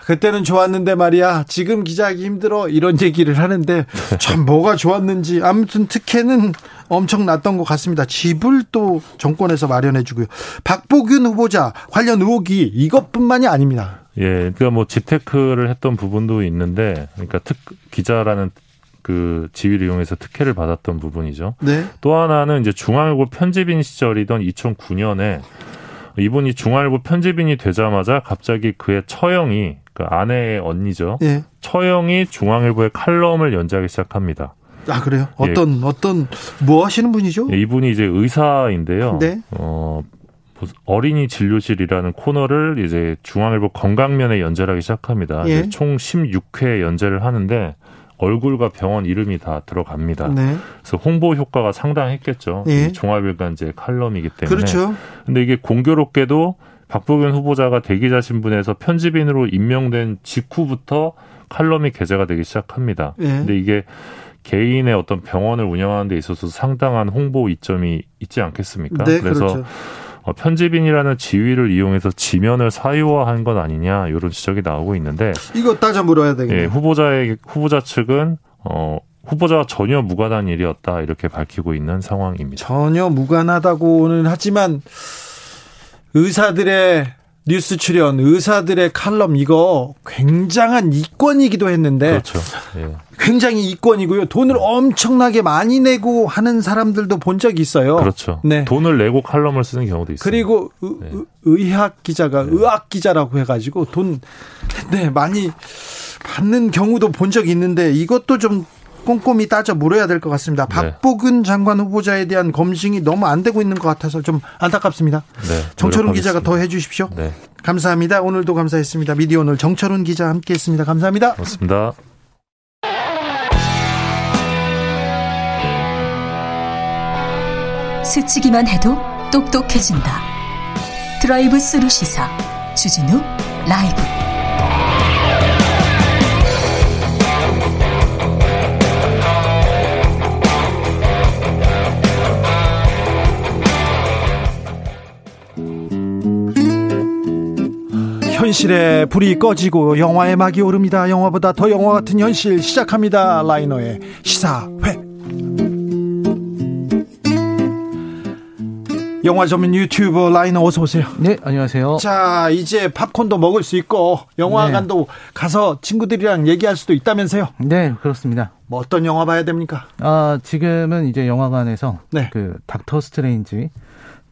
그때는 좋았는데 말이야. 지금 기자하기 힘들어. 이런 얘기를 하는데 참 뭐가 좋았는지 아무튼 특혜는 엄청 났던 것 같습니다. 집을 또 정권에서 마련해 주고요. 박보균 후보자 관련 의혹이 이것뿐만이 아닙니다. 예, 그러니까 뭐 집테크를 했던 부분도 있는데, 그러니까 특 기자라는 그 지위를 이용해서 특혜를 받았던 부분이죠. 네. 또 하나는 이제 중앙일보 편집인 시절이던 2009년에 이분이 중앙일보 편집인이 되자마자 갑자기 그의 처형이 그 아내의 언니죠. 예. 처형이 중앙일보의 칼럼을 연재하기 시작합니다. 아 그래요? 어떤 어떤 뭐 하시는 분이죠? 예, 이분이 이제 의사인데요. 네. 어, 어린이 진료실이라는 코너를 이제 중앙일보 건강면에 연재를 하기 시작합니다. 예. 총 16회 연재를 하는데 얼굴과 병원 이름이 다 들어갑니다. 네. 그래서 홍보 효과가 상당했겠죠. 예. 이 종합일간제 칼럼이기 때문에. 그렇죠. 근데 이게 공교롭게도 박보균 후보자가 대기자 신분에서 편집인으로 임명된 직후부터 칼럼이 게재가 되기 시작합니다. 예. 근데 이게 개인의 어떤 병원을 운영하는 데 있어서 상당한 홍보 이점이 있지 않겠습니까? 네, 그래서 그렇죠. 어, 편집인이라는 지위를 이용해서 지면을 사유화한 건 아니냐 이런 지적이 나오고 있는데 이거 따져 물어야 되겠네요. 예, 후보자의 후보자 측은 어 후보자와 전혀 무관한 일이었다 이렇게 밝히고 있는 상황입니다. 전혀 무관하다고는 하지만 의사들의 뉴스 출연, 의사들의 칼럼 이거 굉장한 이권이기도 했는데 그렇죠. 예. 굉장히 이권이고요. 돈을 엄청나게 많이 내고 하는 사람들도 본 적이 있어요. 그렇죠. 네. 돈을 내고 칼럼을 쓰는 경우도 있습니다. 그리고 네. 의, 의학 기자가 의학 기자라고 해 가지고 돈 네, 많이 받는 경우도 본 적이 있는데 이것도 좀 꼼꼼히 따져 물어야 될 것 같습니다. 네. 박보근 장관 후보자에 대한 검증이 너무 안 되고 있는 것 같아서 좀 안타깝습니다. 네, 정철훈 기자가. 더 해주십시오. 네, 감사합니다. 오늘도 감사했습니다. 미디어 오늘 정철훈 기자 함께했습니다. 감사합니다. 그렇습니다. 스치기만 해도 똑똑해진다. 드라이브 스루 시사 주진우 라이브. 현실의 불이 꺼지고 영화의 막이 오릅니다. 영화보다 더 영화 같은 현실 시작합니다. 라이너의 시사회. 영화 전문 유튜버 라이너 어서 오세요. 네, 안녕하세요. 자, 이제 팝콘도 먹을 수 있고 영화관도 가서 친구들이랑 얘기할 수도 있다면서요. 네, 그렇습니다. 뭐 어떤 영화 봐야 됩니까? 아, 지금은 이제 영화관에서 네. 그 닥터 스트레인지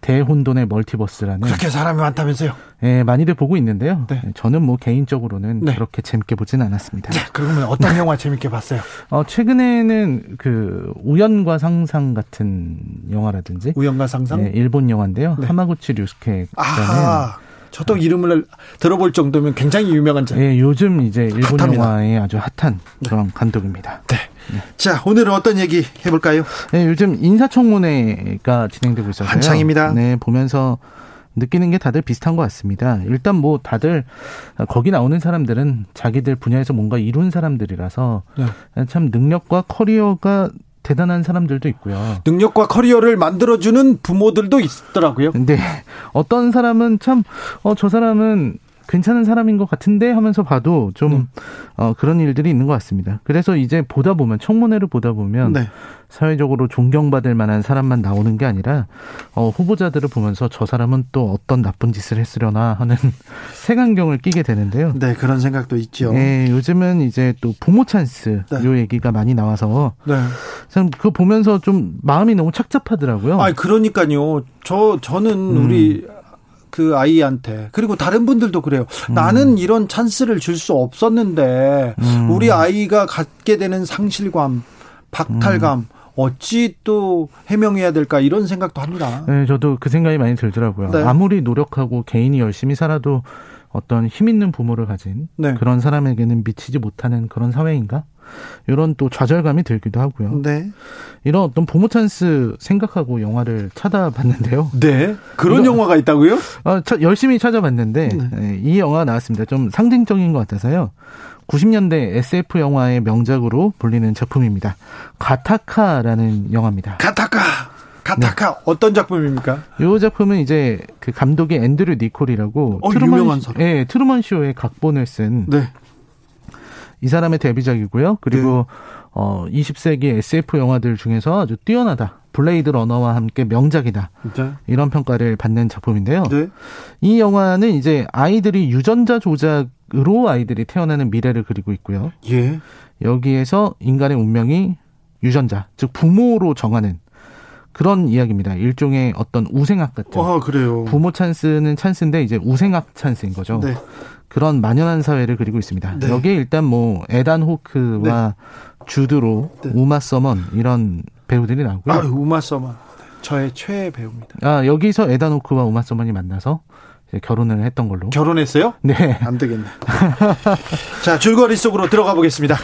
대혼돈의 멀티버스라는 그렇게 사람이 많다면서요. 예, 많이들 보고 있는데요. 네. 저는 뭐 개인적으로는 네. 그렇게 재밌게 보진 않았습니다. 그러면 어떤 <laughs> 영화 재밌게 봤어요? 어, 최근에는 그 우연과 상상 같은 영화라든지 우연과 상상? 네, 일본 영화인데요. 네. 하마구치 류스케라는 아하. 저도 이름을 들어볼 정도면 굉장히 유명한 자. 예, 요즘 이제 일본 핫합니다. 영화의 아주 핫한 그런 감독입니다. 네. 자, 오늘은 어떤 얘기 해볼까요? 네, 요즘 인사청문회가 진행되고 있어서요. 한창입니다. 네, 보면서 느끼는 게 다들 비슷한 것 같습니다. 일단 뭐 다들 거기 나오는 사람들은 자기들 분야에서 뭔가 이룬 사람들이라서 네. 참 능력과 커리어가 대단한 사람들도 있고요. 능력과 커리어를 만들어주는 부모들도 있더라고요. 근데 어떤 사람은 참, 어, 저 사람은 괜찮은 사람인 것 같은데 하면서 봐도 좀, 네. 어, 그런 일들이 있는 것 같습니다. 그래서 이제 보다 보면, 청문회를 보다 보면, 네. 사회적으로 존경받을 만한 사람만 나오는 게 아니라, 어, 후보자들을 보면서 저 사람은 또 어떤 나쁜 짓을 했으려나 하는 <laughs> 색안경을 끼게 되는데요. 네, 그런 생각도 있죠. 예, 요즘은 이제 또 부모 찬스, 네. 요 얘기가 많이 나와서, 네. 참 그거 보면서 좀 마음이 너무 착잡하더라고요. 아, 그러니까요. 저 저는 음. 우리 그 아이한테 그리고 다른 분들도 그래요. 음. 나는 이런 찬스를 줄 수 없었는데 음. 우리 아이가 갖게 되는 상실감, 박탈감 음. 어찌 또 해명해야 될까 이런 생각도 합니다. 네, 저도 그 생각이 많이 들더라고요. 네. 아무리 노력하고 개인이 열심히 살아도 어떤 힘 있는 부모를 가진 네. 그런 사람에게는 미치지 못하는 그런 사회인가? 이런 또 좌절감이 들기도 하고요. 네. 이런 어떤 부모 찬스 생각하고 영화를 찾아봤는데요. 네. 그런 이거- 영화가 있다고요? 아, 차- 열심히 찾아봤는데 네. 예, 이 영화 나왔습니다. 좀 상징적인 것 같아서요. 90년대 SF 영화의 명작으로 불리는 작품입니다. 가타카라는 영화입니다. 가타카. 가타카 어떤 작품입니까? 이 작품은 이제 그 감독이 앤드류 니콜이라고 어, 사람. 예, 트루먼 쇼의 각본을 쓴이 네. 사람의 데뷔작이고요. 그리고 어 20세기 SF 영화들 중에서 아주 뛰어나다. 블레이드 러너와 함께 명작이다. 네. 이런 평가를 받는 작품인데요. 네. 이 영화는 이제 아이들이 유전자 조작으로 아이들이 태어나는 미래를 그리고 있고요. 예. 여기에서 인간의 운명이 유전자, 즉 부모로 정하는 그런 이야기입니다. 일종의 어떤 우생학 같은. 아, 그래요. 부모 찬스는 찬스인데 이제 우생학 찬스인 거죠. 네. 그런 만연한 사회를 그리고 있습니다. 네. 여기에 일단 뭐 에단 호크와 주드로, 네. 우마 서먼 이런 배우들이 나오고요. 아, 우마 서먼. 저의 최애 배우입니다. 아, 여기서 에단 호크와 우마 서먼이 만나서 결혼을 했던 걸로. 결혼했어요? <laughs> 네. 안 되겠네. 자, 줄거리 속으로 들어가 보겠습니다.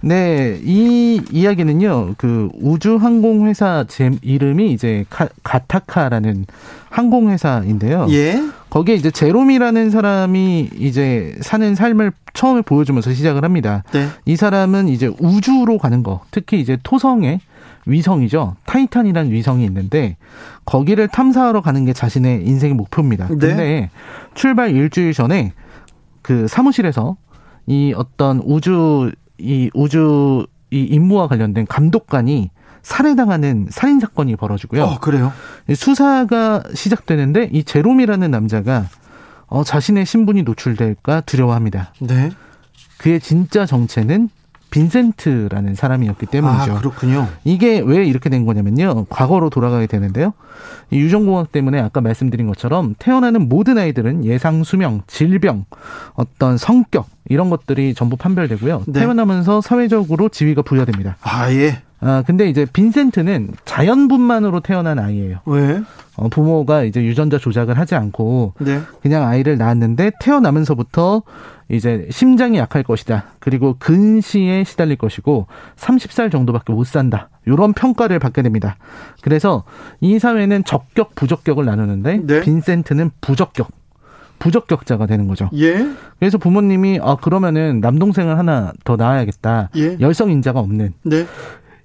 네, 이 이야기는요, 그 우주항공회사 제 이름이 이제 카, 가타카라는 항공회사인데요. 예. 거기에 이제 제롬이라는 사람이 이제 사는 삶을 처음에 보여주면서 시작을 합니다. 네. 이 사람은 이제 우주로 가는 거, 특히 이제 토성에 위성이죠. 타이탄이라는 위성이 있는데 거기를 탐사하러 가는 게 자신의 인생의 목표입니다. 네. 근데 출발 일주일 전에 그 사무실에서 이 어떤 우주 이 우주 이 임무와 관련된 감독관이 살해당하는 살인 사건이 벌어지고요. 어, 그래요. 수사가 시작되는데 이 제롬이라는 남자가 어, 자신의 신분이 노출될까 두려워합니다. 네. 그의 진짜 정체는 빈센트라는 사람이었기 때문이죠. 아, 그렇군요. 이게 왜 이렇게 된 거냐면요. 과거로 돌아가게 되는데요. 이 유전공학 때문에 아까 말씀드린 것처럼 태어나는 모든 아이들은 예상 수명, 질병, 어떤 성격 이런 것들이 전부 판별되고요. 네. 태어나면서 사회적으로 지위가 부여됩니다. 아, 예. 아, 근데 이제 빈센트는 자연분만으로 태어난 아이예요. 왜? 어, 부모가 이제 유전자 조작을 하지 않고 네. 그냥 아이를 낳았는데 태어나면서부터 이제 심장이 약할 것이다. 그리고 근시에 시달릴 것이고 30살 정도밖에 못 산다. 이런 평가를 받게 됩니다. 그래서 이 사회는 적격, 부적격을 나누는데 네. 빈센트는 부적격. 부적격자가 되는 거죠. 예. 그래서 부모님이 아 그러면은 남동생을 하나 더 낳아야겠다. 예. 열성 인자가 없는 네.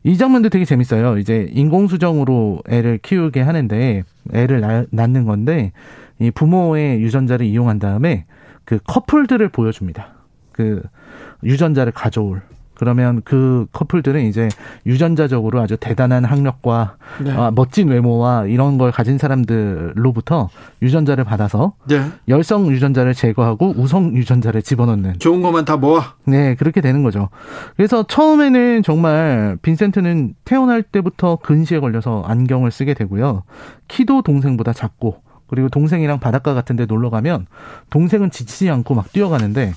이 장면도 되게 재밌어요. 이제 인공수정으로 애를 키우게 하는데 애를 낳, 낳는 건데 이 부모의 유전자를 이용한 다음에 그 커플들을 보여줍니다. 그 유전자를 가져올. 그러면 그 커플들은 이제 유전자적으로 아주 대단한 학력과 네. 아, 멋진 외모와 이런 걸 가진 사람들로부터 유전자를 받아서 네. 열성 유전자를 제거하고 우성 유전자를 집어넣는 좋은 것만 다 모아. 네, 그렇게 되는 거죠. 그래서 처음에는 정말 빈센트는 태어날 때부터 근시에 걸려서 안경을 쓰게 되고요. 키도 동생보다 작고, 그리고 동생이랑 바닷가 같은 데 놀러 가면 동생은 지치지 않고 막 뛰어가는데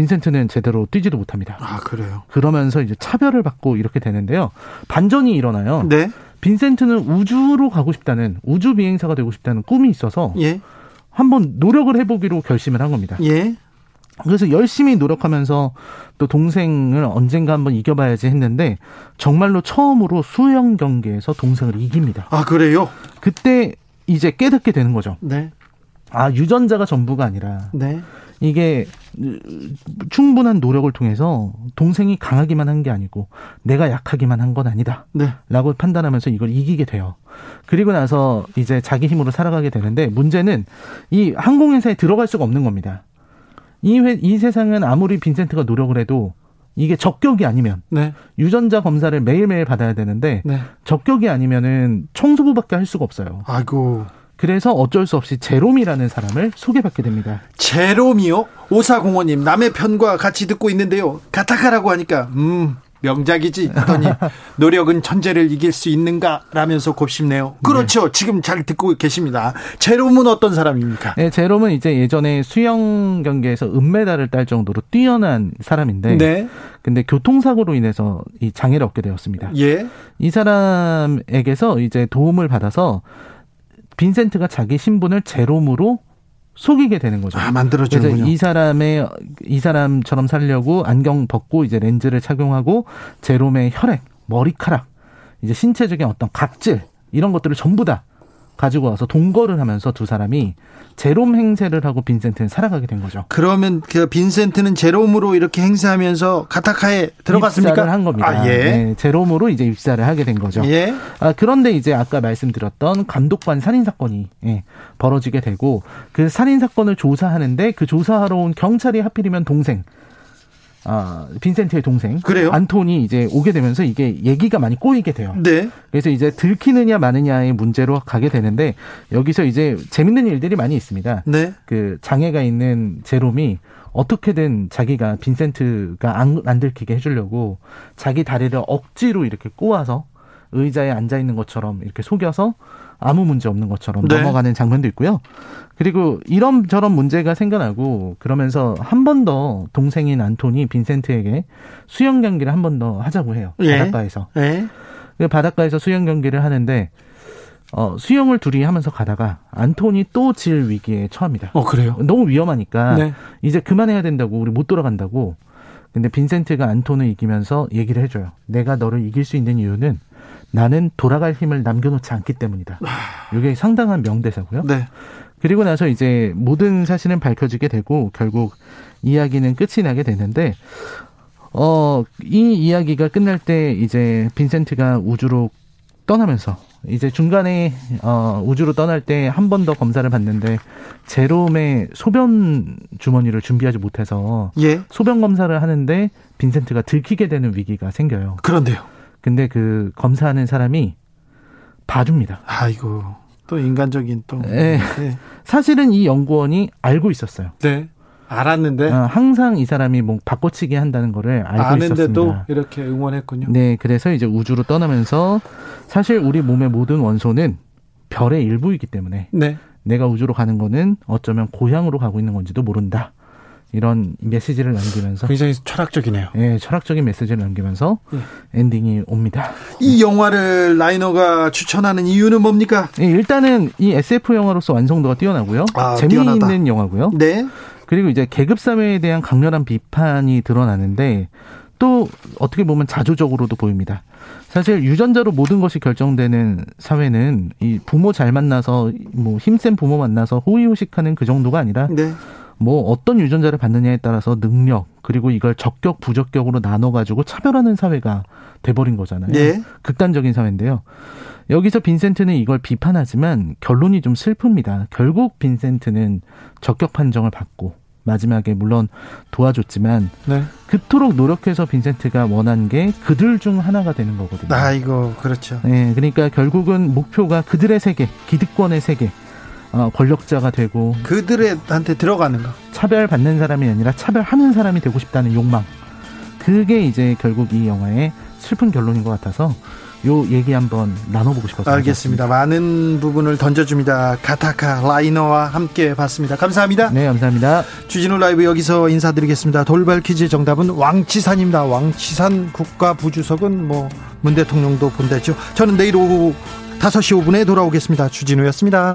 빈센트는 제대로 뛰지도 못합니다. 아, 그래요. 그러면서 이제 차별을 받고 이렇게 되는데요. 반전이 일어나요. 네. 빈센트는 우주로 가고 싶다는, 우주 비행사가 되고 싶다는 꿈이 있어서 예. 한번 노력을 해보기로 결심을 한 겁니다. 예. 그래서 열심히 노력하면서 또 동생을 언젠가 한번 이겨봐야지 했는데 정말로 처음으로 수영 경기에서 동생을 이깁니다. 아, 그래요? 그때 이제 깨닫게 되는 거죠. 네. 아 유전자가 전부가 아니라 네. 이게 충분한 노력을 통해서 동생이 강하기만 한 게 아니고 내가 약하기만 한 건 아니다. 네. 라고 판단하면서 이걸 이기게 돼요. 그리고 나서 이제 자기 힘으로 살아가게 되는데 문제는 이 항공회사에 들어갈 수가 없는 겁니다. 이, 회, 이 세상은 아무리 빈센트가 노력을 해도 이게 적격이 아니면 네. 유전자 검사를 매일매일 받아야 되는데 네. 적격이 아니면은 청소부밖에 할 수가 없어요. 아이고. 그래서 어쩔 수 없이 제롬이라는 사람을 소개받게 됩니다. 제롬이요? 오사공원님 남의 편과 같이 듣고 있는데요. 가타카라고 하니까 음 명작이지 하더니 <laughs> 노력은 천재를 이길 수 있는가 라면서 곱씹네요. 그렇죠. 지금 잘 듣고 계십니다. 제롬은 어떤 사람입니까? 네, 제롬은 이제 예전에 수영 경기에서 은메달을 딸 정도로 뛰어난 사람인데 네. 근데 교통사고로 인해서 이 장애를 얻게 되었습니다. 예. 이 사람에게서 이제 도움을 받아서 빈센트가 자기 신분을 제롬으로 속이게 되는 거죠. 아, 만들어주는군요. 이 사람의 이 사람처럼 살려고 안경 벗고 이제 렌즈를 착용하고 제롬의 혈액, 머리카락, 이제 신체적인 어떤 각질 이런 것들을 전부 다 가지고 와서 동거를 하면서 두 사람이 제롬 행세를 하고 빈센트는 살아가게 된 거죠. 그러면 그 빈센트는 제롬으로 이렇게 행세하면서 가타카에 들어갔습니까? 입사를 한 겁니다. 아, 예. 네, 제롬으로 이제 입사를 하게 된 거죠. 예. 아, 그런데 이제 아까 말씀드렸던 감독관 살인 사건이 예, 벌어지게 되고 그 살인 사건을 조사하는데 그 조사하러 온 경찰이 하필이면 동생 아, 빈센트의 동생. 그래요? 안톤이 이제 오게 되면서 이게 얘기가 많이 꼬이게 돼요. 네. 그래서 이제 들키느냐 마느냐의 문제로 가게 되는데 여기서 이제 재밌는 일들이 많이 있습니다. 네. 그 장애가 있는 제롬이 어떻게든 자기가 빈센트가 안, 안 들키게 해주려고 자기 다리를 억지로 이렇게 꼬아서 의자에 앉아 있는 것처럼 이렇게 속여서 아무 문제 없는 것처럼 네. 넘어가는 장면도 있고요. 그리고 이런 저런 문제가 생겨나고 그러면서 한 번 더 동생인 안톤이 빈센트에게 수영 경기를 한 번 더 하자고 해요. 예. 바닷가에서. 예. 그 바닷가에서 수영 경기를 하는데 어, 수영을 둘이 하면서 가다가 안톤이 또 질 위기에 처합니다. 어, 그래요? 너무 위험하니까 네. 이제 그만해야 된다고 우리 못 돌아간다고. 근데 빈센트가 안톤을 이기면서 얘기를 해줘요. 내가 너를 이길 수 있는 이유는 나는 돌아갈 힘을 남겨놓지 않기 때문이다. 이게 상당한 명대사고요. 네. 그리고 나서 이제 모든 사실은 밝혀지게 되고 결국 이야기는 끝이 나게 되는데 어, 이 이야기가 끝날 때 이제 빈센트가 우주로 떠나면서 이제 중간에 어, 우주로 떠날 때 한 번 더 검사를 받는데 제롬의 소변 주머니를 준비하지 못해서 예. 소변 검사를 하는데 빈센트가 들키게 되는 위기가 생겨요. 그런데요. 근데 그 검사하는 사람이 봐줍니다. 아이고. 또 인간적인 또. 예. 네. 사실은 이 연구원이 알고 있었어요. 네. 알았는데. 어, 항상 이 사람이 뭐 바꿔치기 한다는 거를 알고 아는데도 있었습니다. 이렇게 응원했군요. 네, 그래서 이제 우주로 떠나면서 사실 우리 몸의 모든 원소는 별의 일부이기 때문에 네. 내가 우주로 가는 거는 어쩌면 고향으로 가고 있는 건지도 모른다. 이런 메시지를 남기면서 굉장히 철학적이네요. 예, 철학적인 메시지를 남기면서 예. 엔딩이 옵니다. 이 영화를 라이너가 추천하는 이유는 뭡니까? 예, 일단은 이 SF 영화로서 완성도가 뛰어나고요. 아, 재미있는 뛰어나다. 영화고요. 네. 그리고 이제 계급 사회에 대한 강렬한 비판이 드러나는데 또 어떻게 보면 자조적으로도 보입니다. 사실 유전자로 모든 것이 결정되는 사회는 이 부모 잘 만나서 뭐 힘센 부모 만나서 호의호식하는 그 정도가 아니라 네. 뭐 어떤 유전자를 받느냐에 따라서 능력 그리고 이걸 적격 부적격으로 나눠 가지고 차별하는 사회가 돼버린 거잖아요. 네. 극단적인 사회인데요. 여기서 빈센트는 이걸 비판하지만 결론이 좀 슬픕니다. 결국 빈센트는 적격 판정을 받고 마지막에 물론 도와줬지만 네. 그토록 노력해서 빈센트가 원한 게 그들 중 하나가 되는 거거든요. 아이고, 그렇죠. 네, 그러니까 결국은 목표가 그들의 세계, 기득권의 세계, 어, 권력자가 되고 그들한테 들어가는 거. 차별받는 사람이 아니라 차별하는 사람이 되고 싶다는 욕망. 그게 이제 결국 이 영화의 슬픈 결론인 것 같아서 요 얘기 한번 나눠보고 싶어서 알겠습니다. 많은 부분을 던져줍니다. 가타카 라이너와 함께 봤습니다. 감사합니다. 네, 감사합니다. 주진우 라이브 여기서 인사드리겠습니다. 돌발 퀴즈 정답은 왕치산입니다. 왕치산 국가부주석은 뭐 문 대통령도 본댔죠. 저는 내일 오후 5시 5분에 돌아오겠습니다. 주진우였습니다.